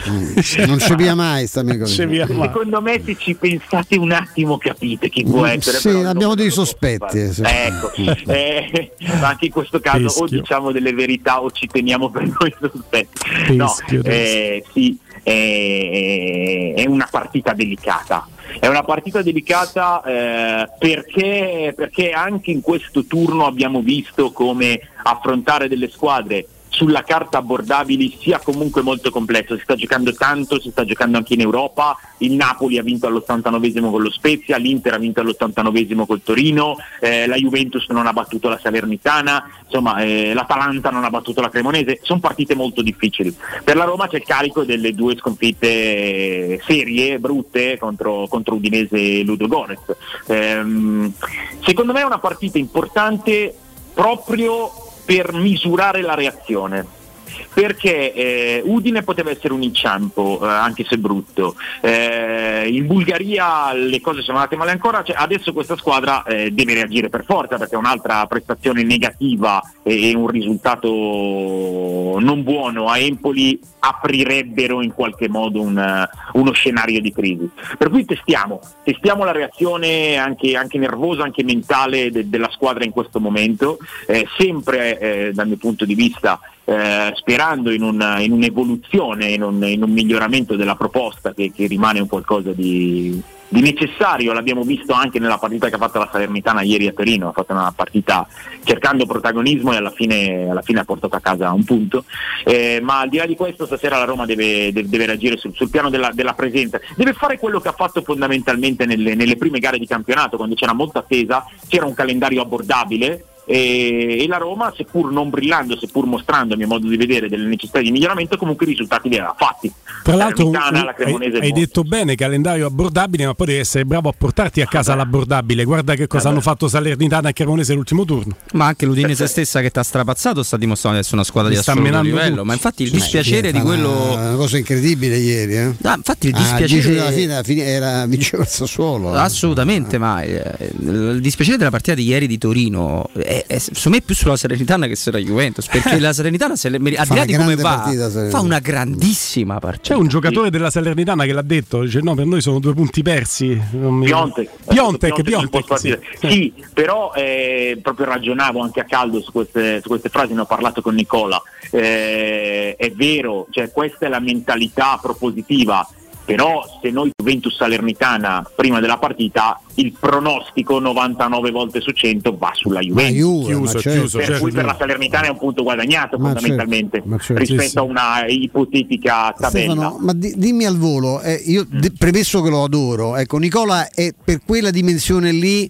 S40: <laughs>
S2: Non c'è via mai sta amico.
S40: Secondo me se ci pensate un attimo capite chi può essere.
S2: Sì, abbiamo dei sospetti.
S40: Ecco, eh, ma anche in questo caso o
S2: Teschio.
S40: diciamo delle verità o ci teniamo per noi sospetti. No, eh, sì, eh, è una partita delicata. È una partita delicata eh, perché, perché anche in questo turno abbiamo visto come affrontare delle squadre sulla carta abbordabili sia comunque molto complesso, si sta giocando tanto, si sta giocando anche in Europa, il Napoli ha vinto all'89esimo con lo Spezia, l'Inter ha vinto all'89esimo col Torino, eh, la Juventus non ha battuto la Salernitana, insomma eh, l'Atalanta non ha battuto la Cremonese, sono partite molto difficili. Per la Roma c'è il carico delle due sconfitte serie, brutte contro, contro Udinese e Ludo Goretz. Ehm, secondo me è una partita importante proprio per misurare la reazione. Perché eh, Udine poteva essere un inciampo, eh, anche se brutto. Eh, in Bulgaria le cose sono andate male ancora, cioè, adesso questa squadra eh, deve reagire per forza perché un'altra prestazione negativa e, e un risultato non buono a Empoli aprirebbero in qualche modo un, eh, uno scenario di crisi. Per cui testiamo, testiamo la reazione anche, anche nervosa, anche mentale de- della squadra in questo momento, eh, sempre dal mio punto di vista eh, sperando in, un- in un'evoluzione, in un, in un miglioramento della proposta che, che rimane un qualcosa di, di necessario, l'abbiamo visto anche nella partita che ha fatto la Salernitana ieri a Torino, ha fatto una partita cercando protagonismo e alla fine, alla fine ha portato a casa un punto, Eh, ma al di là di questo stasera la Roma deve, deve- deve reagire sul, sul piano della, della presenza, deve fare quello che ha fatto fondamentalmente nelle, nelle prime gare di campionato, quando c'era molta attesa, c'era un calendario abbordabile e, e la Roma, seppur non brillando, seppur mostrando a mio modo di vedere delle necessità di miglioramento, comunque i risultati li aveva fatti.
S1: Tra l'altro
S40: Salernitana,
S1: un-
S40: la
S1: hai, hai detto bene calendario abbordabile, ma poi devi essere bravo a portarti a casa l'abbordabile. Guarda che cosa hanno fatto Salernitana e Cremonese l'ultimo turno.
S3: Ma anche l'Udinese stessa che ti ha strapazzato sta dimostrando di essere una squadra
S1: Mi
S3: di
S1: sta
S3: assoluto
S1: menando
S3: livello.
S1: tutti.
S3: Ma infatti il dispiacere di quello.
S2: Una, cosa incredibile ieri. Eh?
S3: Ah, infatti il
S2: Ah,
S3: dispiacere-
S2: dieci alla fine, alla fine era vinceva il Sassuolo. eh.
S3: Assolutamente, ma eh, il dispiacere della partita di ieri di Torino è, è, secondo me più sulla Salernitana che sulla Juventus. Perché la Salernitana, se le- al di
S1: Fa
S3: là
S1: una
S3: di come va,
S1: partita,
S3: fa una grandissima partita.
S1: C'è un giocatore della Salernitana che l'ha detto, dice no, per noi sono due punti persi. Mi-
S40: Piontek,
S1: Piontek,
S40: posso
S1: sì.
S40: partire. Sì, però eh, proprio ragionavo anche a caldo su queste, su queste frasi, ne ho parlato con Nicola. Eh, è vero, cioè, questa è la mentalità propositiva, però se noi Juventus Salernitana prima della partita, il pronostico 99 volte su 100 va sulla Juventus.
S2: Juve, Chiuso, certo. chiuso,
S40: per
S2: certo.
S40: cui per la Salernitana è un punto guadagnato
S2: Ma
S40: fondamentalmente
S2: certo, ma certo.
S40: rispetto
S2: Sì, sì.
S40: a una ipotetica tabella.
S2: Stefano, ma di- dimmi al volo, eh, io de- premesso che lo adoro, ecco, Nicola è per quella dimensione lì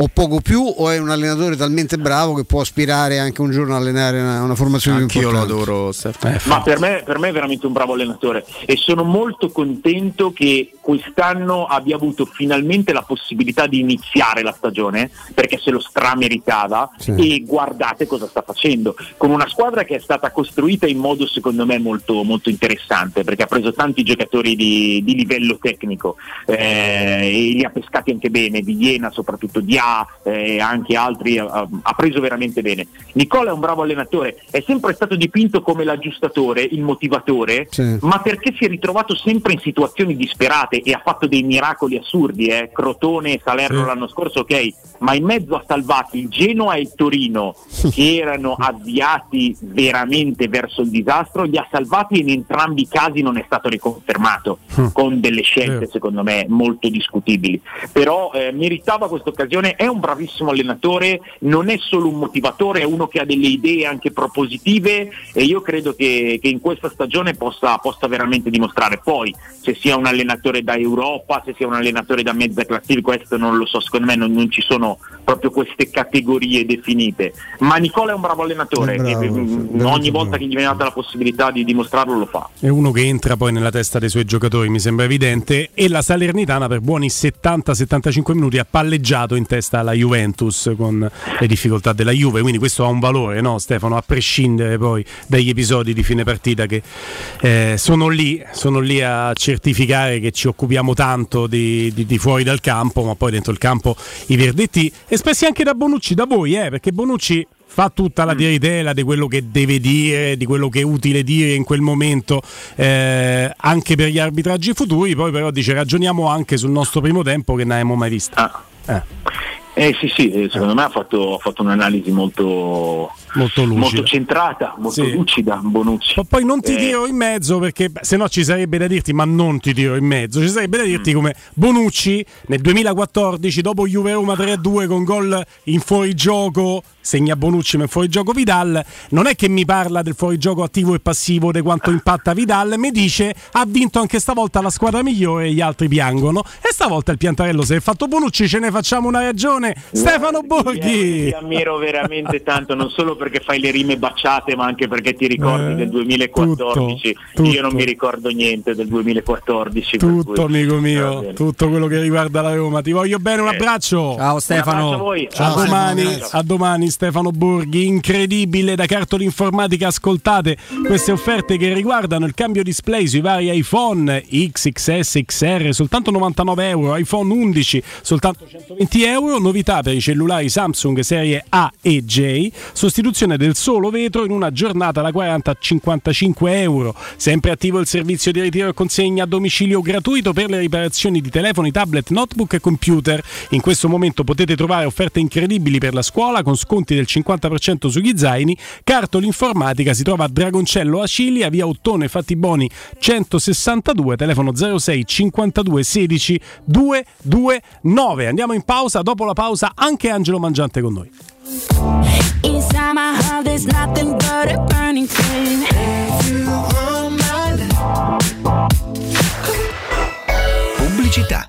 S2: o poco più o è un allenatore talmente bravo che può aspirare anche un giorno a allenare una, una formazione più
S3: Anch'io lo
S2: importante?
S3: adoro, Stefano.
S40: Ma per me, per me è veramente un bravo allenatore e sono molto contento che quest'anno abbia avuto finalmente la possibilità di iniziare la stagione perché se lo strameritava
S2: Sì.
S40: e guardate cosa sta facendo con una squadra che è stata costruita in modo secondo me molto, molto interessante perché ha preso tanti giocatori di, di livello tecnico eh, e li ha pescati anche bene, di Iena soprattutto, Dia e anche altri ha, ha preso veramente bene. Nicola è un bravo allenatore, è sempre stato dipinto come l'aggiustatore, il motivatore,
S2: Sì.
S40: ma perché si è ritrovato sempre in situazioni disperate e ha fatto dei miracoli assurdi, eh? Crotone e Salerno
S2: Sì.
S40: l'anno scorso, ok, ma in mezzo ha salvati il Genoa e il Torino che <laughs> erano avviati veramente verso il disastro, li ha salvati e in entrambi i casi non è stato riconfermato con delle scelte secondo me molto discutibili. Però eh, meritava questa occasione, è un bravissimo allenatore, non è solo un motivatore, è uno che ha delle idee anche propositive e io credo che, che in questa stagione possa, possa veramente dimostrare. Poi se sia un allenatore da Europa, se sia un allenatore da mezza classifica, questo non lo so, secondo me non, non ci sono proprio queste categorie definite. Ma Nicola è un bravo allenatore,
S2: bravo,
S40: e, mm,
S2: veramente
S40: ogni volta che gli viene data la possibilità di dimostrarlo lo fa.
S1: È uno che entra poi nella testa dei suoi giocatori, mi sembra evidente. E la Salernitana per buoni 70-75 minuti ha palleggiato in testa alla Juventus con le difficoltà della Juve. Quindi questo ha un valore, no, Stefano? A prescindere poi dagli episodi di fine partita che eh, sono lì, sono lì a certificare che ci occupiamo tanto di, di- di fuori dal campo, ma poi dentro il campo i verdetti espressi anche da Bonucci, da voi, eh, perché Bonucci fa tutta la diritela di quello che deve dire, di quello che è utile dire in quel momento eh, anche per gli arbitraggi futuri, poi però dice ragioniamo anche sul nostro primo tempo che non abbiamo mai visto. Eh,
S40: Eh sì, sì, eh, secondo me ha fatto, ha fatto un'analisi molto,
S1: molto lucida.
S40: molto centrata, molto
S1: Sì.
S40: lucida, Bonucci.
S1: Ma poi non ti
S40: Eh,
S1: tiro in mezzo perché se no ci sarebbe da dirti, ma non ti tiro in mezzo, ci sarebbe da dirti come Bonucci nel 2014 dopo Juve Roma 3-2 con gol in fuorigioco, segna Bonucci ma in fuorigioco Vidal, non è che mi parla del fuorigioco attivo e passivo di quanto impatta Vidal, mi dice ha vinto anche stavolta la squadra migliore e gli altri piangono e stavolta il piantarello se è fatto Bonucci ce ne facciamo una ragione. Stefano Borghi.
S40: Ti ammiro veramente <laughs> tanto, non solo perché fai le rime baciate, ma anche perché ti ricordi
S1: Eh,
S40: del 2014.
S1: tutto,
S40: Io non
S1: tutto.
S40: mi ricordo niente del 2014. per
S1: Tutto
S40: cui-
S1: amico mio, tutto quello che riguarda la Roma. Ti voglio bene, un abbraccio.
S3: Ciao
S40: Un abbraccio a voi.
S1: a
S40: Ciao,
S1: domani,
S40: Stefano,
S1: a domani Stefano Borghi, incredibile da Cartoli Informatica, ascoltate queste offerte che riguardano il cambio display sui vari iPhone XXS, XR, soltanto 99 euro, iPhone 11 soltanto 120 euro, novità per i cellulari Samsung serie A e J, sostituzione del solo vetro in una giornata da 40 a 55 euro, sempre attivo il servizio di ritiro e consegna a domicilio gratuito per le riparazioni di telefoni, tablet, notebook e computer. In questo momento potete trovare offerte incredibili per la scuola con sconti sconti del 50% sugli zaini. Cartoli informatica si trova a Dragoncello Acilia, via Ottone Fattiboni 162, telefono 06 52 16 229. Andiamo in pausa, dopo la pausa anche Angelo Mangiante con noi.
S43: Inside my heart, there's nothing but a burning flame.
S7: Pubblicità.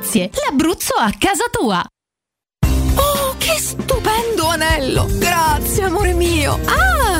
S35: l'Abruzzo a casa tua.
S44: Oh, che stupendo anello! Grazie, amore mio! Ah,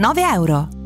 S35: 299 euro.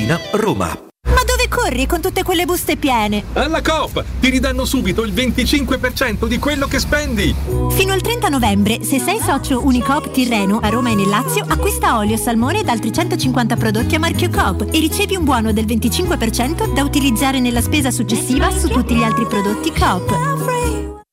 S19: Tiburtina, Roma.
S16: Ma dove corri con tutte quelle buste piene?
S45: Alla Coop ti ridanno subito il 25% di quello che spendi.
S16: Fino al 30 novembre, se sei socio Unicoop Tirreno a Roma e nel Lazio, acquista olio, salmone ed altri 150 prodotti a marchio Coop e ricevi un buono del 25% da utilizzare nella spesa successiva su tutti gli altri prodotti Coop.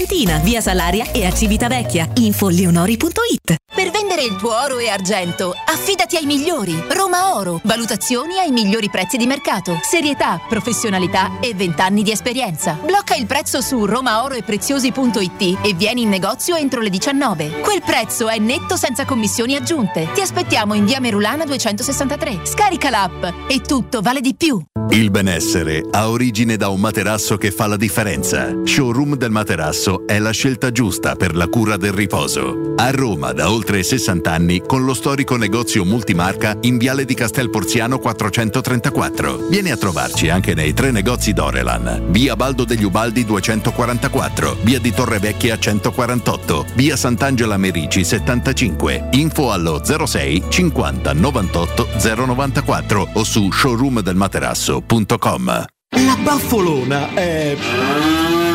S16: Pontina, via Salaria e a Civitavecchia. Info leonori.it.
S35: Per vendere il tuo oro e argento, affidati ai migliori. Roma Oro. Valutazioni ai migliori prezzi di mercato. Serietà, professionalità e 20 anni di esperienza. Blocca il prezzo su romaoroepreziosi.it e vieni in negozio entro le 19. Quel prezzo è netto senza commissioni aggiunte. Ti aspettiamo in via Merulana 263. Scarica l'app e tutto vale di più.
S33: Il benessere ha origine da un materasso che fa la differenza. Showroom del materasso è la scelta giusta per la cura del riposo. A Roma da oltre 60 anni con lo storico negozio multimarca in Viale di Castel Porziano 434. Vieni a trovarci anche nei tre negozi Dorelan. Via Baldo degli Ubaldi 244, Via di Torrevecchia 148, Via Sant'Angela Merici 75. Info allo 06 50 98 094 o su showroomdelmaterasso.com.
S46: La baffolona è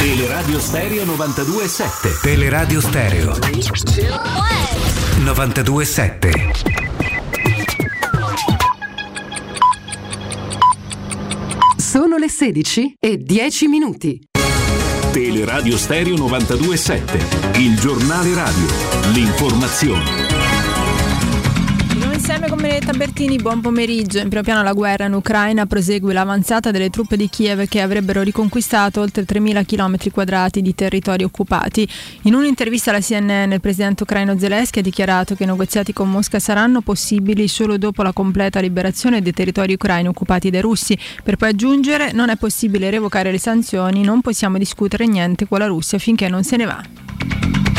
S47: Teleradio Stereo 92.7 Teleradio Stereo 92.7
S48: Sono le 16 e 10 minuti.
S47: Teleradio Stereo 92.7 Il giornale radio. L'informazione
S49: insieme con Benedetta Bertini, buon pomeriggio. In primo piano la guerra in Ucraina prosegue l'avanzata delle truppe di Kiev che avrebbero riconquistato oltre 3.000 km quadrati di territori occupati. In un'intervista alla CNN il presidente ucraino Zelensky ha dichiarato che i negoziati con Mosca saranno possibili solo dopo la completa liberazione dei territori ucraini occupati dai russi, per poi aggiungere non è possibile revocare le sanzioni, non possiamo discutere niente con la Russia finché non se ne va.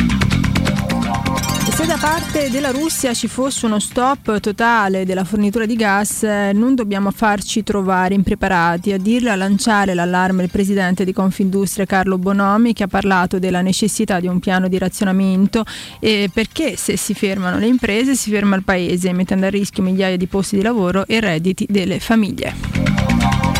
S49: Se da parte della Russia ci fosse uno stop totale della fornitura di gas, eh, non dobbiamo farci trovare impreparati. A dirlo a lanciare l'allarme il presidente di Confindustria Carlo Bonomi che ha parlato della necessità di un piano di razionamento eh, perché se si fermano le imprese si ferma il paese, mettendo a rischio migliaia di posti di lavoro e redditi delle famiglie.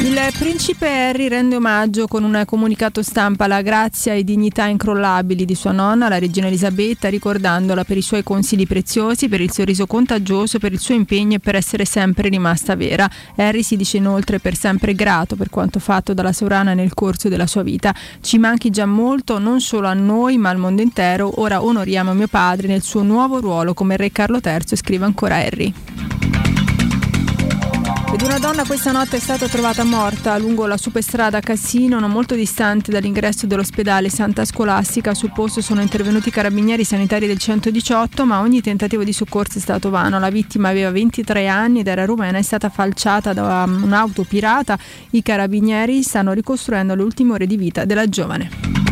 S49: Il principe Harry rende omaggio con un comunicato stampa alla grazia e dignità incrollabili di sua nonna, la regina Elisabetta, ricordandola per i suoi consigli preziosi, per il sorriso contagioso, per il suo impegno e per essere sempre rimasta vera. Harry si dice inoltre per sempre grato per quanto fatto dalla sovrana nel corso della sua vita. Ci manchi già molto, non solo a noi ma al mondo intero. Ora onoriamo mio padre nel suo nuovo ruolo come re Carlo III, scrive ancora Harry. Ed una donna questa notte è stata trovata morta lungo la superstrada Cassino, non molto distante dall'ingresso dell'ospedale Santa Scolastica. Sul posto sono intervenuti i carabinieri sanitari del 118, ma ogni tentativo di soccorso è stato vano. La vittima aveva 23 anni ed era rumena, è stata falciata da un'auto pirata. I carabinieri stanno ricostruendo le ultime ore di vita della giovane.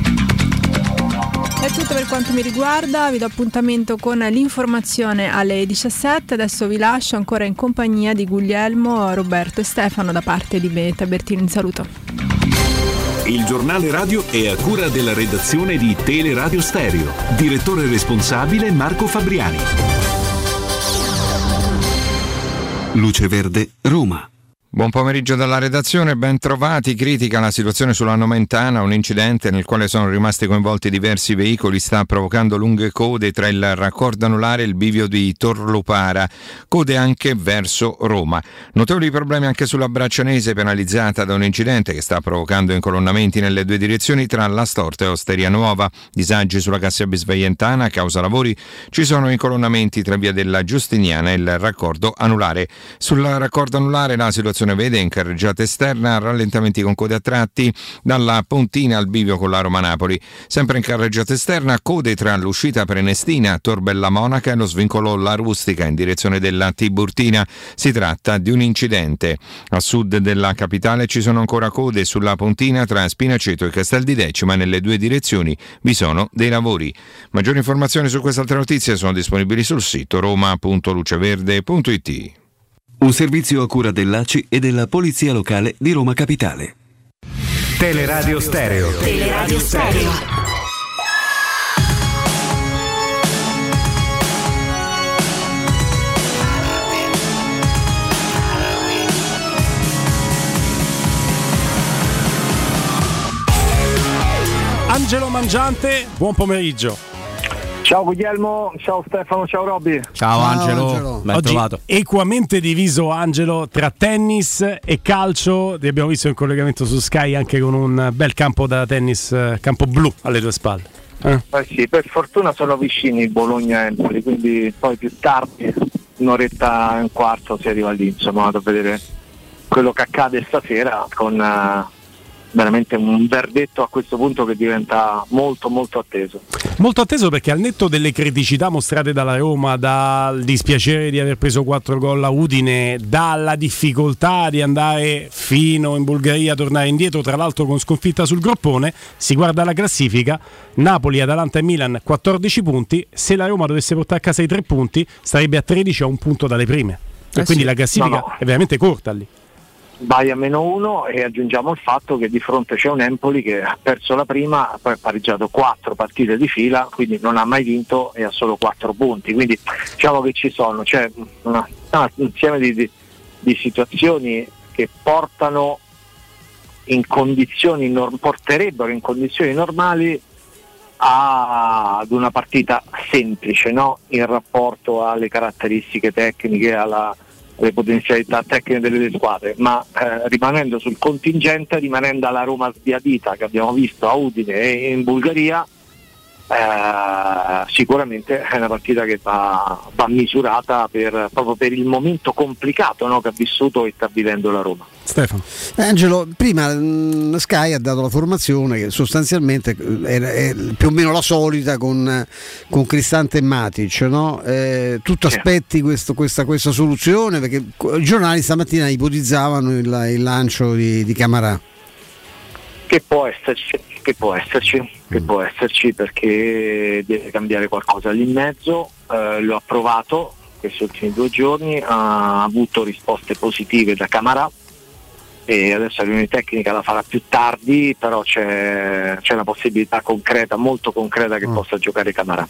S49: È tutto per quanto mi riguarda, vi do appuntamento con l'informazione alle 17, adesso vi lascio ancora in compagnia di Guglielmo, Roberto e Stefano da parte di Benetta Bertini, un saluto.
S47: Il giornale radio è a cura della redazione di Teleradio Stereo. Direttore responsabile Marco Fabriani.
S50: Luce Verde, Roma.
S51: Buon pomeriggio dalla redazione, ben trovati. Critica la situazione sulla Nomentana, un incidente nel quale sono rimasti coinvolti diversi veicoli sta provocando lunghe code tra il raccordo anulare e il bivio di Torlupara, code anche verso Roma. Notevoli problemi anche sulla Braccianese penalizzata da un incidente che sta provocando incolonnamenti nelle due direzioni tra La Storta e Osteria Nuova. Disagi sulla Cassia Bisveientana a causa lavori ci sono incolonnamenti tra via della Giustiniana e il raccordo anulare. Sul raccordo anulare la situazione vede in carreggiata esterna rallentamenti con code a tratti dalla Pontina al bivio con la Roma Napoli. Sempre in carreggiata esterna code tra l'uscita Prenestina, Torbella Monaca e lo svincolo La Rustica in direzione della Tiburtina. Si tratta di un incidente. A sud della capitale ci sono ancora code sulla Pontina tra Spinaceto e Castel di Decima. Nelle due direzioni vi sono dei lavori. Maggiori informazioni su queste altre notizie sono disponibili sul sito roma.luceverde.it.
S50: Un servizio a cura dell'ACI e della Polizia Locale di Roma Capitale.
S47: Teleradio Stereo.
S16: Teleradio Stereo.
S1: Angelo Mangiante, buon pomeriggio.
S52: Ciao Guglielmo, ciao Stefano, ciao Robby.
S3: Ciao, Angelo, ben
S1: Oggi
S3: trovato.
S1: equamente diviso Angelo tra tennis e calcio, ti abbiamo visto in collegamento su Sky anche con un bel campo da tennis, eh, campo blu alle tue spalle. Eh?
S52: Eh sì, per fortuna sono vicini Bologna e Empoli, quindi poi più tardi, un'oretta e un quarto si arriva lì, insomma, vado a vedere quello che accade stasera con eh, veramente un verdetto a questo punto che diventa molto molto atteso.
S1: Molto atteso perché al netto delle criticità mostrate dalla Roma, dal dispiacere di aver preso 4 gol a Udine, dalla difficoltà di andare fino in Bulgaria, tornare indietro, tra l'altro con sconfitta sul groppone, si guarda la classifica, Napoli, Atalanta e Milan 14 punti, se la Roma dovesse portare a casa i 3 punti sarebbe a 13 a un punto dalle prime. E
S52: Eh
S1: quindi
S52: sì.
S1: la classifica
S52: No, no.
S1: è veramente corta lì.
S52: Vai a meno uno e aggiungiamo il fatto che di fronte c'è un Empoli che ha perso la prima, poi ha pareggiato quattro partite di fila, quindi non ha mai vinto e ha solo quattro punti. Quindi diciamo che ci sono, c'è una- un insieme di, di- di situazioni che portano in condizioni porterebbero in condizioni normali a- ad una partita semplice no? in rapporto alle caratteristiche tecniche, alla- alle potenzialità tecniche delle squadre, ma eh, rimanendo sul contingente, rimanendo alla Roma sbiadita che abbiamo visto a Udine e in Bulgaria, eh, sicuramente è una partita che va, va misurata per- proprio per il momento complicato no, che ha vissuto e sta vivendo la Roma.
S1: Stefano.
S2: Eh, Angelo, prima mh, Sky ha dato la formazione che sostanzialmente eh, era- è più o meno la solita con, eh, con Cristante e Matic. No? Eh, tu ti aspetti questo- questa, questa soluzione? Perché i giornali stamattina ipotizzavano il, il lancio di, di Camarà.
S52: Che può esserci, che può esserci, che può esserci perché deve cambiare qualcosa lì in mezzo, eh, lo ha provato questi ultimi due giorni, ha avuto risposte positive da Camarà e adesso la riunione tecnica la farà più tardi, però c'è, c'è una possibilità concreta, molto concreta che possa giocare Camarà.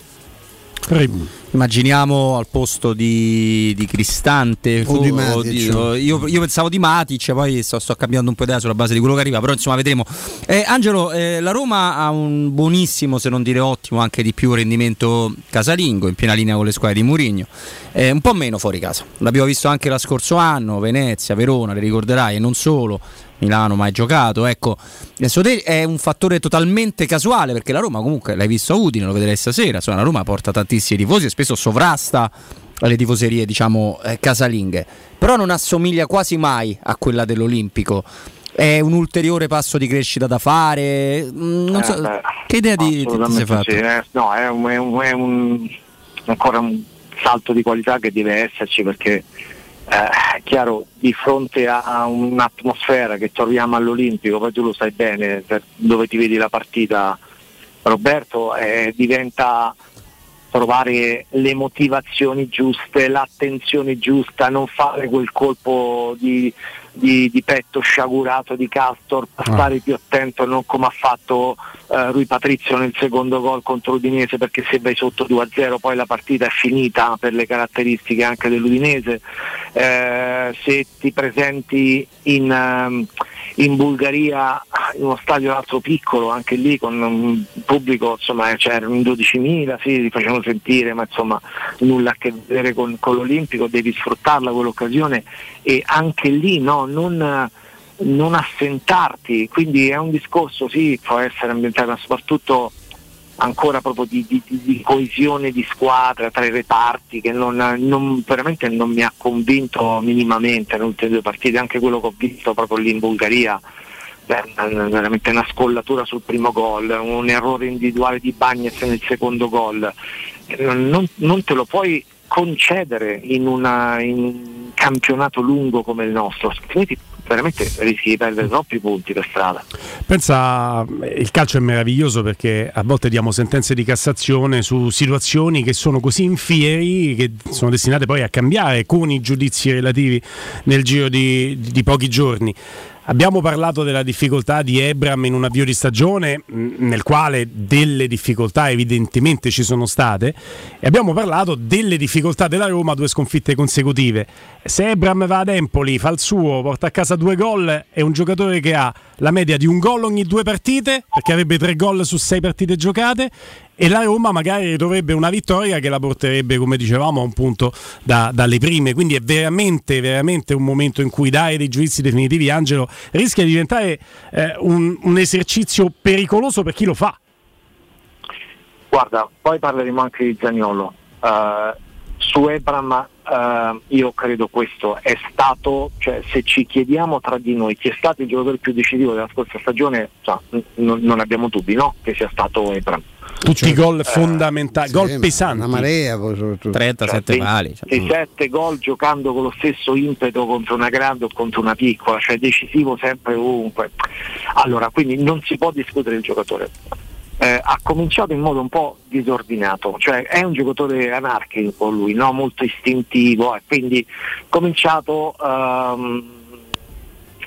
S3: Immaginiamo al posto di, di Cristante
S2: O di Matic.
S3: di- io, io pensavo di Matic, poi sto, sto cambiando un po' idea sulla base di quello che arriva, però insomma vedremo. Eh, Angelo, eh, la Roma ha un buonissimo, se non dire ottimo, anche di più rendimento casalingo, in piena linea con le squadre di Murigno, Eh, un po' meno fuori casa. L'abbiamo visto anche lo scorso anno, Venezia, Verona, le ricorderai, e non solo. Milano mai giocato, ecco, adesso te è un fattore totalmente casuale perché la Roma comunque l'hai visto a Udine, lo vedrai stasera, insomma la Roma porta tantissimi tifosi e spesso sovrasta le tifoserie diciamo eh, casalinghe, però non assomiglia quasi mai a quella dell'Olimpico. È un ulteriore passo di crescita da fare. Mm, Non so,
S52: Eh, beh,
S3: che idea di, ti- ti sei fatto?
S52: sì, eh. No, è, un, è un- è un- ancora un salto di qualità che deve esserci perché eh, chiaro di fronte a, un'atmosfera che troviamo all'Olimpico, poi tu lo sai bene dove ti vedi la partita Roberto, eh, diventa trovare le motivazioni giuste, l'attenzione giusta, non fare quel colpo di, di- di petto sciagurato di Castor,
S3: Ah.
S52: stare più attento, non come ha fatto eh, Rui Patrizio nel secondo gol contro l'Udinese, perché se vai sotto 2-0 poi la partita è finita per le caratteristiche anche dell'Udinese. Eh, se ti presenti in, ehm, in Bulgaria in uno stadio altro piccolo, anche lì con un pubblico, insomma c'erano in 12.000, sì, li facevano sentire, ma insomma nulla a che vedere con, con l'Olimpico, devi sfruttarla quell'occasione e anche lì no, non, non assentarti, quindi è un discorso, sì, può essere ambientato, ma soprattutto ancora proprio di, di- di- coesione di squadra tra i reparti che non, non- veramente non mi ha convinto minimamente nelle ultime due partite, anche quello che ho visto proprio lì in Bulgaria. beh, veramente una scollatura sul primo gol, un errore individuale di Bagnez nel secondo gol. Non, non te lo puoi concedere in, una- in un campionato lungo come il nostro, altrimenti veramente rischi di perdere troppi punti per strada.
S1: Pensa, il calcio è meraviglioso perché a volte diamo sentenze di Cassazione su situazioni che sono così infieri che sono destinate poi a cambiare con i giudizi relativi nel giro di, di pochi giorni. Abbiamo parlato della difficoltà di Ebram in un avvio di stagione mh, nel quale delle difficoltà evidentemente ci sono state e abbiamo parlato delle difficoltà della Roma, due sconfitte consecutive. Se Ebram va ad Empoli, fa il suo, porta a casa due gol, è un giocatore che ha la media di un gol ogni due partite, perché avrebbe tre gol su sei partite giocate e la Roma magari dovrebbe una vittoria che la porterebbe, come dicevamo, a un punto da- dalle prime. Quindi è veramente, veramente un momento in cui dare dei giudizi definitivi, Angelo, rischia di diventare eh, un, un esercizio pericoloso per chi lo fa.
S52: Guarda, poi parleremo anche di Zagnolo. Eh, su Ebram eh, io credo questo è stato, cioè, se ci chiediamo tra di noi chi è stato il giocatore più decisivo della scorsa stagione, cioè, n- non abbiamo dubbi no? che sia stato Ebram.
S1: Tutti i gol fondamentali, gol pesanti.
S2: Una marea poi soprattutto.
S3: 37
S52: Cioè,
S3: pali. cioè.
S52: 7 gol giocando con lo stesso impeto contro una grande o contro una piccola, cioè decisivo sempre ovunque. Allora, quindi non si può discutere il giocatore. Eh, ha cominciato in modo un po' disordinato, cioè è un giocatore anarchico lui, no? molto istintivo, e quindi cominciato ehm,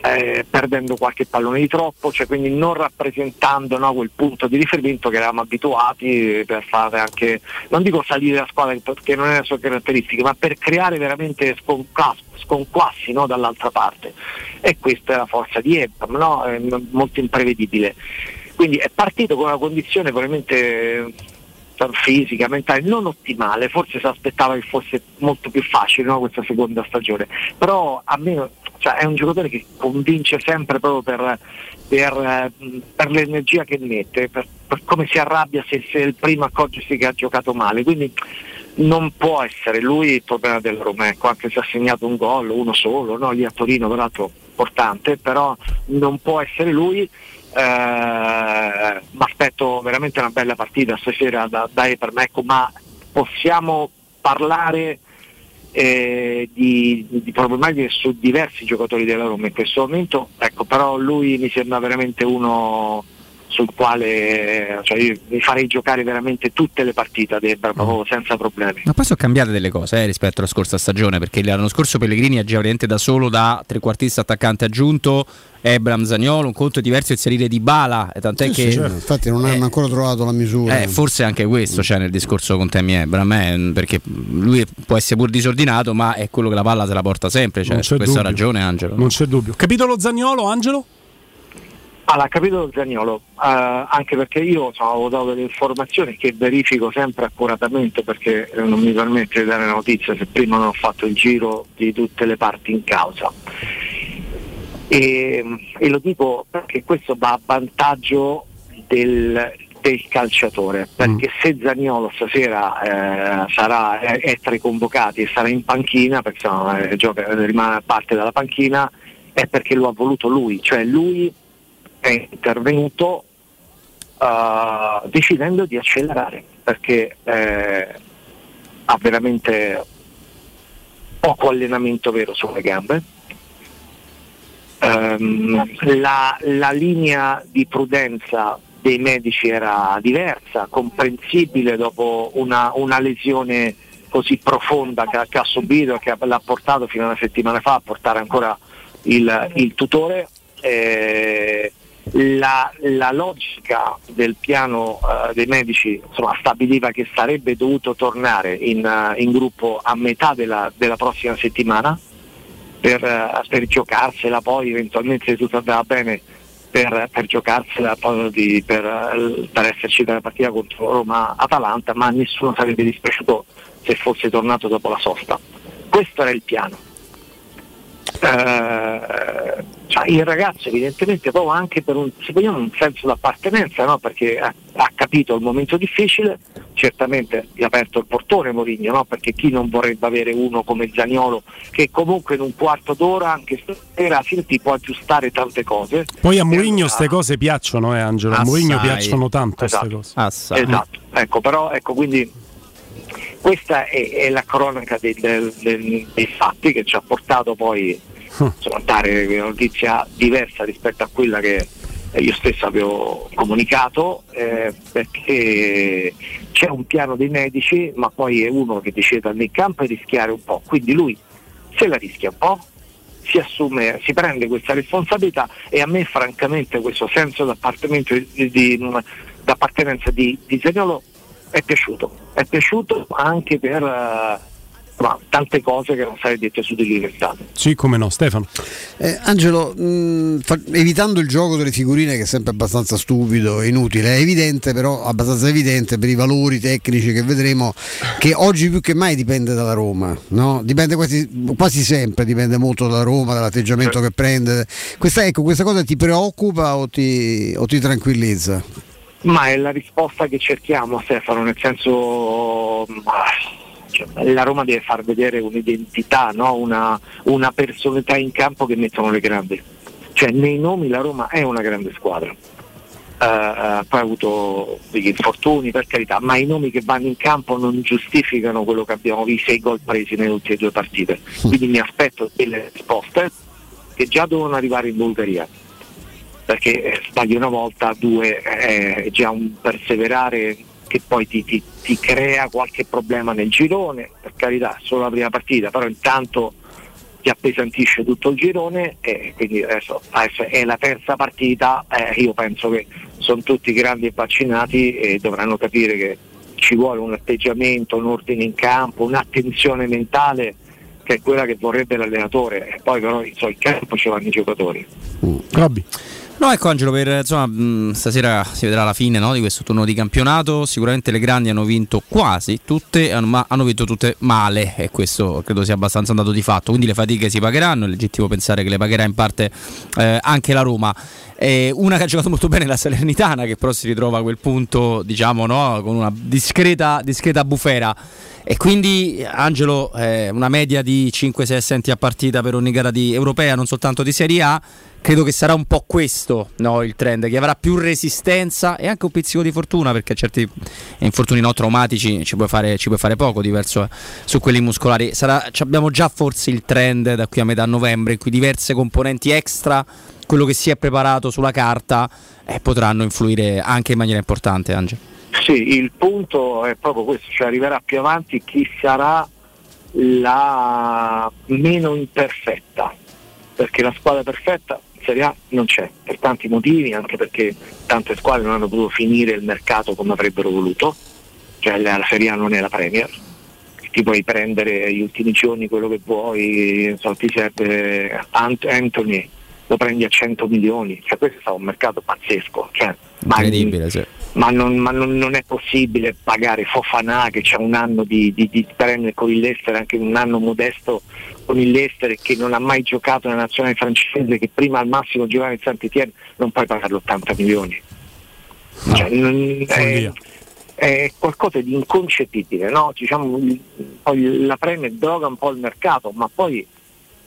S52: eh, perdendo qualche pallone di troppo, cioè quindi non rappresentando no, quel punto di riferimento che eravamo abituati per fare anche, non dico salire la squadra perché non è la sua caratteristica, ma per creare veramente sconquassi, no, dall'altra parte. E questa è la forza di Ebram, no? è molto imprevedibile. Quindi è partito con una condizione veramente eh, fisica, mentale, non ottimale, forse si aspettava che fosse molto più facile no, questa seconda stagione, però a me cioè, è un giocatore che convince sempre proprio per, per, per l'energia che mette, per, per come si arrabbia se, se il primo accorgersi che ha giocato male, quindi non può essere lui il problema del Roma, ecco, anche se ha segnato un gol, uno solo, no? lì a Torino peraltro importante, però non può essere lui. Eh, mi aspetto veramente una bella partita stasera da, da Eper, ma ecco, ma possiamo parlare eh, di, di problematiche su diversi giocatori della Roma in questo momento, ecco, però lui mi sembra veramente uno sul quale cioè io mi farei giocare veramente tutte le partite ad Ebra proprio senza problemi.
S3: Ma poi sono cambiate delle cose eh, rispetto alla scorsa stagione, perché l'anno scorso Pellegrini agì veramente da solo da trequartista attaccante aggiunto, Ebram Zagnolo, un conto diverso il salire di Bala, e tant'è
S2: Sì,
S3: che
S2: sì, certo. Infatti non hanno ancora trovato la misura.
S3: eh, forse anche questo c'è nel discorso con Temi Ebram, eh, perché lui può essere pur disordinato, ma è quello che la palla se la porta sempre, cioè,
S1: c'è
S3: questa
S1: dubbio.
S3: ragione Angelo.
S1: Non c'è dubbio. Capitolo Zagnolo, Angelo?
S52: Allora, capito Zagnolo, eh, anche perché io insomma, avevo dato delle informazioni che verifico sempre accuratamente perché eh, non mi permette di dare notizie se prima non ho fatto il giro di tutte le parti in causa. E, e lo dico perché questo va a vantaggio del, del calciatore, perché se Zagnolo stasera eh, sarà, è, è tra i convocati e sarà in panchina, perché insomma, eh, gioca, rimane parte dalla panchina, è perché lo ha voluto lui, cioè lui è intervenuto eh, decidendo di accelerare perché eh, ha veramente poco allenamento vero sulle gambe. Ehm, la, la linea di prudenza dei medici era diversa, comprensibile dopo una, una lesione così profonda che, che ha subito e che l'ha portato fino a una settimana fa a portare ancora il, il tutore. Eh, la, la logica del piano eh, dei medici insomma, stabiliva che sarebbe dovuto tornare in, eh, in gruppo a metà della, della prossima settimana per, eh, per giocarsela poi eventualmente se tutto andava bene per, per giocarsela di- per, per esserci nella partita contro Roma-Atalanta ma nessuno sarebbe dispiaciuto se fosse tornato dopo la sosta. Questo era il piano cioè, il ragazzo evidentemente proprio anche per un, se vogliamo, un senso d'appartenenza no? perché ha, ha capito il momento difficile certamente gli ha aperto il portone Mourinho no? perché chi non vorrebbe avere uno come Zaniolo che comunque in un quarto d'ora anche stasera sì, ti può aggiustare tante cose
S1: Poi a Mourinho queste cose piacciono, eh, Angelo. A Mourinho piacciono tanto queste
S52: Esatto.
S1: cose.
S52: Esatto, ecco, però ecco quindi questa è, è la cronaca dei, del- dei fatti che ci ha portato poi insomma, dare una notizia diversa rispetto a quella che eh, io stesso avevo comunicato eh, perché c'è un piano dei medici ma poi è uno che decide di andare in campo e rischiare un po', quindi lui se la rischia un po', si assume, si prende questa responsabilità e a me francamente questo senso di, di, d'appartenenza di, di Zaniolo è piaciuto, è piaciuto anche per uh, ma tante cose che non state dette su di lui quest'anno.
S1: Sì, come no, Stefano.
S2: Eh, Angelo, mh, fa, evitando il gioco delle figurine che è sempre abbastanza stupido e inutile, è evidente però, abbastanza evidente per i valori tecnici che vedremo, che oggi più che mai dipende dalla Roma, no? dipende quasi, quasi, sempre, dipende molto dalla Roma, dall'atteggiamento certo. che prende. Questa, ecco, questa cosa ti preoccupa o ti, o ti tranquillizza?
S52: Ma è la risposta che cerchiamo Stefano, nel senso cioè, la Roma deve far vedere un'identità, no? una, una, personalità in campo che mettono le grandi. Cioè, nei nomi la Roma è una grande squadra. Uh, poi ha avuto degli infortuni per carità, ma i nomi che vanno in campo non giustificano quello che abbiamo visto, i gol presi nelle ultime due partite. Quindi mi aspetto delle risposte che già devono arrivare in Bulgaria perché eh, sbagli una volta, due è già un perseverare che poi ti, ti, ti, crea qualche problema nel girone, per carità, solo la prima partita, però intanto ti appesantisce tutto il girone e quindi adesso, adesso è la terza partita, eh, io penso che sono tutti grandi e vaccinati e dovranno capire che ci vuole un atteggiamento, un ordine in campo, un'attenzione mentale che è quella che vorrebbe l'allenatore e poi però insomma, in campo ci vanno i giocatori.
S1: Mm. Robby.
S3: No, ecco Angelo, per, insomma, mh, stasera si vedrà la fine no, di questo turno di campionato. Sicuramente le grandi hanno vinto quasi tutte, ma hanno vinto tutte male e questo credo sia abbastanza andato di fatto. Quindi le fatiche si pagheranno, è legittimo pensare che le pagherà in parte eh, anche la Roma. Eh, una che ha giocato molto bene la Salernitana, che però si ritrova a quel punto, diciamo, no, con una discreta, discreta bufera. E quindi Angelo, eh, una media di 5-6 assenti a partita per ogni gara di europea, non soltanto di Serie A credo che sarà un po' questo no, il trend, che avrà più resistenza e anche un pizzico di fortuna perché certi infortuni no traumatici ci puoi fare, ci puoi fare poco diverso eh, su quelli muscolari. Sarà, abbiamo già forse il trend da qui a metà novembre in cui diverse componenti extra, quello che si è preparato sulla carta, eh, potranno influire anche in maniera importante, Angelo.
S52: Sì, il punto è proprio questo, cioè arriverà più avanti chi sarà la meno imperfetta, perché la squadra perfetta Serie A non c'è, per tanti motivi, anche perché tante squadre non hanno potuto finire il mercato come avrebbero voluto, cioè la Serie A non è la Premier, ti puoi prendere gli ultimi giorni quello che vuoi, so, ti serve Anthony, lo prendi a 100 milioni, cioè questo è stato un mercato pazzesco, cioè,
S3: incredibile, ma, sì.
S52: ma, non, ma non, non, è possibile pagare Fofana che c'è un anno di, di, di Premier con il Leicester, anche un anno modesto con il Leicester che non ha mai giocato nella nazionale francese, che prima al massimo giocava in Saint-Étienne, non puoi pagarlo 80 milioni. No. Cioè, non, è, è, qualcosa di inconcepibile, no? diciamo, poi la Premier droga un po' il mercato, ma poi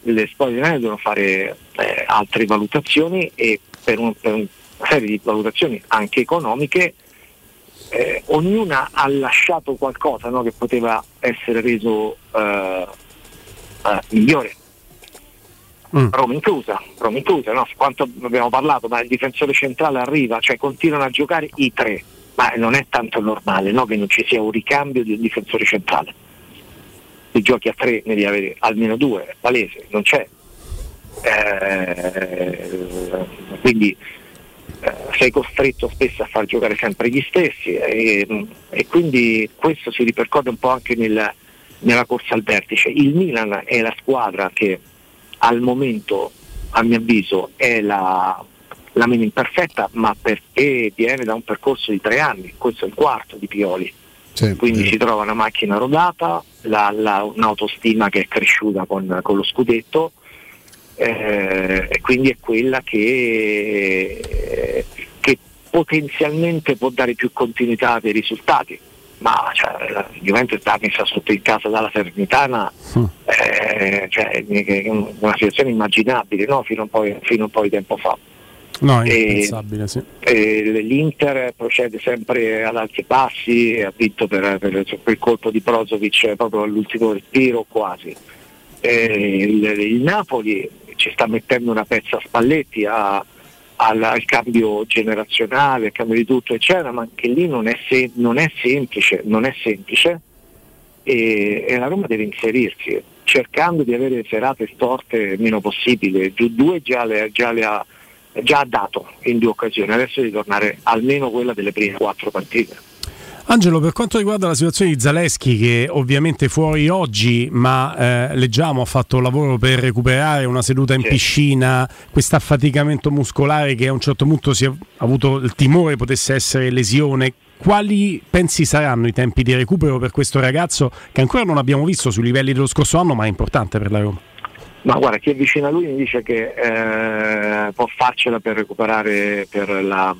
S52: le scuole italiane devono fare eh, altre valutazioni e per, un, per, una serie di valutazioni anche economiche eh, ognuna ha lasciato qualcosa no, che poteva essere reso eh, eh migliore. Mm. Roma inclusa, Roma inclusa, no? quanto abbiamo parlato, ma il difensore centrale arriva, cioè continuano a giocare i tre, ma non è tanto normale no? che non ci sia un ricambio di un difensore centrale se giochi a tre ne devi avere almeno due, palese, non c'è. Eh, quindi eh, sei costretto spesso a far giocare sempre gli stessi e, e quindi questo si ripercorre un po' anche nel, nella corsa al vertice. Il Milan è la squadra che al momento, a mio avviso, è la, la meno imperfetta, ma perché viene da un percorso di tre anni, questo è il quarto di Pioli sì, quindi si trova una macchina rodata, la, la, un'autostima che è cresciuta con, con lo scudetto eh, e quindi è quella che, che, potenzialmente può dare più continuità dei risultati. Ma cioè, la Juventus sta messa sotto in casa dalla Salernitana, mm. eh, cioè, una situazione immaginabile no? fino, un fino a un po' di tempo fa.
S1: No, impensabile, sì.
S52: l'Inter procede sempre ad alti passi, ha vinto per, per, per colpo di Brozovic proprio all'ultimo respiro quasi. Il, il, Napoli ci sta mettendo una pezza a Spalletti a, al, al, cambio generazionale, al cambio di tutto, eccetera, ma anche lì non è, se, non è semplice, non è semplice e, e, la Roma deve inserirsi. cercando di avere serate storte il meno possibile. Giù due già le, già le ha, già ha dato in due occasioni, adesso di tornare almeno quella delle prime quattro partite.
S1: Angelo, per quanto riguarda la situazione di Zaleschi, che ovviamente fuori oggi, ma eh, leggiamo ha fatto un lavoro per recuperare una seduta in piscina, questo affaticamento muscolare che a un certo punto si è avuto il timore potesse essere lesione. Quali pensi saranno i tempi di recupero per questo ragazzo che ancora non abbiamo visto sui livelli dello scorso anno, ma è importante per la Roma?
S52: Ma guarda, chi è vicino a lui mi dice che eh, può farcela per recuperare per la,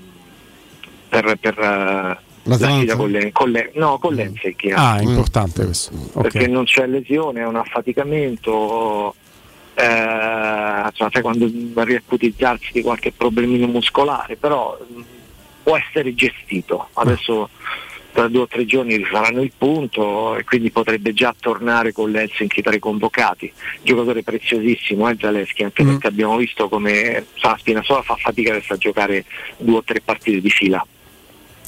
S52: per, per, eh, la sfida con le, con le, no, con l'Enfield.
S1: Ah, è importante questo. Ok.
S52: Perché non c'è lesione, è un affaticamento. Eh, insomma, sai quando arriva a iputizzarsi di qualche problemino muscolare, però mh, può essere gestito. Adesso tra due o tre giorni rifaranno il punto e quindi potrebbe già tornare con l'Helsinki tra i convocati. Giocatore preziosissimo, eh, Zaleschi, anche perché abbiamo visto come sa, Spinazzola fa fatica adesso a giocare due o tre partite di fila.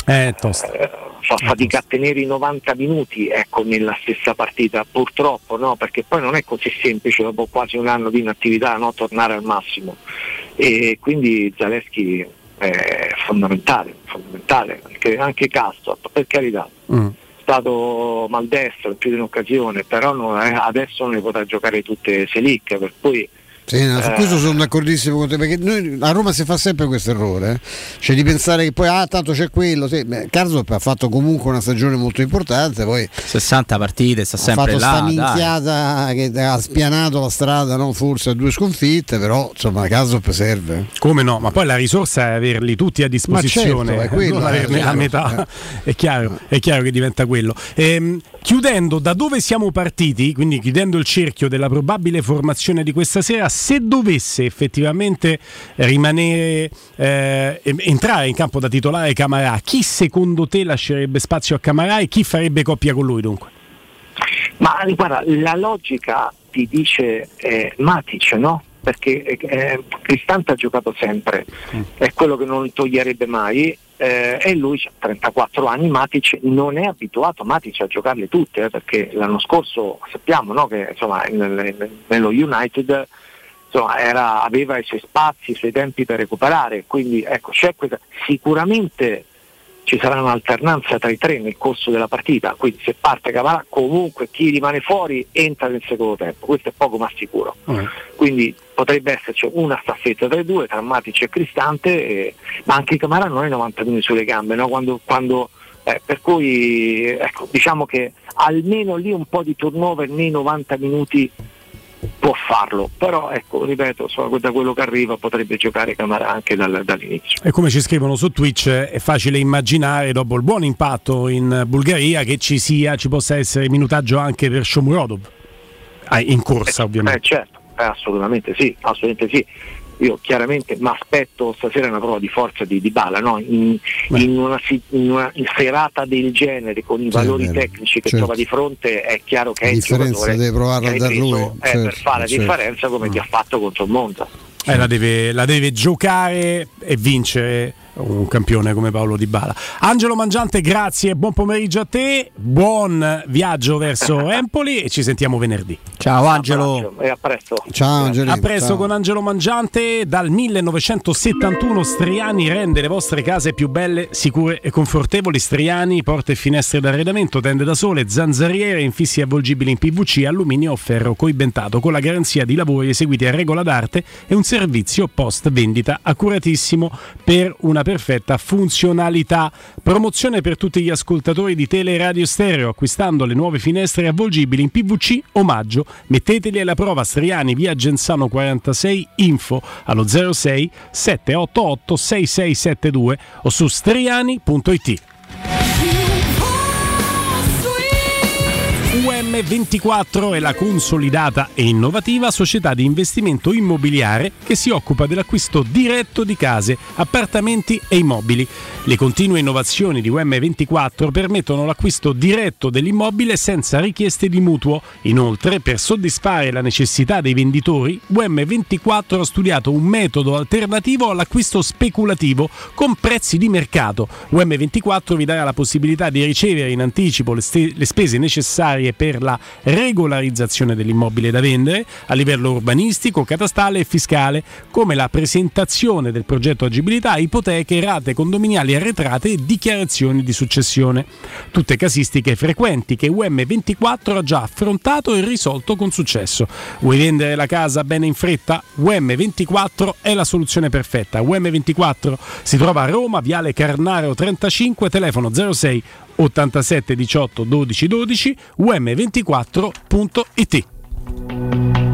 S1: Eh.
S52: Eh, fa fatica a tenere i 90 minuti ecco, nella stessa partita, purtroppo, no? perché poi non è così semplice dopo quasi un anno di inattività no? tornare al massimo. E quindi Zaleschi è fondamentale, fondamentale anche, anche Castro, per carità.
S1: Mm.
S52: È stato maldestro in più di un'occasione, però non- eh, adesso non ne potrà giocare tutte Selic, per cui
S2: Sì, no, su
S52: Eh.
S2: questo sono d'accordissimo con te perché noi, a Roma si fa sempre questo errore eh. cioè di pensare che poi ah tanto c'è quello sì, beh, Karsdorp ha fatto comunque una stagione molto importante poi
S3: 60 partite, sta
S2: ha
S3: sempre
S2: fatto
S3: là.
S2: sta
S3: dai.
S2: minchiata che ha spianato la strada no? forse a due sconfitte però insomma Karsdorp serve
S1: Come no? Ma poi la risorsa è averli tutti a disposizione,
S2: certo, è quello,
S1: non
S2: eh,
S1: averne a metà. È chiaro, è chiaro che diventa quello. Ehm, chiudendo da dove siamo partiti, quindi chiudendo il cerchio della probabile formazione di questa sera, se dovesse effettivamente rimanere eh, entrare in campo da titolare Camarà, chi secondo te lascerebbe spazio a Camarà e chi farebbe coppia con lui dunque?
S52: Ma guarda, la logica ti dice eh, Matic, no? Perché eh, Cristante ha giocato sempre, è quello che non toglierebbe mai eh, e lui ha 34 anni, Matic non è abituato Matic a giocarle tutte, eh, perché l'anno scorso sappiamo no, che insomma, nel- nello United insomma, era- aveva i suoi spazi, i suoi tempi per recuperare, quindi ecco, c'è questa, sicuramente ci sarà un'alternanza tra i tre nel corso della partita, quindi se parte Camarà comunque chi rimane fuori entra nel secondo tempo, questo è poco ma sicuro. Quindi potrebbe esserci una staffetta tra i due, tra Matic e Cristante, e- ma anche Camarà non è 90 minuti sulle gambe, no? quando, quando- eh, per cui ecco, diciamo che almeno lì un po' di turnover nei 90 minuti può farlo, però ecco, ripeto, so- da quello che arriva potrebbe giocare Camarà anche dal- dall'inizio.
S1: E come ci scrivono su Twitch, è facile immaginare, dopo il buon impatto in Bulgaria, che ci sia, ci possa essere minutaggio anche per Shomurodov. Ah, in corsa,
S52: Eh,
S1: ovviamente.
S52: certo, eh, assolutamente sì, assolutamente sì. Io chiaramente mi aspetto stasera una prova di forza di, di Bala, no? in, in una, si- in una serata del genere con i
S2: Sì,
S52: valori tecnici che
S2: certo.
S52: trova di fronte è chiaro che
S2: La
S52: è il giocatore
S2: deve provarla da
S52: preso,
S2: lui,
S52: eh, per
S2: certo,
S52: fare la
S2: certo.
S52: differenza come ti ha fatto contro il Monza.
S1: Eh, la, deve, la deve giocare e vincere un campione come Paolo Di Bala. Angelo Mangiante, grazie, buon pomeriggio a te, buon viaggio verso <laughs> Empoli e ci sentiamo venerdì.
S3: Ciao Angelo.
S52: E a presto.
S2: Ciao Angelino.
S1: A presto
S2: ciao.
S1: con Angelo Mangiante. Dal 1971 Striani rende le vostre case più belle, sicure e confortevoli. Striani, porte e finestre d'arredamento, tende da sole, zanzariere, infissi avvolgibili in PVC, alluminio o ferro coibentato con la garanzia di lavori eseguiti a regola d'arte e un servizio post vendita accuratissimo per una perfetta funzionalità. Promozione per tutti gli ascoltatori di Tele Radio Stereo acquistando le nuove finestre avvolgibili in PVC omaggio. Metteteli alla prova Striani via Genzano 46 info allo 06 788 6672 o su striani.it. UM24 è la consolidata e innovativa società di investimento immobiliare che si occupa dell'acquisto diretto di case, appartamenti e immobili. Le continue innovazioni di UM24 permettono l'acquisto diretto dell'immobile senza richieste di mutuo. Inoltre, per soddisfare la necessità dei venditori, UM24 ha studiato un metodo alternativo all'acquisto speculativo con prezzi di mercato. UM24 vi darà la possibilità di ricevere in anticipo le, ste- le spese necessarie per la regolarizzazione dell'immobile da vendere a livello urbanistico, catastale e fiscale, come la presentazione del progetto agibilità, ipoteche, rate condominiali arretrate e dichiarazioni di successione. Tutte casistiche frequenti che UM24 ha già affrontato e risolto con successo. Vuoi vendere la casa bene in fretta? UM24 è la soluzione perfetta. UM24 si trova a Roma, Viale Carnaro 35, telefono 06 87 18 12 12 um24.it.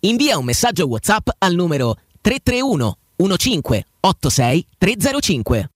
S18: Invia un messaggio WhatsApp al numero 331 15 86 305.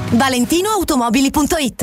S20: ValentinoAutomobili.it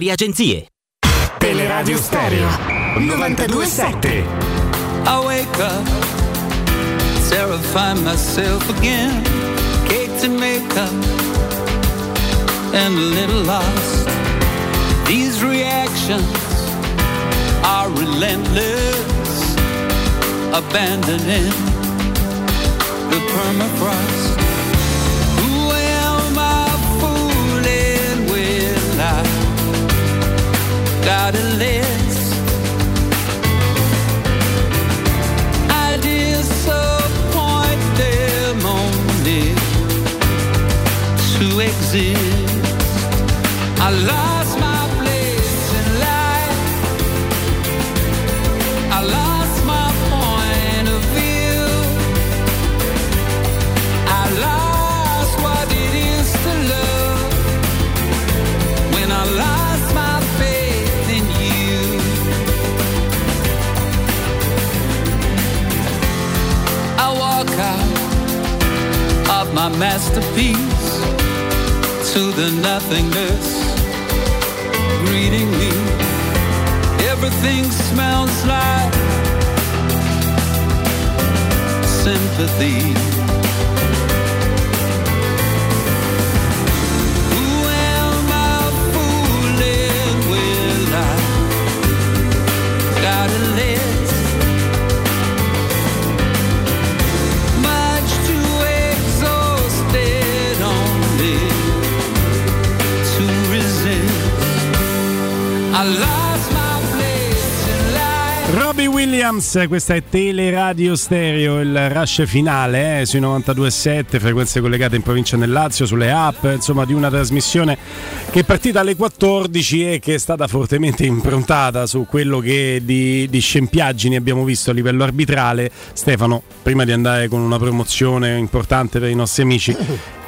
S15: agenzie.
S53: Teleradio Stereo 927
S54: I wake up, terrify myself again. Caked in makeup and a little lost. These reactions are relentless, abandoning the permafrost. Got a list? I disappoint them only to exist. I lost masterpiece to the nothingness greeting me. Everything smells like sympathy.
S1: Williams, questa è Teleradio Stereo, il rush finale eh, sui 92.7, frequenze collegate in provincia del Lazio, sulle app, insomma di una trasmissione che è partita alle 14 e che è stata fortemente improntata su quello che di, di scempiaggini abbiamo visto a livello arbitrale. Stefano, prima di andare con una promozione importante per i nostri amici,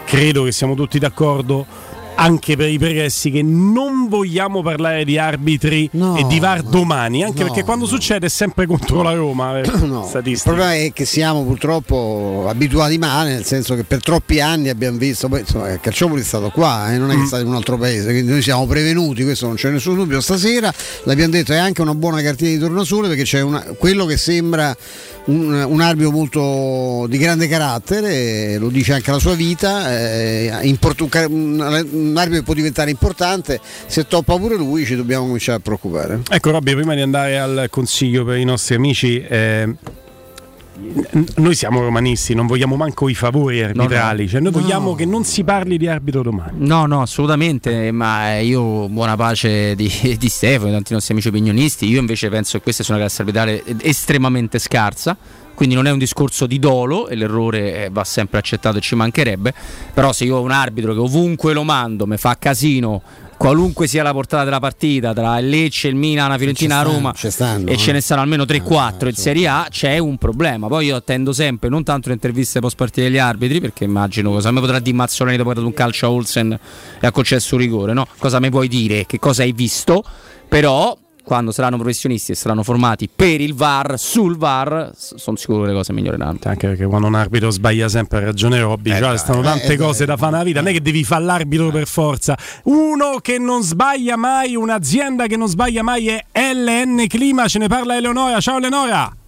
S1: credo che siamo tutti d'accordo anche per i pregressi che non vogliamo parlare di arbitri e di VAR domani, anche
S2: no,
S1: perché quando succede è sempre contro la Roma. eh, <coughs>
S2: No, il problema è che siamo purtroppo abituati male, nel senso che per troppi anni abbiamo visto, poi insomma il Calciopoli è stato qua, eh, non è che è stato in un altro paese, quindi noi siamo prevenuti, questo non c'è nessun dubbio. Stasera l'abbiamo detto è anche una buona cartina di tornasole perché c'è una- quello che sembra un, un arbitro molto di grande carattere, lo dice anche la sua vita, eh, ca- un- un arbitro può diventare importante, se toppa pure lui ci dobbiamo cominciare a preoccupare.
S1: Ecco Robby, prima di andare al consiglio per i nostri amici, eh, noi siamo romanisti, non vogliamo manco i favori arbitrali,
S3: no.
S1: cioè noi
S3: No.
S1: vogliamo che non si parli di arbitro domani.
S3: No, no, assolutamente, ma io buona pace di, <laughs> di Stefano, di tanti nostri amici opinionisti, io invece penso che questa sia una classe arbitrale estremamente scarsa, quindi non è un discorso di dolo e l'errore eh, va sempre accettato e ci mancherebbe, però se io ho un arbitro che ovunque lo mando mi fa casino qualunque sia la portata della partita, tra il Lecce, il Milan, la Fiorentina, la Roma,
S2: stanno,
S3: e
S2: eh.
S3: ce ne stanno almeno 3-4 in Serie A, c'è un problema. Poi io attendo sempre, non tanto le interviste post partita degli arbitri, perché immagino cosa mi potrà dire Mazzoleni dopo aver dato un calcio a Olsen e ha concesso un rigore, no? Cosa mi puoi dire? Che cosa hai visto? Però quando saranno professionisti e saranno formati per il VAR, sul VAR, sono sicuro che le cose miglioreranno.
S1: Anche perché quando un arbitro sbaglia sempre ha ragione Robby,
S3: Eh,
S1: cioè,
S3: dai,
S1: stanno
S3: eh,
S1: tante
S3: eh,
S1: cose da fare nella vita, non è che devi fare l'arbitro per forza. Uno che non sbaglia mai, un'azienda che non sbaglia mai è LN Clima, ce ne parla Eleonora. Ciao Eleonora!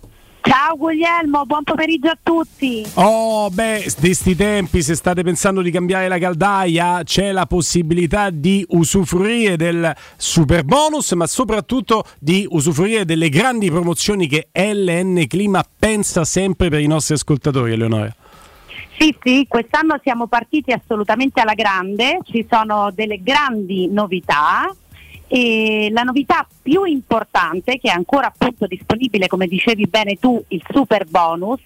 S55: Ciao Guglielmo, buon pomeriggio a tutti.
S1: Oh, beh, di sti tempi, se state pensando di cambiare la caldaia, c'è la possibilità di usufruire del super bonus, ma soprattutto di usufruire delle grandi promozioni che LN Clima pensa sempre per i nostri ascoltatori, Eleonora.
S55: Sì, sì, quest'anno siamo partiti assolutamente alla grande, ci sono delle grandi novità e la novità più importante che è ancora appunto disponibile, come dicevi bene tu, il super bonus.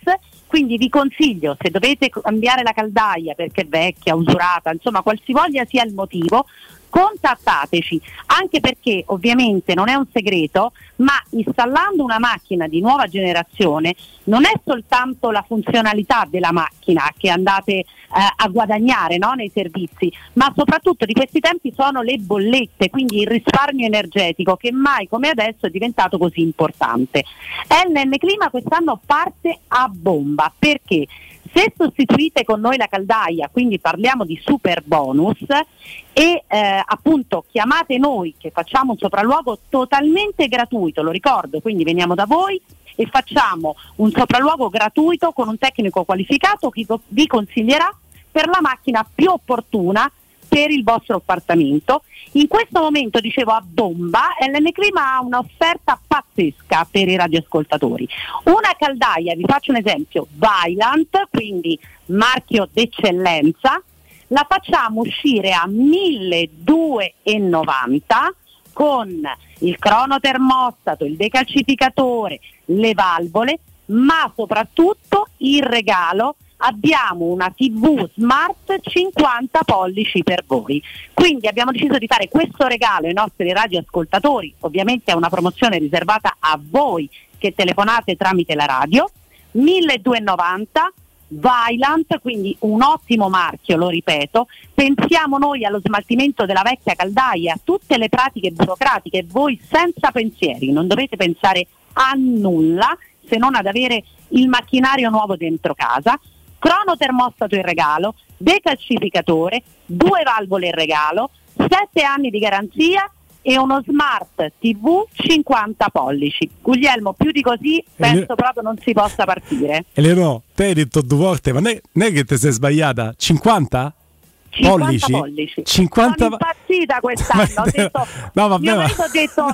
S55: Quindi vi consiglio, se dovete cambiare la caldaia perché è vecchia, usurata, insomma, qualsivoglia sia il motivo, contattateci, anche perché ovviamente non è un segreto, ma installando una macchina di nuova generazione non è soltanto la funzionalità della macchina che andate a guadagnare no, nei servizi, ma soprattutto di questi tempi sono le bollette, quindi il risparmio energetico che mai come adesso è diventato così importante. LN Clima quest'anno parte a bomba perché se sostituite con noi la caldaia, quindi parliamo di super bonus e eh, appunto chiamate noi che facciamo un sopralluogo totalmente gratuito, lo ricordo, quindi veniamo da voi e facciamo un sopralluogo gratuito con un tecnico qualificato che vi consiglierà per la macchina più opportuna per il vostro appartamento. In questo momento, dicevo a bomba, LN Clima ha un'offerta pazzesca per i radioascoltatori. Una caldaia, vi faccio un esempio, Vylant, quindi marchio d'eccellenza, la facciamo uscire a 1290 con il cronotermostato, il decalcificatore, le valvole, ma soprattutto il regalo abbiamo una TV smart 50 pollici per voi. Quindi abbiamo deciso di fare questo regalo ai nostri radioascoltatori, ovviamente è una promozione riservata a voi che telefonate tramite la radio, 1290 Vylant, quindi un ottimo marchio, lo ripeto. Pensiamo noi allo smaltimento della vecchia caldaia, a tutte le pratiche burocratiche, voi senza pensieri, non dovete pensare a nulla se non ad avere il macchinario nuovo dentro casa. Crono termostato in regalo, decalcificatore, due valvole in regalo, 7 anni di garanzia e uno smart TV 50 pollici. Guglielmo, più di così penso proprio non si possa partire.
S1: Eleonora, te hai detto due volte, ma non è, che ti sei sbagliata? 50?
S55: 50
S1: pollici?
S55: pollici.
S1: 50
S55: Sono impazzita <laughs> quest'anno. Ho detto,
S1: No, vabbè, ma-
S55: ha detto,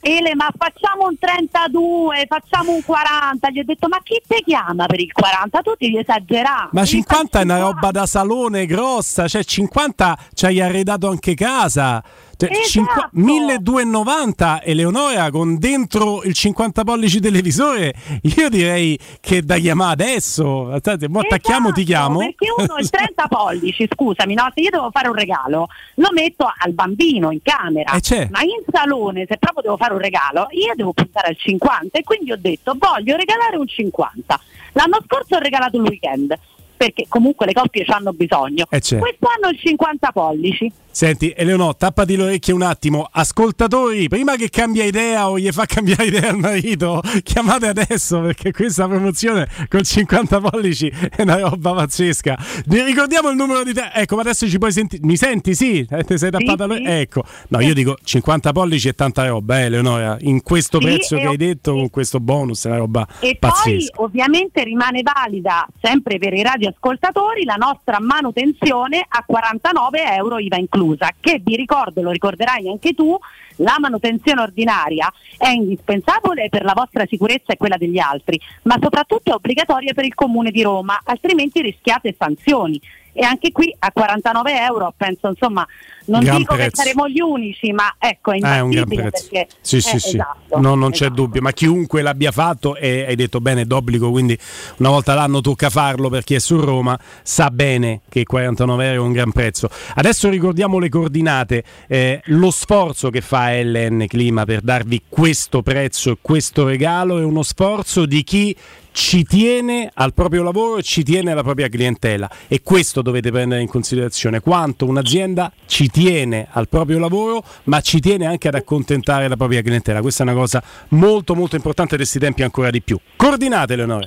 S55: Ele, ma facciamo un 32, facciamo un 40. Gli ho detto, ma chi ti chiama per il 40? Tu devi esagerare.
S1: Ma
S55: Devi
S1: 50 è una roba da salone grossa, cioè 50 ci hai arredato anche casa. Cioè,
S55: Esatto.
S1: cinqua- 1290 Eleonora con dentro il 50 pollici televisore. Io direi che da chiamare adesso. Aspetta, mo attacchiamo, ti chiamo.
S55: Perché uno il 30 <laughs> pollici, scusami, no, se io devo fare un regalo, lo metto al bambino in camera.
S1: Eh, c'è.
S55: Ma in salone, se proprio devo fare un regalo, io devo puntare al 50 e quindi ho detto voglio regalare un 50. L'anno scorso ho regalato un weekend. Perché comunque le coppie ci hanno bisogno.
S1: Eh, c'è.
S55: Quest'anno il 50 pollici.
S1: Senti, Eleonora, tappati le orecchie un attimo. Ascoltatori, prima che cambia idea o gli fa <laughs> cambiare idea al marito, chiamate adesso perché questa promozione col 50 pollici è una roba pazzesca. Vi ricordiamo il numero di te. Ecco, ma adesso ci puoi sentire. Mi senti? Sì? Eh, Ti sei tappata
S55: sì.
S1: le- Ecco. No, io dico 50 pollici è tanta roba, eh, Eleonora. In questo
S55: Sì,
S1: prezzo
S55: e
S1: che hai detto, con questo bonus, è una roba
S55: E
S1: pazzesca.
S55: poi ovviamente rimane valida sempre per i radioascoltatori la nostra manutenzione a 49 euro IVA inclusa, che vi ricordo, lo ricorderai anche tu, la manutenzione ordinaria è indispensabile per la vostra sicurezza e quella degli altri, ma soprattutto è obbligatoria per il Comune di Roma, altrimenti rischiate sanzioni. E anche qui a 49 euro penso insomma Non
S1: Gran
S55: dico
S1: prezzo.
S55: che saremo gli unici, ma ecco, è
S1: è un gran prezzo.
S55: perché
S1: Sì, sì,
S55: eh,
S1: sì.
S55: esatto,
S1: No, non c'è
S55: esatto.
S1: dubbio, ma chiunque l'abbia fatto e hai detto bene d'obbligo, quindi una volta l'anno tocca farlo per chi è su Roma, sa bene che 49 euro è un gran prezzo. Adesso ricordiamo le coordinate, eh, lo sforzo che fa LN Clima per darvi questo prezzo e questo regalo è uno sforzo di chi ci tiene al proprio lavoro e ci tiene alla propria clientela. E questo dovete prendere in considerazione. Quanto un'azienda ci tiene al proprio lavoro ma ci tiene anche ad accontentare la propria clientela. Questa è una cosa molto molto importante di questi tempi ancora di più. Coordinate Leonora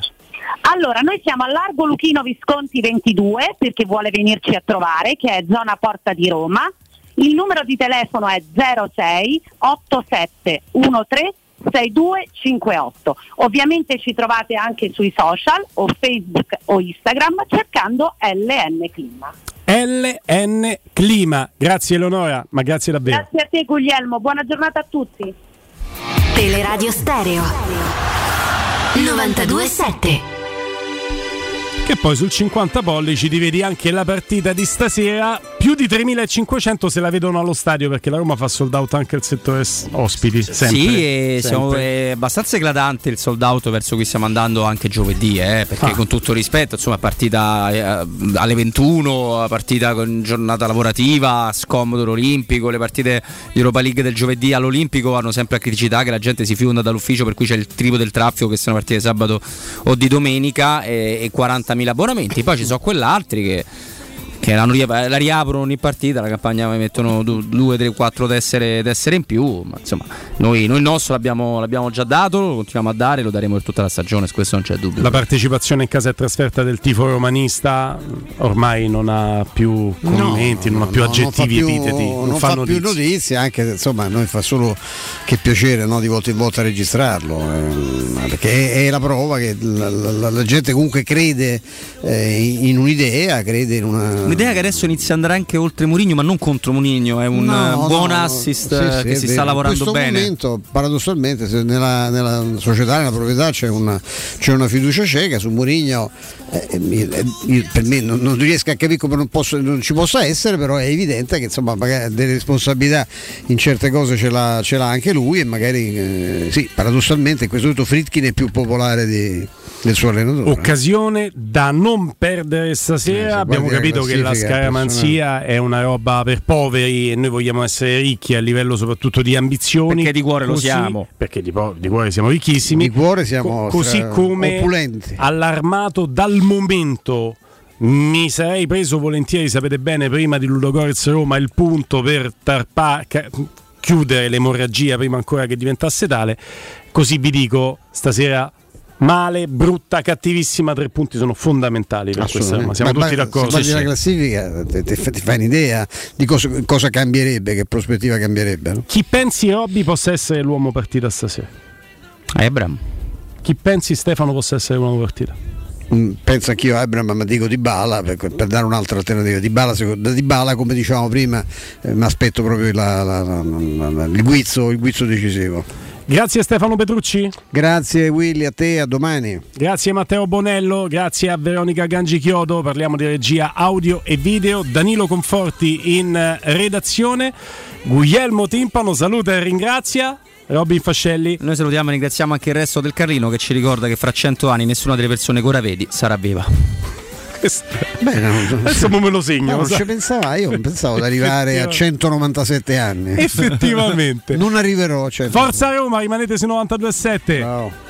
S55: Allora, noi siamo a Largo Luchino Visconti 22 per chi vuole venirci a trovare, che è zona Porta di Roma. Il numero di telefono è 06 87 13 6258. Ovviamente ci trovate anche sui social o Facebook o Instagram cercando LN Clima.
S1: LN Clima grazie Eleonora ma grazie davvero
S55: Grazie a te Guglielmo, buona giornata a tutti.
S20: Teleradio Stereo 927
S1: Che poi sul 50 pollici ti vedi anche la partita di stasera. Più di 3500 se la vedono allo stadio perché la Roma fa sold out anche il settore ospiti. Sempre,
S3: sì, e
S1: sempre.
S3: siamo- è abbastanza eclatante il sold out verso cui stiamo andando anche giovedì, eh, perché
S1: Ah.
S3: con tutto rispetto, insomma, partita eh, alle 21, partita con giornata lavorativa, scomodo l'Olimpico, le partite di Europa League del giovedì all'Olimpico hanno sempre la criticità che la gente si fionda dall'ufficio per cui c'è il triplo del traffico che sono partite sabato o di domenica e, e 40.000 abbonamenti, poi ci sono quell'altri che che la, la riaprono ogni partita, la campagna mettono 2, 3, 4 tessere, tessere in più, ma insomma noi, noi il nostro l'abbiamo, l'abbiamo già dato, lo continuiamo a dare, lo daremo per tutta la stagione, su questo non c'è dubbio.
S1: La partecipazione in casa e trasferta del tifo romanista ormai non ha più commenti, non ha più
S2: No,
S1: aggettivi,
S2: non fa più-
S1: epiteti,
S2: non,
S1: non,
S2: fa
S1: fa
S2: più
S1: notizie.
S2: notizie, anche se insomma noi fa solo che piacere no, di volta in volta registrarlo, ehm, perché è, è la prova che la, la- la gente comunque crede eh, in un'idea, crede in una...
S3: Un'idea che adesso inizia ad andare anche oltre Mourinho, ma non contro Mourinho, è un
S2: No,
S3: eh, buon
S2: no,
S3: assist
S2: sì,
S3: eh,
S2: sì,
S3: che si
S2: vero.
S3: sta lavorando
S2: In questo
S3: bene.
S2: momento, paradossalmente, se nella, nella società, nella proprietà c'è una, c'è una fiducia cieca su Mourinho. eh, eh, io- per me non, non riesco a capire come non, posso- non ci possa essere, però è evidente che insomma, magari delle responsabilità in certe cose ce l'ha, ce l'ha anche lui e magari eh, sì, paradossalmente in questo momento Fritkin è più popolare di- del suo allenatore.
S1: Occasione da non perdere stasera.
S2: Eh,
S1: Abbiamo capito che la scaramanzia è una roba per poveri e noi vogliamo essere ricchi a livello soprattutto di ambizioni.
S3: Perché di cuore lo
S1: Così-
S3: siamo.
S1: Perché di, po- di cuore siamo ricchissimi.
S2: Di cuore siamo
S1: Co- così
S2: stra-
S1: come
S2: opulenti.
S1: allarmato dal momento. Mi sarei preso volentieri, sapete bene, prima di Ludogorez Roma il punto per tarpa- chiudere l'emorragia prima ancora che diventasse tale. Così vi dico, stasera male, brutta, cattivissima, tre punti sono fondamentali per questa Roma. Siamo
S2: Ma-
S1: tutti
S2: ma
S1: d'accordo.
S2: Se guardi
S1: Sì,
S2: la classifica ti, fai un'idea di cosa, cosa cambierebbe, che prospettiva cambierebbe. no?
S1: Chi pensi Robby possa essere l'uomo partita stasera?
S3: Ebram.
S1: Chi pensi Stefano possa essere l'uomo partita?
S2: Mm, Penso anch'io a Abram, ma dico Di Bala per, per dare un'altra alternativa. Di Bala, secondo- da Di Bala, come dicevamo prima, eh, mi aspetto proprio la- la- la- la- la- il, guizzo, il guizzo decisivo.
S1: Grazie Stefano Petrucci.
S2: Grazie Willy, a te, a domani.
S1: Grazie Matteo Bonello, grazie a Veronica Gangi Chiodo, parliamo di regia audio e video, Danilo Conforti in eh, redazione, Guglielmo Timpano saluta e ringrazia, Robin Fascelli.
S3: Noi salutiamo e ringraziamo anche il resto del Carlino che ci ricorda che fra cento anni nessuna delle persone che ora vedi sarà viva.
S2: Beh, no,
S1: Adesso me lo segno.
S2: No, non ci pensavo, io pensavo di arrivare a 197 anni.
S1: Effettivamente.
S2: non arriverò 100.
S1: Forza Roma, rimanete su 92.7.
S2: Ciao.